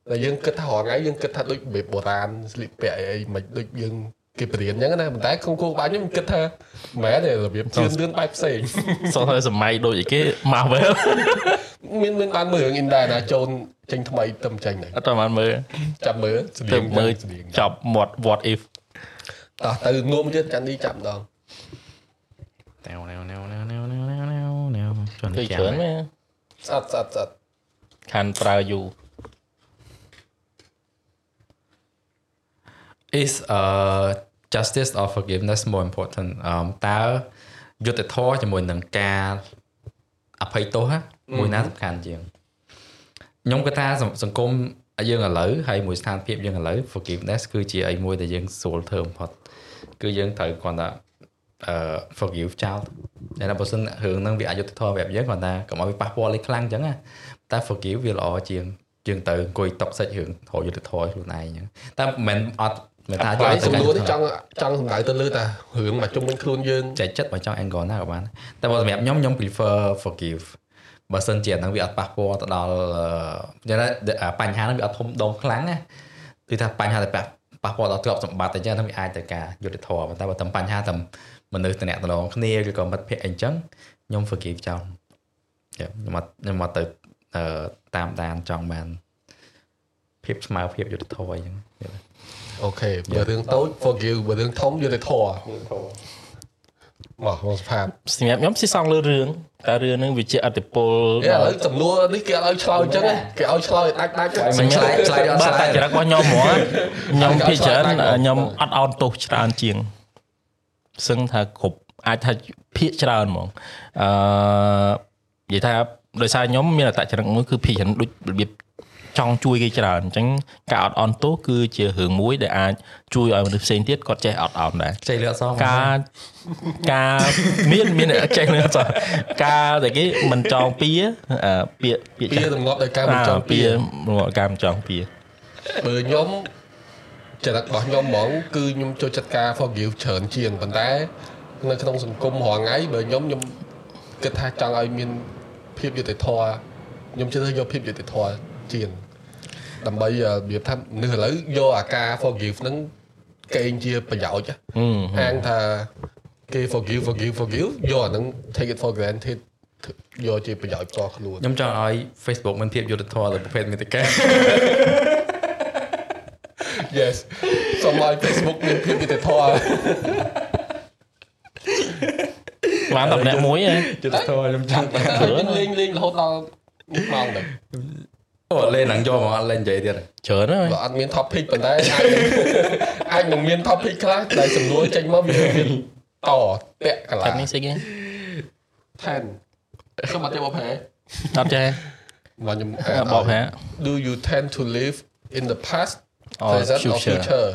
តែយើងគិតថារាល់ថ្ងៃយើងគិតថាដូចរបៀបបុរាណស្លៀកពាក់អីអីមិនដូចយើង គេបរៀនអញ្ចឹងណាប៉ុន្តែគុំគូក្បាច់ខ្ញុំគិតថាមិនមែនទេរបៀបជឿនលឿនបែបផ្សេងសោះតែសម័យដូចអីគេ Marvel មានមានបានមើលរឿង India ណាចូលចេញថ្មីទៅចេញអត់បានមើលចាប់មើលស្ដៀងមើលចប់ what what if តោះទៅងុំទៀតចាន់នេះចាប់ម្ដងតែវណែវណែវណែវណែវណែវណែវណែវជន់ចាំស្អាតស្អាតស្អាតខាន់ប្រើយូរ is uh justice or forgiveness more important អឺតើយុត្តិធម៌ជាមួយនឹងការអភ័យទោសណាមួយណាសំខាន់ជាងខ្ញុំគិតថាសសង្គមយើងឥឡូវហើយមួយស្ថានភាពយើងឥឡូវ forgiveness គឺជាអីមួយដែលយើងស្រួលធ្វើបំផុតគឺយើងត្រូវគាត់ថាអឺ forgive ចោលតែបើសិនរឿងហ្នឹងវាអយុត្តិធម៌ប្រាប់យើងគាត់ថាកុំឲ្យវាប៉ះពាល់លេខខ្លាំងអញ្ចឹងណាតែ forgive វាល្អជាងយើងទៅអង្គុយតុកសិចរឿងរយុត្តិធម៌ខ្លួនឯងអញ្ចឹងតែមិនមែនអត់ មិនថាហើយទៅសំកាន់ណួរនេះចង់ចង់សម្ដៅទៅលើតារឿងមកជុំវិញខ្លួនយើងចែកចិត្តបើចង់ angle ណាក៏បានតែបើសម្រាប់ខ្ញុំខ្ញុំ prefer forgive បើសិនជាអាហ្នឹងវាអត់ប៉ះពាល់ទៅដល់អឺយ៉ាងណាអាបញ្ហាហ្នឹងវាអត់ធំដុំខ្លាំងណាគឺថាបញ្ហាតែប៉ះប៉ះពាល់ដល់ទ្រព្យសម្បត្តិអញ្ចឹងហ្នឹងវាអាចទៅការយុត្តិធម៌ប៉ុន្តែបើតែបញ្ហាតែមនុស្សតំណែងគ្នាឬក៏មិត្តភក្តិអីអញ្ចឹងខ្ញុំ forgive ចោលយ៉ាខ្ញុំអត់ខ្ញុំអត់ទៅអឺតាមដានចង់បានភាពស្មើភាពយុត្តិធម៌អីចឹង អូខេបើរឿងតូច forgive បើរឿងធំយុត្តិធម៌មកមកស្ផាតសម្រាប់ខ្ញុំស៊ីសងលើរឿងតែរឿងហ្នឹងវាជាអតិពលឥឡូវសំណួរនេះគេអត់ឲ្យឆ្លើយអញ្ចឹងទេគេឲ្យឆ្លើយដាច់ដាច់មិនឆ្លើយឆ្លើយអត់បាទឆ្លើតែយចរិតរបស់ខ្ញុំហ្មងខ្ញុំអត់ភាគច្រើនឆ្លើយដាច់ខ្ញុំអត់អោនទោសច្រើនជាងសឹងថាគ្រប់អាចថាភាគច្រើនហ្មងអឺនិយាយថាដោយសារខ្ញុំមានអត្តចរិតមួយគឺភាគច្រើនដូចរបៀប ចង់ជួយគេច្រើនអញ្ចឹងការអត់អន់ទោសគឺជារឿងមួយដែលអាចជួយឲ្យមនុស្សផ្សេងទៀតគាត់ចេះអត់អន់ដែរខ្ចីលឿអសការការមានមានចេះនឹងសោះការតែគេមិនចងពៀអឺពាក្យពាក្យពីរងាប់ដោយការមិនចង់ពីរងាប់ការមិនចងពៀបើខ្ញុំចរិតរបស់ខ្ញុំហ្មងគឺខ្ញុំចូលចិត្តការ forgive ច្រើនជាងប៉ុន្តែ នៅក្នុងសង្គមរាល់ថ្ងៃបើខ្ញុំខ្ញុំគិតថាចង់ឲ្យមានភាពយុត្តិធម៌ខ្ញុំជឿថាយកភាពយុត្តិធម៌ជាង ដើម្បីរបៀបថានេះឥឡូវយកអាការ forgive ហ្នឹងកេងជាប្រយោជន៍ហាងថាគេ forgive forgive forgive យកអាហ្នឹង take it for granted យកជាប្រយោជន៍ផ្ទាល់ខ្លួនខ្ញុំចង់ឲ្យ Facebook មានភាពយុត្តិធម៌លើប្រភេទមេតិកា Yes សូមឲ្យ Facebook មានភាពយុត្តិធម៌បានតែម្នាក់មួយហ៎យុត្តិធម៌ខ្ញុំចង់យើងលេងលេងរហូតដល់ម៉ោងទៅ អូលេងហ្នឹងយកមកអត់លេងនិយាយទៀតច្រើនហើយបើអត់មាន topic ប៉ុន្តែអាចនឹងអាចនឹងមាន topic ខ្លះដែលសំណួរចេញមកវាមានតតាក់កន្លតែះនេះស្អីគេ10ខ្ញុំអត់ចេះបបហែអត់ចេះមកខ្ញុំបបហា Do you tend to live in the past Or present or future? future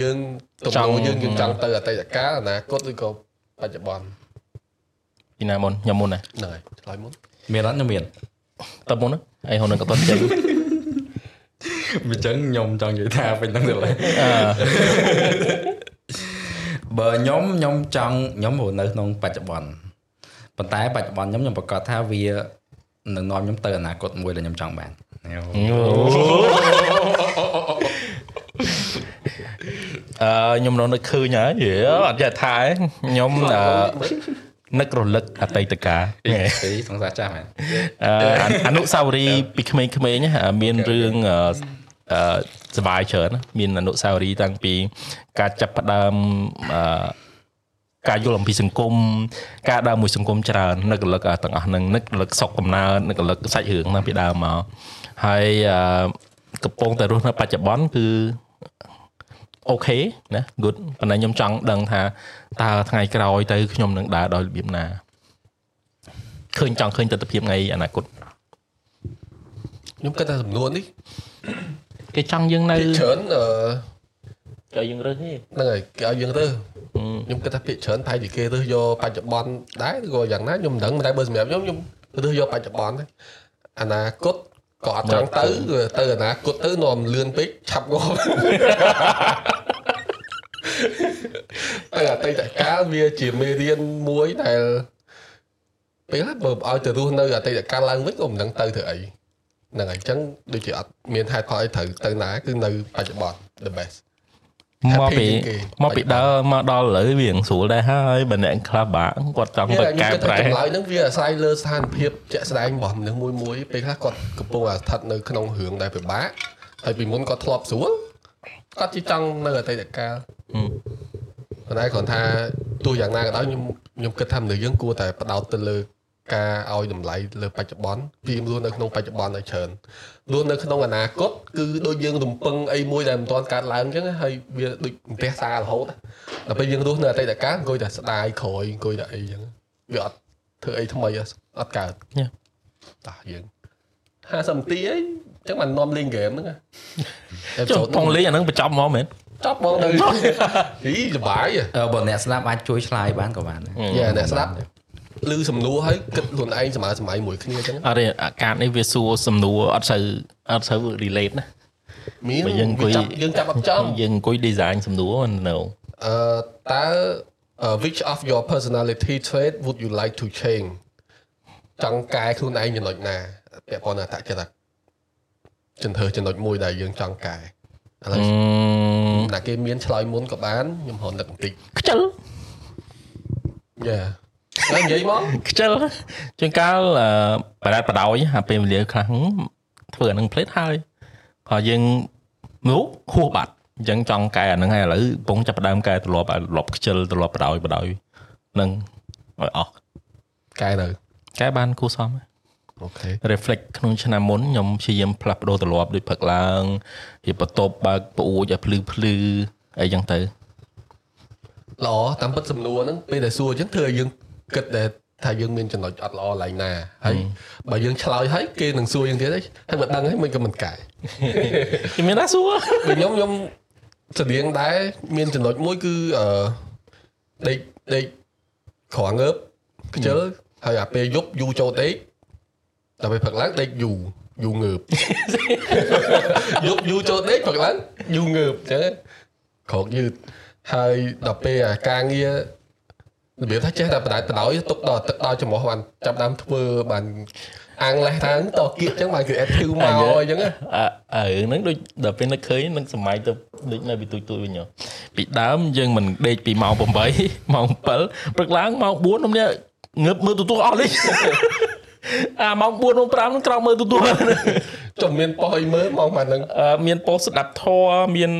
យើងទំចង់នោរយើងយើងចង់ទៅអតីតកាលអនាគតឬក៏បច្ចុប្បន្នពីណាមុនខ្ញុំមុនណាហ្នឹងហើយឆ្លើយមុនមានអត់ខ្ញុំមានតើមុនណា អីហូននឹងក៏តន់ចេញអញ្ចឹងខ្ញុំចង់និយាយថាពេញហ្នឹងទៅឡើយអឺបើខ្ញុំខ្ញុំចង់ខ្ញុំរស់នៅក្នុងបច្ចុប្បន្នប៉ុន្តែបច្ចុប្បន្នខ្ញុំខ្ញុំប្រកាសថាវានឹងនាំខ្ញុំទៅអនាគតមួយដែលខ្ញុំចង់បានអឺខ្ញុំនៅនឹកឃើញហើយយេអត់ចេះថាឯងខ្ញុំអឺ នឹករលឹកអតីតកាល ពីសង្សារចាស់មែន អឺអនុស្សាវរីយ៍ពីក្មេងៗណាមានរឿងអឺអឺសบายច្រើនណាមានអនុស្សាវរីយ៍តាំងពីការចាប់ផ្ដើមអឺការយល់អំពីសង្គមការដើរមួយសង្គមច្រើននឹករលឹកទាំងអស់ហ្នឹងនឹករលឹកសុកកំណើតនឹករលឹកសាច់រឿងតាំងពីដើមមកហើយអឺកំពុងតែរស់នៅបច្ចុប្បន្នគឺ អូខេណា good ប៉ុន្តែខ្ញុំចង់ដឹងថាតើថ្ងៃក្រោយទៅខ្ញុំនឹងដើរដោយរបៀបណាឃើញចង់ឃើញទស្សនវិជ្ជាថ្ងៃអនាគតខ្ញុំគិតថាសំណួរនេះគេចង់យើងនៅភាគច្រើនអឺចូលយើងរើសទេហ្នឹងហើយគេឲ្យយើងរើសខ្ញុំគិតថាភាគច្រើនប្រហែលជាគេរើសយកបច្ចុប្បន្នដែរឬក៏យ៉ាងណាខ្ញុំមិនដឹងតែបើសម្រាប់ខ្ញុំខ្ញុំរើសយកបច្ចុប្បន្នទេអនាគតក៏អត់ចង់ទៅទៅអនាគតទៅនាំលឿនពេកឆាប់ងាប់ តែអតីតកាលវាជាមេរៀនមួយដែលពេលខ្លះបើឲ្យទៅរស់នៅអតីតកាលឡើងវិញក៏មិនដឹងទៅធ្វើអីហ្នឹងហើយអញ្ចឹងដូចជាអត់មានហេតុផលអីត្រូវទៅណាគឺនៅបច្ចុប្បន្ន the best មកពី Happy គេមកពីដើរមកដល់ឥឡូវវារៀងស្រួលដែរហើយបើអ្នកខ្លះបាក់គាត់ចង់ទៅកែប្រែចម្លើយហ្នឹងវាអាស្រ័យលើស្ថានភាពជាក់ស្ដែងរបស់មនុស្សមួយមួយៗពេលខ្លះគាត់កំពុងតែស្ថិតនៅក្នុងរឿងដែលពិបាកហើយពីមុនគាត់ធ្លាប់ស្រួលគាត់ជាចង់នៅអតីតកាល ប៉ុន្តែគ្រាន់ថាទោះយ៉ាងណាក៏ដោយខ្ញុំខ្ញុំគិតថាមនុស្សយើងគួរតែផ្ដោតទៅលើការឲ្យតម្លៃលើបច្ចុប្បន្នពីរស់នៅក្នុងបច្ចុប្បន្នឲ្យច្រើនរស់នៅក្នុងអនាគតគឺដូចយើងរំពឹងអីមួយដែលមិនទាន់កើតឡើងអញ្ចឹងហើយវាដូចផ្ទះសាររហូតដល់ពេលយើងរស់នៅអតីតកាលអង្គុយតែស្ដាយក្រោយអង្គុយតែអីអញ្ចឹងវាអត់ធ្វើអីថ្មីអត់កើតញ៉េតាយើង50នាទីអីអញ្ចឹងបាននាំលេងហ្គេមហ្នឹងណាចុះផងលេងអាហ្នឹងបញ្ចប់មកមែន ចប់បងទៅហីសុបាយហ៎អឺបើអ្នកស្ដាប់អាចជួយឆ្លើយបានក៏បានដែរយ៉ាអ្នកស្ដាប់ឮសំណួរហើយគិតខ្លួនឯងសម័យសម័យមួយគ្នាអញ្ចឹងអត់ទេអាកាសនេះវាសួរសំណួរអត់សូវអត់សូវ relate ណាមានបើយើងអង្គុយវាចាប់យើងចាប់អត់ចំយើងអង្គុយ design សំណួរ no អឺតើ uh, which of your personality trait would you like to change ចង់កែខ្លួនឯងចំណុចណាពាក់ព័ន្ធនឹងអត្តចរិតចន្ទើចំណុចមួយដែលយើងចង់កែ ឥឡូវណាគេមានឆ្លើយមុនក៏បានខ្ញុំហៅនឹកបន្តិចខ្ជិលយ៉ាហើយនិយាយមកខ្ជិលជួនកាលអឺបដាត់បដោយអាពេលវេលាខ្លះហឹមធ្វើអានឹងផ្លេតហើយហើយយើងមកហួសបាត់អញ្ចឹងចង់កែអាហ្នឹងហើយឥឡូវកំពុងចាប់ផ្ដើមកែត្រឡប់ឲ្យត្រឡប់ខ្ជិលត្រឡប់បដោយបដោយនឹងឲ្យអស់កែនៅកែបានគួរសម អូខេ reflect ក្នុងឆ្នាំមុនខ្ញុំព្យាយាមផ្លាស់ប្ដូរទម្លាប់ដូចផឹកឡើងរៀបបន្ទប់បើកប្អួចឲ្យភ្លឺភ្លឺអីចឹងទៅល្អតាមពិតសំណួរហ្នឹងពេលដែលសួរអញ្ចឹងធ្វើឲ្យយើងគិតតែថាយើងមានចំណុចអត់ល្អឡើងណាហើយបើយើងឆ្លើយហើយគេនឹងសួរយើងទៀតហើយហើយមិនដឹងហើយមិនក៏មិនកែគេមានណាសួរដូចខ្ញុំខ្ញុំស្តៀងដែរមានចំណុចមួយគឺអឺដេកដេកក្រងើបខ្ជិលហើយអាពេលយប់យូរចូលដេក ដល់ពេលព្រឹកឡើងដេកយូរយូរងើបយប់យូរចូលដេកព្រឹកឡើងយូរងើបអញ្ចឹងក្រោកយឺតហើយដល់ពេលអាការងាររបៀបថាចេះតែបដាច់បដោយទុកដល់ទឹកដល់ចំហបានចាប់ដើមធ្វើបានអាំងលេះថាតគៀកអញ្ចឹងបានគឺ active មកអញ្ចឹងណាអើអើរឿងហ្នឹងដូចដល់ពេលនឹកឃើញនឹងសម័យទៅដូចនៅពីទូចទូចវិញហ៎ពីដើមយើងមិនដេកពីម៉ោង8ម៉ោង7ព្រឹកឡើងម៉ោង4ខ្ញុំនេះងើបមើលទូទួលអស់លេង អាម៉ោង4ម៉ោង5ហ្នឹងក្រោកមើលទូទួលចំមានប៉ោះអីមើលមកបានហ្នឹងអឺមានប៉ុស្តិ៍ស្ដាប់ធរមាន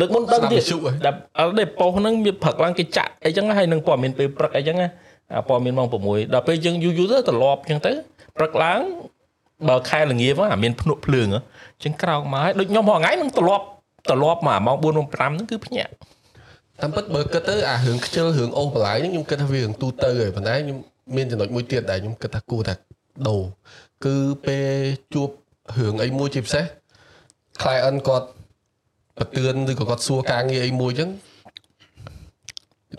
លើកមុនដឹងទៀតស្ដាប់វិទ្យុហ៎ដាប់អត់ទេប៉ុស្តិ៍ហ្នឹងវាព្រឹកឡើងគេចាក់អីចឹងហើយនឹងព័ត៌មានពេលព្រឹកអីចឹងណាអាព័ត៌មានម៉ោង6ដល់ពេលយើងយូរយូរទៅត្រឡប់ចឹងទៅព្រឹកឡើងបើខែល្ងាចមកអាមានភ្នក់ភ្លើងហ៎ចឹងក្រោកមកហើយដូចខ្ញុំរាល់ថ្ងៃនឹងត្រឡប់ត្រឡប់មកអាម៉ោង4ម៉ោង5ហ្នឹងគឺភ្ញាក់តាមពិតបើគិតទៅអារឿងខ្ជិលរឿងអូសបន្លាយហ្នឹងខ្ញុំគិតថាវារឿងទូទៅហើយប៉ុន្តែខ្ញុំមានចំណុចមួយទៀតដែលខ្ញុំគិតថាគួរតែ ដូរគឺពេលជួបរឿងអីមួយជាពិសេស client គាត់បទឿនឬក៏គាត់សួរការងារអីមួយអញ្ចឹង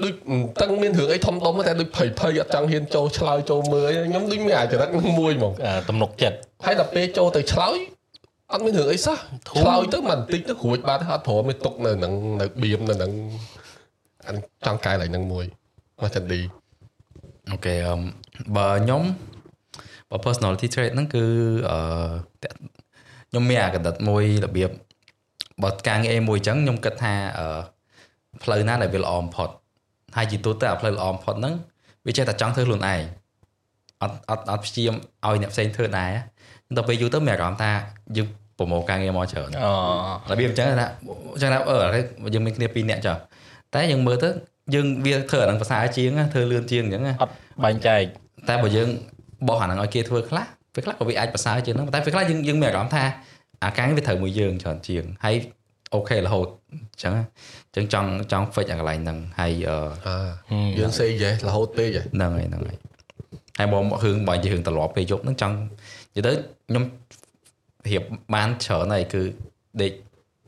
ដូចមិនតឹងមានរឿងអីធំដុំទេតែដូចភ័យភ័យអត់ចង់ហ៊ានចូលឆ្លើយចូលមើលអីខ្ញុំដូចមានអាចរិតនឹងមួយហ្មងអាទំនុកចិត្តហើយដល់ពេលចូលទៅឆ្លើយអត់មានរឿងអីសោះធូរឆ្លើយទៅមិនបន្តិចទៅរួចបាត់ហើយអត់ព្រមទេទុកនៅនឹងនៅបៀមនៅនឹងអានេះចង់កែឡើងនឹងមួយមកចិនឌីអូខេអឺមបើខ្ញុំ បើ personality trait ហ្នឹងគឺអឺតាក់ខ្ញុំមានអាកណ្ដិតមួយរបៀបបើការងារមួយអញ្ចឹងខ្ញុំគិតថាអឺផ្លូវណាដែលវាល្អបំផុតហើយជាទូទៅអាផ្លូវល្អបំផុតហ្នឹងវាចេះតែចង់ធ្វើខ្លួនឯងអត់អត់អត់ព្យាយាមឲ្យអ្នកផ្សេងធ្វើដែរដល់ពេលយូរទៅមានអារម្មណ៍ថាយើងប្រមូលការងារមកច្រើនអូរបៀបអញ្ចឹងថាអញ្ចឹងថាអឺឥឡូវយើងមានគ្នាពីរនាក់ចុះតែយើងមើលទៅយើងវាធ្វើអានឹងភាសាជាងណាធ្វើលឿនជាងអញ្ចឹងណាអត់បែងចែកតែបើយើង បោះអាហ្នឹងឲ្យគេធ្វើខ្លះពេលខ្លះក៏វាអាចប្រសើរជាងហ្នឹងតែពេលខ្លះយើងយើងមានអារម្មណ៍ថាអាការនេះវាត្រូវមួយយើងច្រើនជាងហើយអូខេរហូតអញ្ចឹងណាអញ្ចឹងចង់ចង់ fix អាកន្លែងហ្នឹងហើយអឺអាយើង say yes រហូតពេកហ៎ហ្នឹងហើយហ្នឹងហើយហើយមករឿងបើនិយាយរឿងត្រឡប់ពេលយប់ហ្នឹងចង់និយាយទៅខ្ញុំរៀបបានច្រើនហើយគឺដេក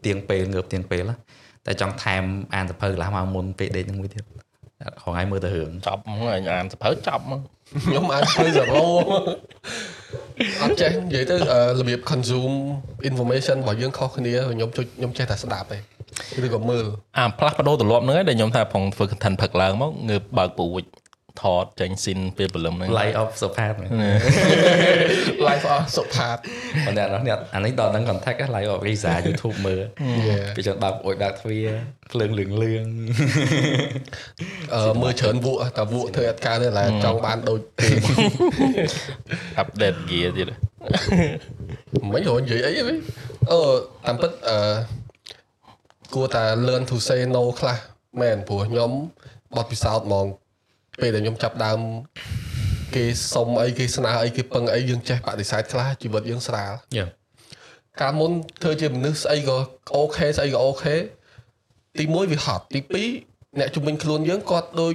ទៀងពេលងើបទៀងពេលណាតែចង់ថែមអានសភៅកន្លះម៉ោងមុនពេលដេកហ្នឹងមួយទៀតរ ហងៃមើលទៅរឿងចប់ហ្មងអញអានសភៅចប់ហ្មងខ្ញុំអាចធ្វើសរោអត់ចេះនិយាយទៅអឺរបៀប consume information របស់យើងខុសគ្នាខ្ញុំជួយខ្ញុំចេះតែស្ដាប់ទេឬក៏មើលអាផ្លាស់ប្ដូរទម្លាប់ហ្នឹងឯងដែលខ្ញុំថាផងធ្វើ content ផឹកឡើងមកងើបបើកពូជ ថតចេញស៊ីនពេលព្រលឹមហ្នឹង light of សុផាត live អស់សុផាតបងអ្នកអ្នកអានេះដល់ហ្នឹង contact ហ្នឹង live of Risa YouTube មើល Yeah. ពីចឹងបើកអួយបើកទ្វារភ្លើងលឿងលឿងអឺមើលច្រើនវក់តែវក់ធ្វើអត់កើតទេឡើយចង់បានដូចគេអាប់ដេត gear ទៀតមិនរនិយាយអីវិញអឺតាមពិតអឺគួរតែ learn to say no ខ្លះមែនព្រោះខ្ញុំបត់ពិសោធន៍ហ្មង ពេលដែលខ្ញុំចាប់ដើមគេសុំអីគេស្នើអីគេពឹងអីយើងចេះបដិសេធខ្លះជីវិតយើងស្រាលយេកាលមុនធ្វើជាមនុស្សស្អីក៏អូខេស្អីក៏អូខេទី1វាហត់ទី2អ្នកជំនាញខ្លួនយើងគាត់ដូច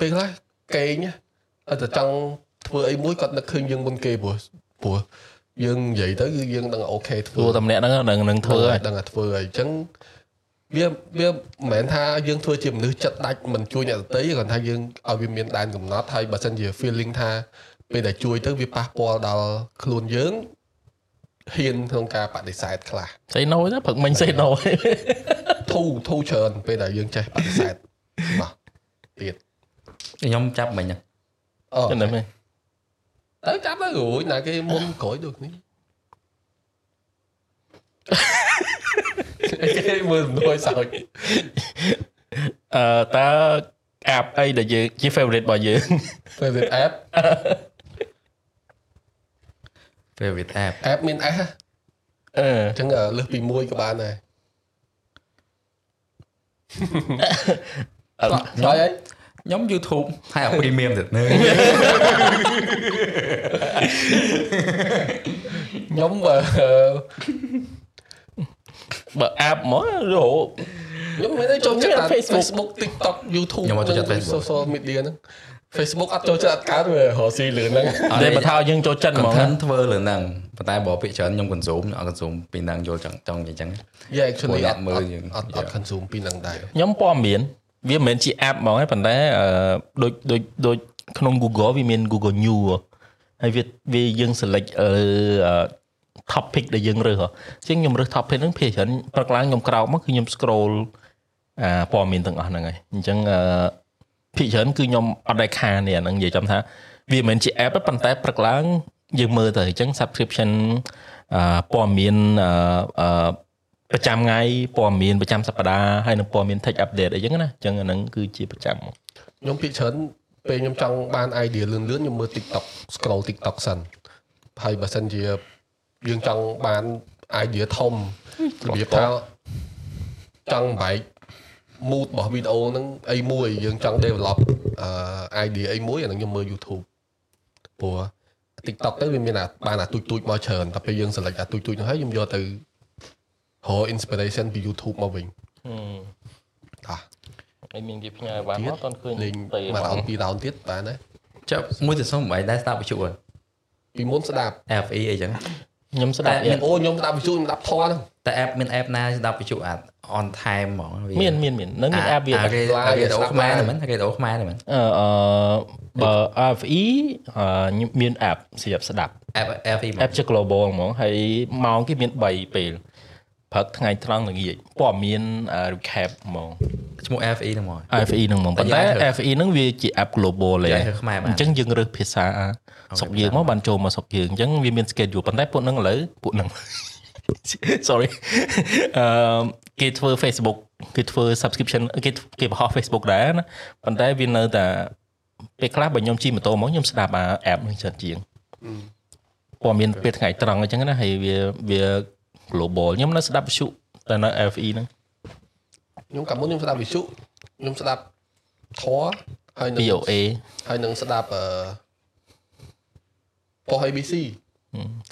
ពេលខ្លះកេងណាអត់តែចង់ធ្វើអីមួយគាត់នឹកឃើញយើងមុនគេព្រោះព្រោះយើងនិយាយទៅគឺយើងដឹងអូខេធ្វើព្រោះតែម្នាក់ហ្នឹងនឹងនឹងធ្វើហើយដឹងតែធ្វើហើយអញ្ចឹង វាវាមិនមែនថាយើងធ្វើជាមនុស្សចិត្តដាច់មិនជួយអ្នកដទៃទេគ្រាន់ថាយើងឲ្យវាមានដែនកំណត់ហើយបើសិនជា feeling ថាពេលដែលជួយទៅវាប៉ះពាល់ដល់ខ្លួនយើងហ៊ានក្នុងការបដិសេធខ្លះសេណូទៅព្រឹកមិញសេណូធូរធូរច្រើនពេលដែលយើងចេះបដិសេធបាទទៀតខ្ញុំចាប់មិញហ្នឹងអូចឹងតែមែនទៅចាប់ទៅរួចណាគេមុនក្រោយដូចនេះ គេមើលដូចសើចអឺតើ app អីដែលយើងជា favorite របស់យើង favorite app favorite app app មាន S ហ៎អឺអញ្ចឹងអឺលើសពី1ក៏បានដែរអឺឆ្លើយអីខ្ញុំ YouTube ហើយអា premium ទៀតនៅខ្ញុំ បើបើ app ហ្មងរហូតខ្ញុំមិនได้ចូលចិត្តតែ Facebook Facebook TikTok YouTube ខ្ញុំមកចូលចិត្ត Facebook social media ហ្នឹង Facebook អត់ចូលចិត្តអត់កើតវារកស៊ីលឿនហ្នឹងតែបើថាឲ្យយើងចូលចិត្តហ្មង content ធ្វើលើហ្នឹងប៉ុន្តែបើពាក្យច្រើនខ្ញុំ consume ខ្ញុំអត់ consume ពីហ្នឹងយល់ចង់ចង់និយាយចឹង Yeah actually ពួកអអ្នកត់មើមើលលយើងអត់អត់ consume ពីនឹងដែរខ្ញុំព័ត៌មានវាមិនមែនជា app ហ្មងទេប៉ុន្តែអឺដូចដូចដូចក្នុង Google វាមាន Google News ហើយវាវាយើង select អឺ topic ដែលយើងរើសជាងខ្ញុំរើស topic ហ្នឹងភាគច្រើនព្រឹកឡើងខ្ញុំក្រោកមកគឺខ្ញុំ scroll អាព័ត៌មានទាំងអស់ហ្នឹងហើយអញ្ចឹងអឺភាគច្រើនគឺខ្ញុំអត់ដែលខាននេះអាហ្នឹងនិយាយចំថាវាមិនមែនជា app ទេប៉ុន្តែព្រឹកឡើងយើងមើលទៅអញ្ចឹង subscription អឺព័ត៌មានអឺអឺប្រចាំថ្ងៃព័ត៌មានប្រចាំសប្តាហ៍ហើយនឹងព័ត៌មាន tech update អីចឹងណាអញ្ចឹងអាហ្នឹងគឺជាប្រចាំខ្ញុំភាគច្រើនពេលខ្ញុំចង់បាន idea លឿនលឿនខ្ញុំមើល TikTok scroll TikTok សិនហើយបើសិនជា យើងចង់បាន idea ធំរបៀបថាចង់បែក mood របស់វីដេអូហ្នឹងអីមួយយើងចង់ develop អឺ idea អីមួយអាហ្នឹងខ្ញុំមើល YouTube ព្រោះ TikTok ទៅវាមានអាបានអាទូចទូចៗមកច្រើនតែពេលយើង select អាទូចទូចៗហ្នឹងហើយខ្ញុំយកទៅរក inspiration ពី YouTube មកវិញតាហើយមានគេផ្ញើបានមកអត់ឃើញលេងទេមួយរោនពីររោនទៀតបានដែរចាប់មួយទៅសុំមិនដែរស្ដាប់វិទ្យុហ៎ពីមុនស្ដាប់ FE អីចឹង ខ្ញុំស្ដាប់តែមានអូខ្ញុំស្ដាប់វិទ្យុខ្ញុំស្ដាប់ធម៌ហ្នឹងតែ app មាន app ណាស្ដាប់វិទ្យុអាច on time ហ្មងវាមានមានមាននៅមាន app វាអារេ live អារេដូស្ដាប់ខ្មែរ live ទេមែនរេដូខ្មែរទេមែនអឺអឺបើ RFE អឺខ្ញុំមាន app សម្រាប់ស្ដាប់ app FE ហ្មង app ជា global ហ្មងហើយម៉ោងគេមាន3ពេលព្រឹកថ្ងៃត្រង់ល្ងាចព័ត៌មានអឺ recap ហ្មងឈ្មោះ FE ហ្នឹងហ្មង RFE ហ្នឹងហ្មងប៉ុន្តែតែយើងអាច FE ហ្នឹងវាជា app global លេនិយាយទៅខ្មែរបានអញ្ចឹងយើងរើសភាសា ស្រុកយើងមកបានចូលមកស្រុកយើងអញ្ចឹងវាមាន schedule ប៉ុន្តែពួកហ្នឹងឥឡូវពួកហ្នឹង sorry អឺគេធ្វើ Facebook គេធ្វើ subscription គេគេបង្ហោះ Facebook ដែរណាប៉ុន្តែវានៅតែពេលខ្លះបើខ្ញុំជិះម៉ូតូមកខ្ញុំស្ដាប់អា app ហ្នឹងច្រើនជាងព័ត៌មានពេលថ្ងៃត្រង់អញ្ចឹងណាហើយវាវា global ខ្ញុំនៅស្ដាប់វិទ្យុតែនៅ FE ហ្នឹងខ្ញុំកាលមុនខ្ញុំស្ដាប់វិទ្យុខ្ញុំស្ដាប់ធម៌ហើយនឹង POA ហើយនឹងស្ដាប់អឺ ប៉ុស ABC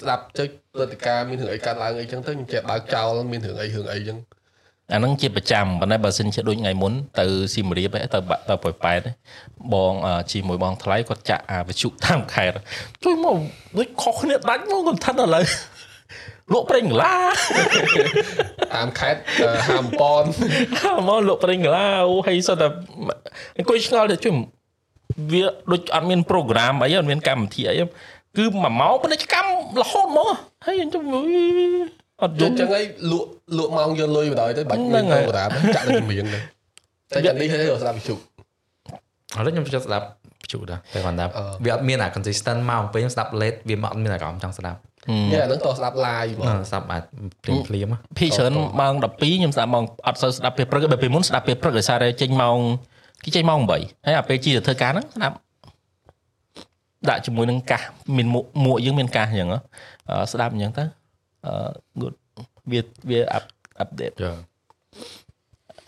ស្ដាប់ចុចព្រឹត្តិការណ៍មានរឿងអីកើតឡើងអីចឹងទៅខ្ញុំចេះបើកចោលមានរឿងអីរឿងអីចឹងអាហ្នឹងជាប្រចាំប៉ុន្តែបើសិនជាដូចថ្ងៃមុនទៅស៊ីមរៀបឯងទៅបាក់ទៅប៉ោយប៉ែតឯងបងអឺជាមួយបងថ្លៃគាត់ចាក់អាវិទ្យុតាមខេត្តជួយមកដូចខុសគ្នាដាច់មកគាត់ថាត់ឥឡូវលក់ប្រេងកន្លាតាមខេត្តអឺហាមប៉ុនមកលក់ប្រេងកន្លាអូហើយសុទ្ធតែអង្គុយឆ្ងល់ទៅជួយវាដូចអត់មាន program អីអត់មានកម្មវិធីអី គឺមួយម៉ោងពាណិជ្ជកម្មរហូតមកហើយខ្ញុំអត់យយកល់ចឹងហើយលក់លក់ម៉ោងយកលុយបណ្ដោយទៅបាច់ហ្នឹមានងហើយប្រូក្រាមចាក់ទៅជំនាញទៅតែយ៉ាងនេះហើយស្ដាប់វិទ្យុឥឡូវខ្ញុំចូលស្ដាប់វិទ្យុដែរតែគាត់ថាអឺវាអត់មានអា consistent មកពេលខ្ញុំស្ដាប់ late វាមកអត់មានអារម្មណ៍ចង់ស្ដាប់យ៉ាអាហ្នឹងតោះស្ដាប់ live ហ្មងអឺស្ដាប់អាចភ្លាមភ្លាមៗភីច្រើនម៉ោង12ខ្ញុំស្ដាប់ម៉ោងអត់សូវស្ដាប់ពេលព្រឹកទេបើពេលមុនស្ដាប់ពេលព្រឹកដោយសារតែចេញម៉ោងគេចេញម៉ោង8ហើយអាពេលជីទៅធ្វើការហ្នឹងស្ដាប់ ដាក់ជាមួយនឹងកាសមានមួកមួកយើងមានកាសអញ្ចឹងហ៎អឺស្ដាប់អញ្ចឹងទៅអឺ good វាវាអាប់អាប់ដេតចា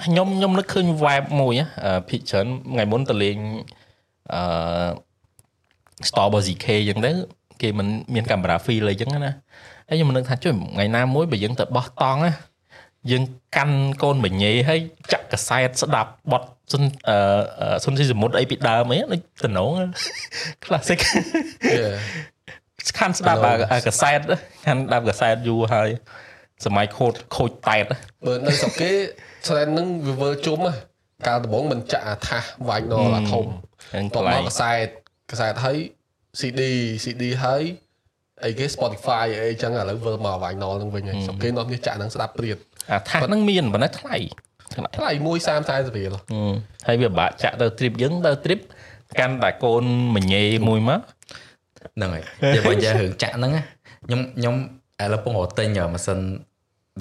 ខ្ញុំខ្ញុំនឹកឃើញ vibe មួយអឺភិកច្រើនថ្ងៃមុនទៅលេងអឺ Star Wars ZK អញ្ចឹងទៅគេមិនមានកាមេរ៉ា feel អីអញ្ចឹងណាហើយខ្ញុំនឹកថាជួយថ្ងៃណាមួយបើយើងទៅបោះតង់ណា យើងកាន់កូនបញេហើយចាក់កសែតស្ដាប់បទសុនអឺសុនស៊ីសមុទ្រអីពីដើមអីដូចតំណង classic យ៉ាខាន់ស្ដាប់អាអាកសែតខាន់ស្ដាប់កសែតយូរហើយសម័យខូចខូចតែតបើនៅស្រុកគេស្រែនហ្នឹងវាវើជុំហ៎កាលដំបូងមិនចាក់អាថាសវាយណអាធំហ្នឹងតកបន្លែមកងកសែតកសែតហើយ CD CD ហើយអីគេ Spotify អីចឹងឥឡូវវើមកវាយណហ្នឹងវិញហើយស្រុកគេនាំគ្នាចាក់ហ្នឹងស្ដាប់ព្រាត អាថាសហ្នឹងមានប៉ុន្តែថ្លៃថ្លៃថ្លៃ1 30 40រៀលហឹមហើយវាពិបាកចាក់ទៅ trip យើងទៅ trip កាន់តែកូនមញេមួយមកហ្នឹងហើយនិយាយបើនិយាយរឿងចាក់ហ្នឹងណាខ្ញុំខ្ញុំឥឡូវពងរត់ទិញម៉ាស៊ីន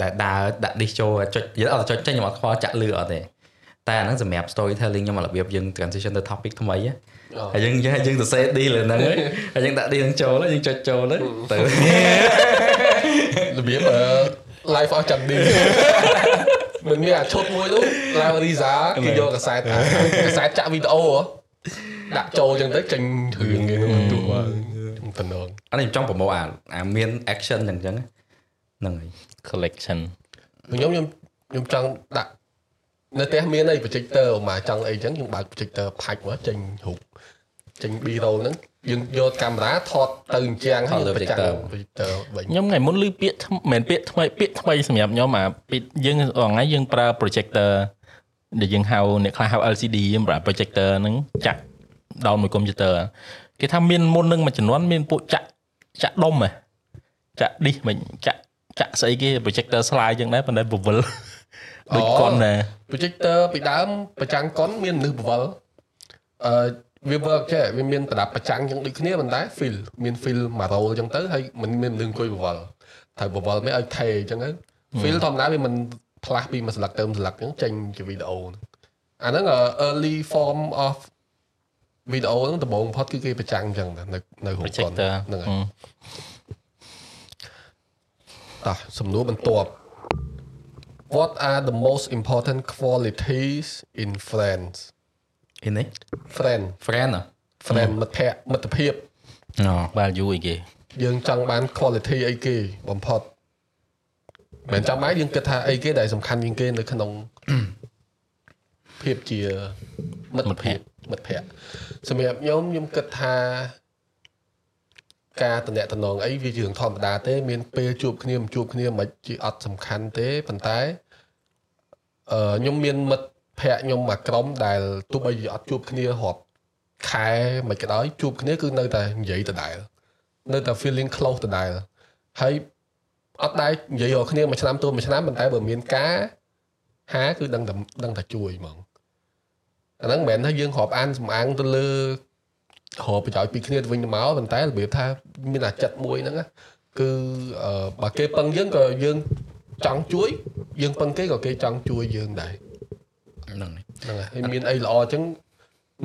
ដែលដើរដាក់ disk ចូលចុចនិយាយអត់ចុចចេញខ្ញុំអត់ខ្វល់ចាក់លឺអត់ទេតែអាហ្នឹងសម្រាប់ storytelling ខ្ញុំអារបៀបយើង transition ទៅ topic ថ្មីណាហើយយើងយើងយើងសរសេរ D លើហ្នឹងហើយហើយយើងដាក់ D ហ្នឹងចូលហើយយើងចុចចូលទៅទៅរបៀបអឺ live អស់ចាំឌីមិនមានអាឈុតមួយនោះ live Riza គេយកកសែតអាកសែតចាក់វីដេអូហ៎ដាក់ចូលចឹងទៅចេញរឿងគេនោះទូមកតំណងអានេះខ្ញុំចង់ប្រម៉ូទអាអាមាន action ចឹងចឹងហ្នឹងហើយ collection ខ្ញុំខ្ញុំខ្ញុំចង់ដាក់នៅផ្ទះមានអី projector មកចង់អីចឹងខ្ញុំបើក projector ផាច់មកចេញរូប ចេញ B-roll ហ្នឹងយើងយកកាមេរ៉ាថតទៅអញ្ចឹងហើយយើងបញ្ចាំង projector វិញខ្ញុំថ្ងៃមុនឮពាក្យថ្មមិនមែនពាក្យថ្មីពាក្យថ្មីសម្រាប់ខ្ញុំអាពីយើងថ្ងៃយើងប្រើ projector ដែលយើងហៅអ្នកខ្លះហៅ LCD សម្រាប់ projector ហ្នឹងចាក់ដល់មួយកុំព្យូទ័រគេថាមានមុននឹងមួយចំនួនមានពួកចាក់ចាក់ដុំហ៎ចាក់ disk មិនចាក់ចាក់ស្អីគេ projector slide ចឹងដែរប៉ុន្តែពវិលដូចកុនដែរ projector ពីដើមប្រចាំងកុនមានលឺបវលអឺ វា work ចេះវាមានប្រដាប់ប្រចាំងចឹងដូចគ្នាប៉ុន្តែ fill មាន fill មួយ roll ចឹងទៅហើយมันមានមនុស្សអង្គុយបវលត្រូវបវលមិនឲ្យថេចឹងទៅ fill ធម្មតាវាមិនផ្លាស់ពីមួយស្លឹកទៅមួយស្លឹកចឹងចេញជាវីដេអូអាហ្នឹង early form of វីដេអូហ្នឹងដំបូងបំផុតគឺគេប្រចាំងចឹងនៅនៅរូបកុន projector ហ្នឹងហើយតោះសំណួរបន្ទាប់ What are the most important qualities in friends អីនេះ friend friend ហ៎ friend មិត្តភក្តិមិត្តភាពអូ value អីគេយើងចង់បាន quality អីគេបំផុតមិនចាំបាច់យើងគិតថាអីគេដែលសំខាន់ជាងគេនៅក្នុងភាពជាមិត្តភាពមិត្តភក្តិសម្រាប់ខ្ញុំខ្ញុំគិតថាការតំណែងអីវាជារឿងធម្មតាទេ មានពេលជួបគ្នាមិនជួបគ្នាមិនជាអត់សំខាន់ទេប៉ុន្តែអឺខ្ញុំមានមិត្ត ភក្តិខ្ញុំមួយក្រុមដែលទោះបីជាអត់ជួបគ្នារាប់ខែមិនក៏ដោយជួបគ្នាគឺនៅតែនិយាយដដែលនៅតែ feeling close ដដែលហើយអត់ដែរនិយាយរកគ្នាមួយឆ្នាំទល់មួយឆ្នាំប៉ុន្តែបើមានការហាគឺដឹងតែដឹងតែជួយហ្មងអាហ្នឹងមិនមែនថាយើងរាប់អានសំអាងទៅលើរកប្រយោជន៍ពីគ្នាទៅវិញទៅមកប៉ុន្តែរបៀបថាមានអាចិត្តមួយហ្នឹងណាគឺអឺបើគេពឹងយើងក៏យើងចង់ជួយយើងពឹងគេក៏គេចង់ជួយយើងដែរ ហ្នឹងហើយហ្នឹងហើយហើយមានអីល្អអញ្ចឹង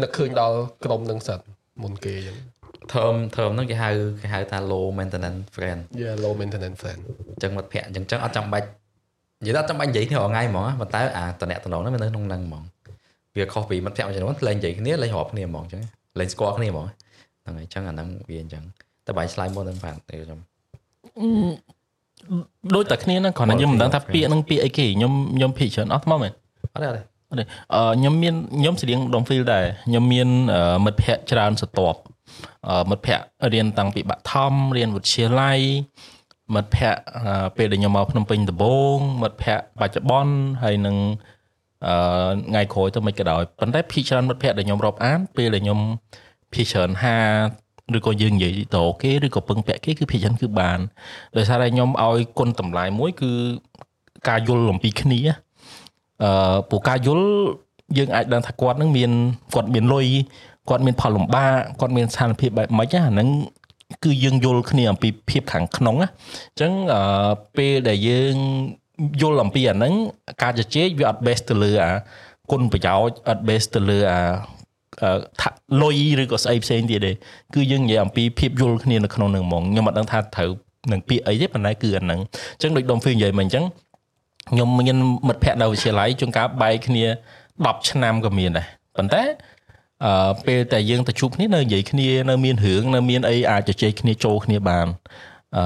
នឹកឃើញដល់ក្រុមនឹងសិនមុនគេអញ្ចឹង term term ហ្នឹងគេហៅគេហៅថា low maintenance friend yeah low maintenance friend អញ្ចឹងមិត្តភក្តិអញ្ចឹងចឹងអត់ចាំបាច់និយាយថាអត់ចាំបាច់និយាយគ្នារាល់ថ្ងៃហ្មងប៉ុន្តែអាតំណែងហ្នឹងវានៅក្នុងហ្នឹងហ្មងវាខុសពីមិត្តភក្តិមួយចំនួនលេងនិយាយគ្នាលេងរាប់គ្នាហ្មងអញ្ចឹងលេងស្គាល់គ្នាហ្មងហ្នឹងហើយអញ្ចឹងអាហ្នឹងវាអញ្ចឹងតែបាច់ឆ្លើយមុននឹងបានទេខ្ញុំដូចតែគ្នាហ្នឹងគ្រាន់តែខ្ញុំមិនដឹងថាពាក្យហ្នឹងពាក្យអីគេខ្ញុំខ្ញុំភិកច្រើនអត់មកមែនអត់ទេអត់ទេអត់ទេអឺ ខ្ញុំមានខ្ញុំស្រៀងដុំ feel ដែរខ្ញុំមានអឺមិត្តភ័ក្តិច្រើនស្រទាប់អឺមិត្តភ័ក្តិរៀនតាំងពីបឋមរៀនវិទ្យាល័យមិត្តភ័ក្តិអឺពេលដែលខ្ញុំមកភ្នំពេញដំបូងមិត្តភ័ក្តិបច្ចុប្បន្នហើយនឹងអឺថ្ងៃក្រោយទៅមិនក៏ដោយប៉ុន្តែភាគច្រើនមិត្តភ័ក្តិដែលខ្ញុំរាប់អានពេលដែលខ្ញុំភាគច្រើនហាឬក៏យើងនិយាយទៅគេឬក៏ពឹងពាក់គេគឺភាគច្រើនគឺបានដោយសារតែខ្ញុំឲ្យគុណតម្លៃមួយគឺការយល់អំពីគ្នា អឺពូការយល់យើងអាចដឹងថាគាត់នឹងមានគាត់មានលុយគាត់មានផលលំបាកគាត់មានស្ថានភាពបែបម៉េចណាអាហ្នឹងគឺយើងយល់គ្នាអំពីភាពខាងក្នុងណាអញ្ចឹងអឺពេលដែលយើងយល់អំពីអាហ្នឹងការជជែកវាអត់ base ទៅលើអាគុណប្រយោជន៍អត់ base ទៅលើអាអឺថាលុយឬក៏ស្អីផ្សេងទៀតទេគឺយើងនិយាយអំពីភាពយល់គ្នានៅក្នុងនឹងហ្មងខ្ញុំអត់ដឹងថាត្រូវនឹងពាក្យអីទេប៉ុន្តែគឺអាហ្នឹងអញ្ចឹងដូចដុំហ្វីនិយាយមកអញ្ចឹង ខ្ញុំមានមិត្តភ័ក្តិនៅវិទ្យាល័យជួនកាលបែកគ្នា10ឆ្នាំក៏មានដែរប៉ុន្តែអឺពេលតែយើងទៅជួបគ្នានៅនិយាយគ្នានៅមានរឿងនៅមានអីអាចជជែកគ្នាចូលគ្នាបានអឺ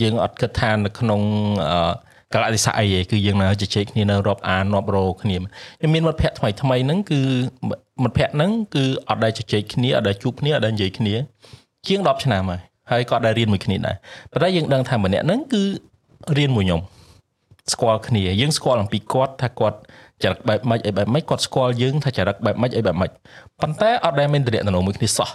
យើងអត់គិតថានៅក្នុងអឺកលៈទេសៈអីទេគឺយើងនៅជជែកគ្នានៅរាប់អានរាប់រោគ្នាខ្ញុំមានមិត្តភ័ក្តិថ្មីថ្មីហ្នឹងគឺមិត្តភ័ក្តិហ្នឹងគឺអត់ដែលជជែកគ្នាអត់ដែលជួបគ្នាអត់ដែលនិយាយគ្នាជាង10ឆ្នាំហើយហើយក៏ដែលរៀនមួយគ្នាដែរប៉ុន្តែយើងដឹងថាម្នាក់ហ្នឹងគឺរៀនមួយខ្ញុំ ស្គាល់គ្នាយើងស្គាល់អំពីគាត់ថាគាត់ចរិតបែបម៉េចអីបែបម៉េចគាត់ស្គាល់យើងថាចរិតបែបម៉េចអីបែបម៉េចប៉ុន្តែអត់ដែលមានតំណែងមួយគ្នាសោះ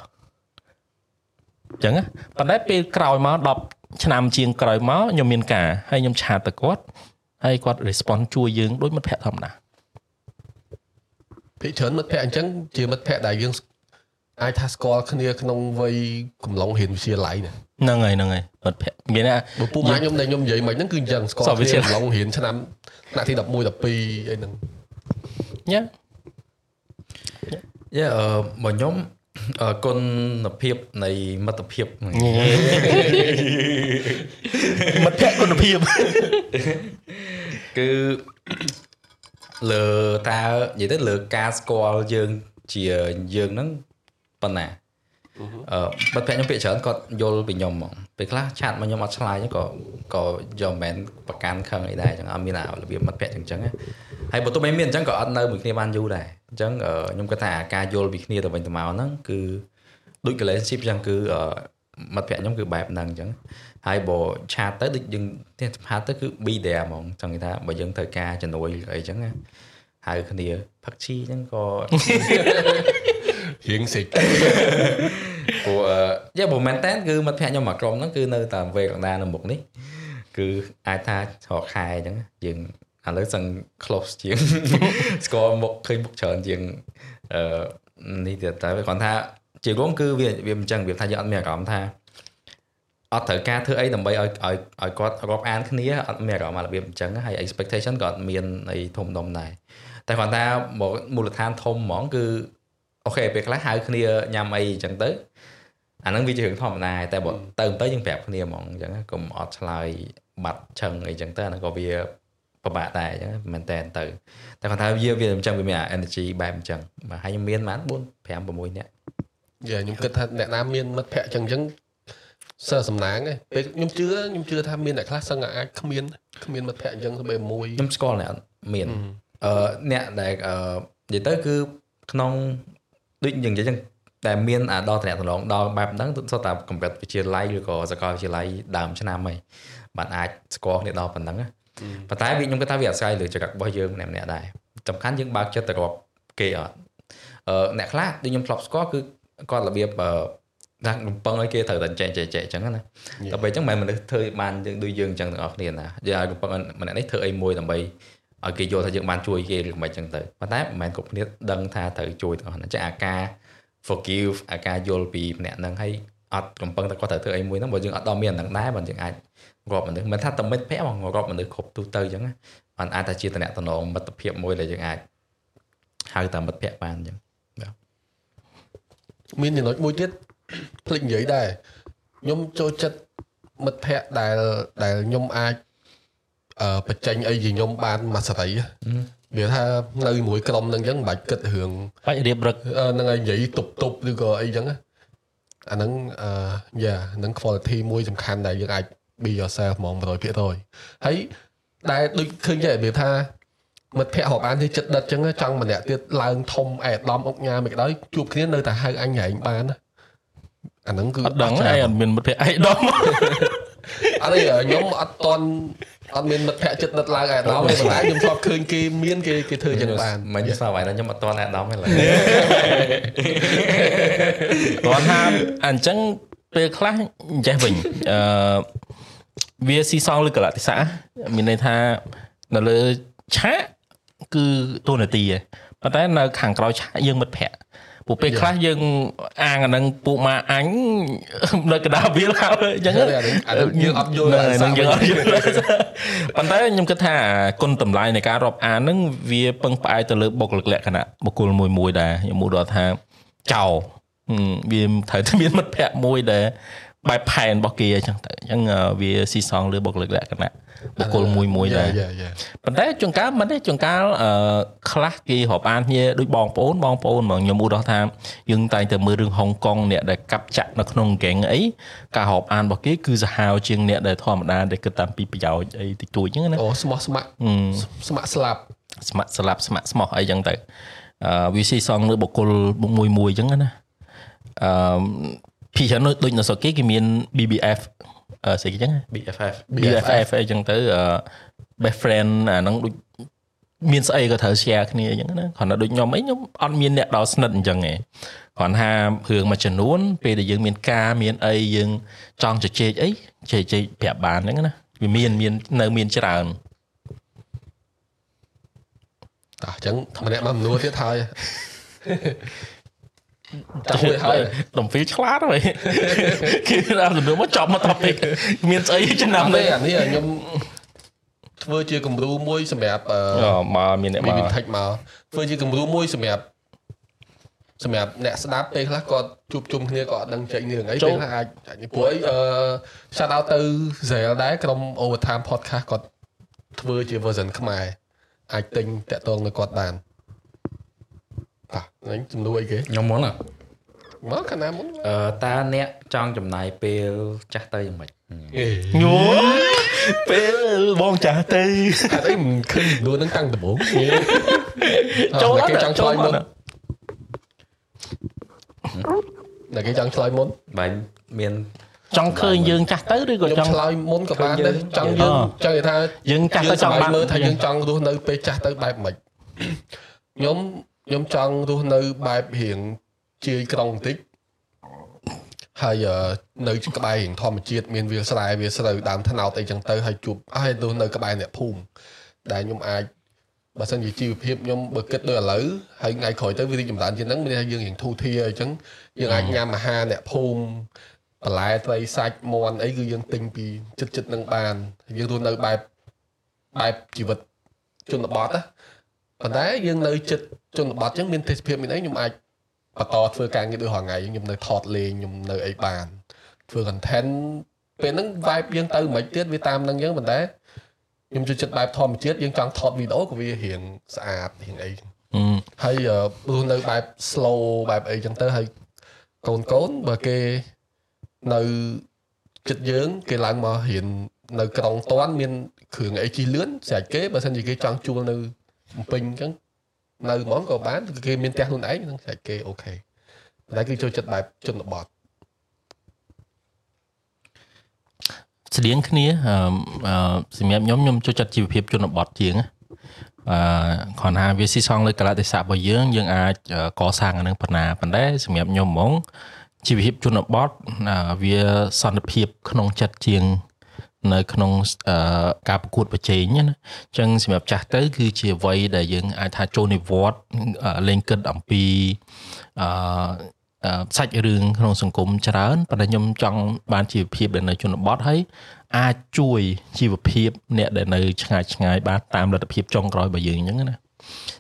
អញ្ចឹងណាប៉ុន្តែពេលក្រោយមក10ឆ្នាំជាងក្រោយមកខ្ញុំមានការហើយខ្ញុំឆាតទៅគាត់ហើយគាត់ respond ជួយយើងដូចមិត្តភក្តិធម្មតាភាគច្រើនមិត្តភក្តិអញ្ចឹងជាមិត្តភក្តិដែលយើងអាចថាស្គាល់គ្នាក្នុងវ័យកំឡុងរៀនវិទ្យាល័យណា ហ្នឹងហើយហ្នឹងហើយមិត្តភក្តិមានថាបើពូម៉ាក់ខ្ញុំដែលខ្ញុំនិយាយមិនហ្នឹងគឺអញ្ចឹងស្គាល់សោះវិទ្គ្នាយាល័យកំឡុងរៀនឆ្នាំថ្នាក់ទី11 12អីហ្នឹងញ៉ាយេអឺមកខ្ញុំអឺគុណភាពនៃមិត្តភាពហ្នឹងមិត្តភក្តិគុណភាពគឺលើតើនិយាយទៅលើការស្គាល់យើងជាយើងហ្នឹងប៉ុណ្ណា អឺមិត្តភក្តិខ្ញុំពាក្យច្រើនគាត់យល់ពីខ្ញុំហ្មងពេលខ្លះឆាតមកខ្ញុំអត់ឆ្លើយហ្នឹងក៏ក៏យកមិនមែនប្រកាន់ខឹងអីដែរអញ្ចឹងអត់មានអារបៀបមិត្តភក្តិអញ្ចឹងណាហើយបើទោះបីមានអញ្ចឹងក៏អត់នៅមួយគ្នាបានយូរដែរអញ្ចឹងអឺខ្ញុំគិតថាការយល់ពីគ្នាទៅវិញទៅមកហ្នឹងគឺដូច relationship ចឹងគឺអឺមិត្តភក្តិខ្ញុំគឺបែបហ្នឹងអញ្ចឹងហើយបើឆាតទៅដូចយើងតែឆាតទៅគឺ be there ហ្មងចង់និយាយថាបើយើងត្រូវការជំនួយអីចឹងណាហៅគ្នាផឹកឈីចឹងក៏ រៀងសិចព្រោះអឺយ៉ាបើមែនតើគឺមិត្តភក្តិខ្ញុំមួយក្រុមហ្នឹងគឺនៅតាមវេកណ្ដាលនៅមុខនេះគឺអាចថារកខែអញ្ចឹងយើងឥឡូវសឹង close ជាងស្គាល់មុខឃើញមុខច្រើនជាងអឺនេះទៀតតែគាត់ថាជារួមគឺវាវាមិនចឹងវាថាយើងអត់មានអារម្មណ៍ថាអត់ត្រូវការធ្វើអីដើម្បីឲ្យឲ្យឲ្យគាត់រាប់អានគ្នាអត់មានអារម្មណ៍អារបៀបអញ្ចឹងហើយ expectation ក៏អត់មានអីធំដុំដែរតែគាត់ថាមកមូលដ្ឋានធំហ្មងគឺ អូខេពេលខ្លះហៅគ្នាញ៉ាំអីអញ្ចឹងទៅអាហ្នឹងវាជារឿងធម្មតាតែបើទៅទៅយើងប្រាប់គ្នាហ្មងអញ្ចឹងកុំអត់ឆ្លើយបាត់ឆឹងអីអញ្ចឹងទៅអាហ្នឹងក៏វាពិបាកដែរអញ្ចឹងមែនតើទៅតែគាត់ថាវាវាអញ្ចឹងវាមានអា energy បែបអញ្ចឹងបាទហើយខ្ញុំមានប្រហែល4 5 6នាក់យ៉ាខ្ញុំគិតថាអ្នកណាមានមិត្តភក្តិចឹងចឹងសើសំណាងឯងពេលខ្ញុំជឿខ្ញុំជឿថាមានអ្នកខ្លះសឹងតែអាចគ្មានគ្មានមិត្តភក្តិអញ្ចឹងទៅពេលមួយខ្ញុំស្គាល់អ្នកអត់មានអឺអ្នកដែលអឺនិយាយទៅគឺក្នុង ដូចយើងនិយាយចឹងតែមានអាដល់តំណងដល់បែបហ្នឹងសុទ្ធតែកម្រិតវិទ្យាល័យឬក៏សាកលវិទ្យាល័យដើមឆ្នាំហីបានអាចស្គាល់គ្នាដល់ប៉ុណ្ណឹងណាប៉ុន្តែវាខ្ញុំគិតថាវាអាស្រ័យលើចរិតរបស់យើងម្នាក់ៗដែរសំខាន់យើងបើកចិត្តទៅរាប់គេអត់អឺអ្នកខ្លះដូចខ្ញុំធ្លាប់ស្គាល់គឺគាត់របៀបអឺថារំពឹងឲ្យគេត្រូវតែចែកចែកចែកអញ្ចឹងណាតែពេលអញ្ចឹងមិនមែនមនុស្សធ្វើបានយើងដូចយើងអញ្ចឹងទាំងអស់គ្នាណាយើងឲ្យរំពឹងម្នាក់នេះធ្វើអីមួយដើម្បី ឲ្យគេយល់ថាយើងបានជួយគេឬមិនអញ្ចឹងទៅប៉ុន្តែមិនមែនគ្រប់គ្នាដឹងថាត្រូវជួយទាំងអស់ហ្នឹងអញ្ចឹងអាការ forgive អាការយល់ពីម្នាក់ហ្នឹងហើយអត់រំពឹងតែគាត់ត្រូវធ្វើអីមួយហ្នឹងបើយើងអត់ដល់មានអាហ្នឹងដែរបើយើងអាចរាប់មនុស្សមិនថាតែមិត្តភក្តិហ្មងរាប់មនុស្សគ្រប់ទូទៅអញ្ចឹងណាអត់អាចតែជាតំណតំណងមិត្តភាពមួយដែលយើងអាចហៅតាមមិត្តភក្តិបានអញ្ចឹងមានចំណុចមួយទៀតភ្លេចនិយាយដែរខ្ញុំចូលចិត្តមិត្តភក្តិដែលដែលខ្ញុំអាចអឺ បញ្ចេញអីជាខ្ញុំបានមួយសេរីវាថានៅមួយក្រុមហ្នឹងអញ្ចឹងមិនបាច់គិតរឿងបាច់រៀបរឹកអឺហ្នឹងហើយនិយាយតុបតុបឬក៏អីចឹងណាអាហ្នឹងអឺយ៉ាហ្នឹង quality មួយសំខាន់ដែលយើងអាច be yourself ហ្មង100%ហើយដែលដូចឃើញចេះវាថាមិត្តភ័ក្តិរាប់អានទេចិត្តដិតចឹងណាចង់ម្នាក់ទៀតឡើងធំអេដាមអុកញ៉ាមិនក៏ដោយជួបគ្នានៅតែហៅអញហែងបានណាអាហ្នឹងគឺអត់ដឹងស្ចារ្ឯយងអត់មានមិត្តភក្តិឯកឧត្តមអត់ទេខ្ញុំអត់តន់ អត់មានមិត្តភ័ក្តិចិត្តដិតឡើងអេដាមទេប៉ុន្តែខ្ញុំធ្លាប់ឃើញគេមានគេគេធ្វើចឹងបានមិនស្ដាប់ហើយខ្ញុំអត់ទាន់អាដាមទេឡើយគាត់ថាអញ្ចឹងពេលខ្លះចេះវិញអឺវាស៊ីសងឬកលៈទេសៈមានន័យថានៅលើឆាកគឺទូនាទីឯងប៉ុន្តែនៅខាងក្រោយឆាកយើងមិត្តភក្តិ ពួកពេលខ្លះយើងអាងអានឹងពួកម៉ាអញនៅកណ្ដាលវាលហើយអញ្ចឹងអាហ្នឹងអាហ្នឹងយើងអត់យល់ហ្នឹងហ្នឹងយើងអត់យល់ប៉ុន្តែខ្ញុំគិតថាគុណតម្លៃនៃការរាប់អានហ្នឹងវាពឹងផ្អែកទៅលើបុគ្គលិកលក្ខណៈបុគ្គលមួយមួយដែរខ្ញុំឧទាហរណ៍ថាចៅហឹមវាត្រូវតែមានមិត្តភក្តិមួយដែល បែបផែនរបស់គេអញ្ចឹងទៅអញ្ចឹងអឺវាស៊ីសងលើបុគ្គលិកលក្ខណៈបុគ្គលមួយមួយដែរយ៉ាយ៉ាប៉ុន្តែជួនកាលមិនទេជួនកាលអឺខ្លះគេរាប់អានគ្នាដូចបងប្អូនបងប្អូនហ្មងខ្ញុំឧទាហរណ៍ថាយើងតែងតែមើលរឿងហុងកុងអ្នកដែលកាប់ចាក់នៅក្នុងហ្គេងអីការរាប់អានរបស់គេគឺសាហាវជាងអ្នកដែលធម្មតាដែលគិតតាមពីប្រយោជន៍អីតិចតួចហ្នឹងណាអូស្មោះស្ម័គ្រហឹមស្ម័គ្រស្លាប់ស្មាក់ស្លាប់ស្មាក់ស្មោះអីចឹងទៅអឺវាស៊ីសងលើបុគ្គលមួយមួយចឹងណាអឺ ពីច្រើនដូចនៅស្រុកគេគេមាន BBF អឺស្អីគេចឹង BFF BFF អីចឹងទៅអឺ best friend អាហ្នឹងដូចមានស្អីក៏ត្រូវ share គ្នាអញ្ចឹងណាគ្រាន់តែដូចខ្ញុំអីខ្ញុំអត់មានអ្នកដល់ស្និទ្ធអញ្ចឹងឯងគ្រាន់ថារឿងមួយចំនួនពេលដែលយើងមានការមានអីយើងចង់ជជែកអីជជែកប្រាប់បានអញ្ចឹងណាវាមានមាននៅមានច្រើនតោះអញ្ចឹងម្នាក់មកមនួទៀតហើយ ចាំមួយហើយដំពីឆ្លាតហើយគេដល់សំណួរមកចប់មក topic មានស្អីឆ្នាំអានេះនេះអានេះខ្ញុំធ្វើជាគំរូមួយសម្រាប់អឺអូមកមានអ្នកមីមកវិថិចមកធ្វើជាគំរូមួយសម្រាប់សម្រាប់អ្នកស្ដាប់ពេលខ្លះគាត់ជួបជុំគ្នាក៏អត់ដឹងចេញរឿងអីពេលខ្លះអាចអាចព្រោះអីអឺ shout out ទៅ Zel ដែរក្រុម Overtime Podcast គាត់ធ្វើជា version ខ្មែរអាចទិញតាក់ទងនៅគាត់បាន បាទហ្នឹងជំនួយអីគេខ្ញុំមុនហ៎មកខាងណាមុនអឺតើអ្នកចង់ចំណាយពេលចាស់ទៅយ៉ាងម៉េចញួពេលបងចាស់ទៅអត់អីមិនឃើញលួនហ្នឹងតាំងដំបូងចូលគេចង់ឆ្លើយមុនណាណដែលគេចង់ឆ្លើយមុនបាញ់មានចង់ឃើញយើងចាស់ទៅឬក៏ខ្ញុំចង់ឆ្លើយមុនក៏បានដែរចង់អយើងចង់និយាយថាយើងចាស់យើទៅងចចង់ង់បានមើលថាយើងចង់រស់នៅពេលចាស់ទៅបែបម៉េចខ្ញុំ ខ្ញុំចង់រស់នៅបែបរៀងជាយក្រុងបន្តិចហើយអឺនៅក្បែររៀងធម្មជាតិមានវាលស្រែវាស្រូវដើមថ្នោតអីចឹងទៅហើយជួបហើយរស់នៅក្បែរអ្នកភូមិដែលខ្ញុំអាចបើសិនជាជីវភាពខ្ញុំបើគិតដូចឥឡូវហើយថ្ងៃក្រោយទៅវារីកចម្រើនជាងហ្នឹងមានថាយើងរៀងធូរធារអីចឹងយើងអាចញ៉ាំអាហារអ្នកភូមិបន្លែត្រីសាច់មាន់អីគឺយើងទិញពីចិត្តចិត្តនឹងបានយើងរស់នៅបែបបែបជីវិតជនបទណាប៉ុន្តែយើងនៅចិត្ត ជនបទចឹងមានទេសភាពមានអីខ្ញុំអាចបន្តធ្វើការងារដូចរាល់ថ្ងៃខ្ញុំនៅថតលេងខ្ញុំនៅអីបានធ្វើ content ពេលហ្នឹង vibe យើងទៅមិនទៀតវាតាមហ្នឹងចឹងប៉ុន្តែខ្ញុំចូលចិត្តបែបធម្មជាតិយើងចង់ថតវីដេអូក៏វារៀងស្អាតរៀងអីអឺហើយអឺរស់នៅបែប slow បែបអីចឹងទៅហើយកូនកូនបើគេនៅចិត្តយើង គេឡើងមករៀននៅក្រុងតាន់មានគ្រឿងអីជិះលឿនស្រេចគេបើសិនជាគេចង់ជួលនៅភ្នំពេញចឹង នៅហ្មងក៏បានគេមានផ្ទះខ្លួនឯងនឹងស្រេចគេអូខេតែគឺចូលចិត្តបែបជនបទស្តៀងគ្នាអឺអឺសម្រាប់ខ្ញុំខ្ញុំចូលចិត្តជីវភាពជនបទជាងណាអឺគ្រាន់ថាវាស៊ីសងលើកលៈទេសៈរបស់យើងយើងអាចអឺកសាងអានឹងប៉ុណ្ណាប៉ុន្តែសម្រាប់ខ្ញុំហ្មងជីវភាពជនបទអឺវាសន្តិភាពក្នុងចិត្តជាង នៅក្នុងអឺការប្រកួតប្រជែងណាអញ្ចឹងសម្រាប់ចាស់ទៅ គឺជាវ័យដែលយើងអាចថាចូលនិវត្តន៍អឺលេងគិតអំពីអឺអឺសាច់រឿងក្នុងសង្គមច្រើនប៉ុន្តែខ្ញុំចង់បានជីវភាពដែលនៅជនបទហើយអាចជួយជីវភាពអ្នកដែលនៅឆ្ងាយឆ្ងាយបានតាមលទ្ធភាពចុងក្រោយរបស់យើងអញ្ចឹងណា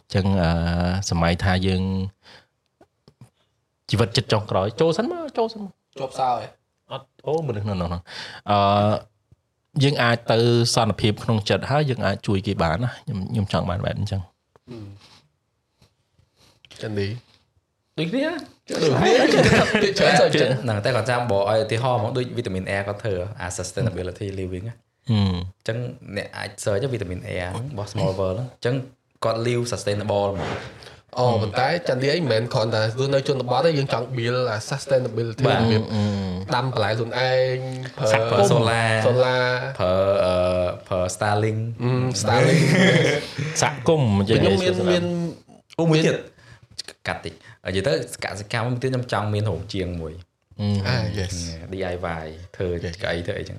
អញ្ចឹងអឺសម័យថាយើងជីវិតចិត្តចុងក្រោយចូលសិនមកចូលសិនមកជាប់សោឯងអត់អូមនុស្សនៅនោះអឺ យើងអាចទៅសន្តិភាពក្នុងចិត្តហើយយើងអាចជួយគេបានណាខ្ញុំខ្ញុំចង់បានបែបអញ្ចឹងចឹងនេះដូចគ្នាដូចគ្នាពីច្រើនទៅចិត្តហ្នឹងតែគាត់ចាំបកឲ្យឧទាហរណ៍មកដូចវីតាមីន A គាត់ធ្វើអា sustainability living ណាហឹមអញ្ចឹងអ្នកអាច search វីតាមីន A ហ្នឹងរបស់ small world ហ្នឹងអញ្ចឹងគាត់ live sustainable ហ្មង អូប៉ុន្តែចាន់នេះអីមិនមែនគ្រាន់តែរស់នៅជនបទទេយើងចង់ build អា sustainability បាទរបៀបដាំបន្លែខ្លួនឯងប្រើប្រើ solar solar ប្រើអឺប្រើ Starlink Starlink សហគមន៍អញ្ចឹងខ្ញុំមានមានអូមួយទៀតកាត់តិចនិយាយទៅកសិកម្មមួយទៀតខ្ញុំចង់មានរោងជាងមួយអា yes DIY ធ្វើកៅអីធ្វើអីចឹង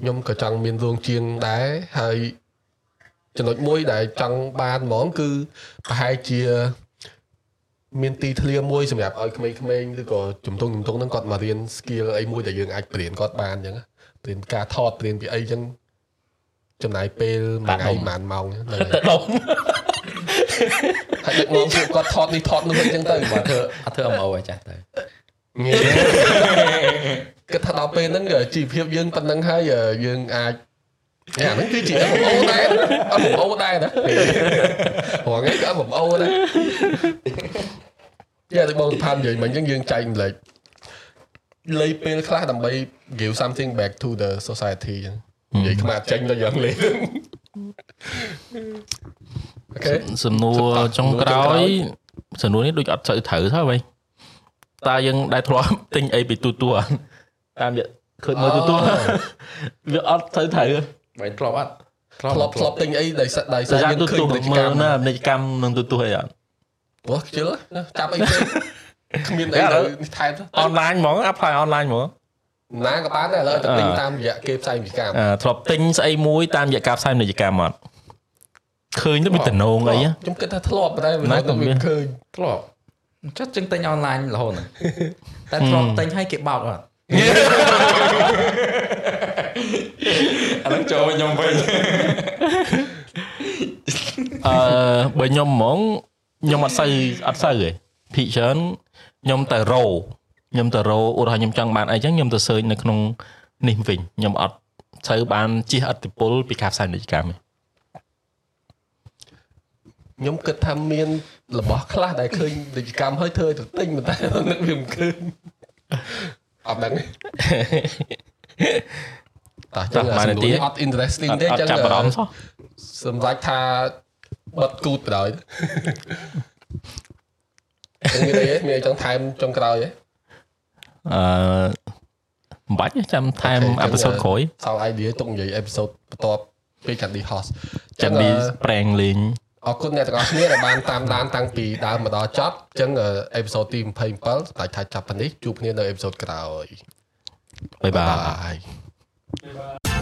ខ្ញុំក៏ចង់មានរោងជាងដែរហើយ ចំណុចមួយដែលចង់បានហ្មងគឺប្រហែលជាមានទីធ្លាមួយសម្រាប់ឲ្យក្មេងៗឬក៏ជំទង់ជំទង់ហ្នឹងគាត់មករៀន skill អីមួយដែលយើងអាចបរៀនគាត់បានអញ្ចឹងណាបរៀនការថតបរៀនពីអីអញ្ចឹងចំណាយពេលមួយថ្ងៃប្រហែលម៉ោងហ្នឹងហើយទៅដុំហើយដឹកនាំពួកគាត់ថតនេះថតនោះអញ្ចឹងទៅបើធ្វើអត់ធ្វើ MO ឲ្យចាស់ទៅងាយគិតថាដល់ពេលហ្នឹងជីវភាពយើងប៉ុណ្ណឹងហើយយើងអាច អាហ្នឹងគឺជា MMO ដែរ MMO ដែរណាហងៃក៏ MMO ដែរយ៉ាទៅបងសុផាននិយាយមិញអញ្ចឹងយើងចែកម្លែកលៃពេលខ្លះដើម្បី give something back to the society អញ្ចឹងនិយាយខ្មែរចេញទៅយ៉ាងលេអូខេសំណួរចុងក្រោយសំណួរនេះដូចអត់សូវត្រូវទៅវិញតើយើងដែលធ្លាប់ទិញអីពីទូទួអត់តាមរយៈឃើញមើលទូទួវាអត់សូវត្រូវ បើធ្លាប់អត់ធ្លាប់ធ្លាប់ទិញអីដោយសារដោយតែសារយ៉ាងយើងទូឃើញទួពាណិជ្ជមើកម្មលណាពាណិជ្ជកម្មនឹងទូទួអីអត់ព្រោះខ្ជិលណាចាប់អីទេគ្មានអីឥឡូទៅវថែមទៅអនឡាញហ្មង apply អនឡាញហ្មងណាក៏បានដែរឥឡូវទៅទិញអឺតាមរយៈគេផ្សាយពាណិជ្ជកម្មអឺធ្លាប់ទិញស្អីមួយតាមរយៈការផ្សាយពាណិជ្ជកម្មអត់ឃើញទៅមានតំណងអីហ៎ខ្ញុំគិតថាធ្លាប់តែមិនណាដឹងក៏មានមានឃើញធ្លាប់ចុះចឹងទិញអនឡាញរហូតហ្នឹងតែធ្លាប់ទិញឲ្យគេបោកអត់ អានឹងចូលខ្ញុំវិញអឺបើខ្ញុំហ្មងខ្ញុំអត់សូវអត់សូវទេភាគច្រើនខ្ញុំទៅរោខ្ញុំទៅរោឧទាហរណ៍ខ្ញុំចង់បានអីចឹងខ្ញុំទៅ search នៅក្នុងនេះវិញខ្ញុំអត់សូវបានជិះអតិពលពីការផ្សាយពាណិជ្ជកម្មទេខ្ញុំគិតថាមានរបស់ខ្លះដែលឃើញពាណិជ្ជកម្មហើយធ្វើឲ្យទៅទិញប៉ុន្តែនឹកវាមិនឃើញអត់ដឹងទេ តោះចឹងអាសំណួរនេះអត់ interesting ទេអត់ចឹងចាប់អារម្មណ៍សោះសម្រាប់ថាបិទគូតបណ្ដោយចឹងមានអីទេមានអីចង់ថែមចុងក្រោយទេអឺមិនបាច់ទេចាំថែមអូខេអេពីសូតចឹងក្រោយសល់ idea ទុកនិយាយ episode បន្ទាប់ពី Candy House ចាំអឺឌីប្រេងលេងអរគុណអ្នកទាំងអស់គ្នាដែលបានតាមដានតាំងពីដើមមកដល់ចប់អញ្ចឹងអេពីសូតទី27សម្រាប់ថាចាប់ប៉ុណ្នេះជួបគ្នានៅអេពីសូតក្រោយ បាយបាយបាយ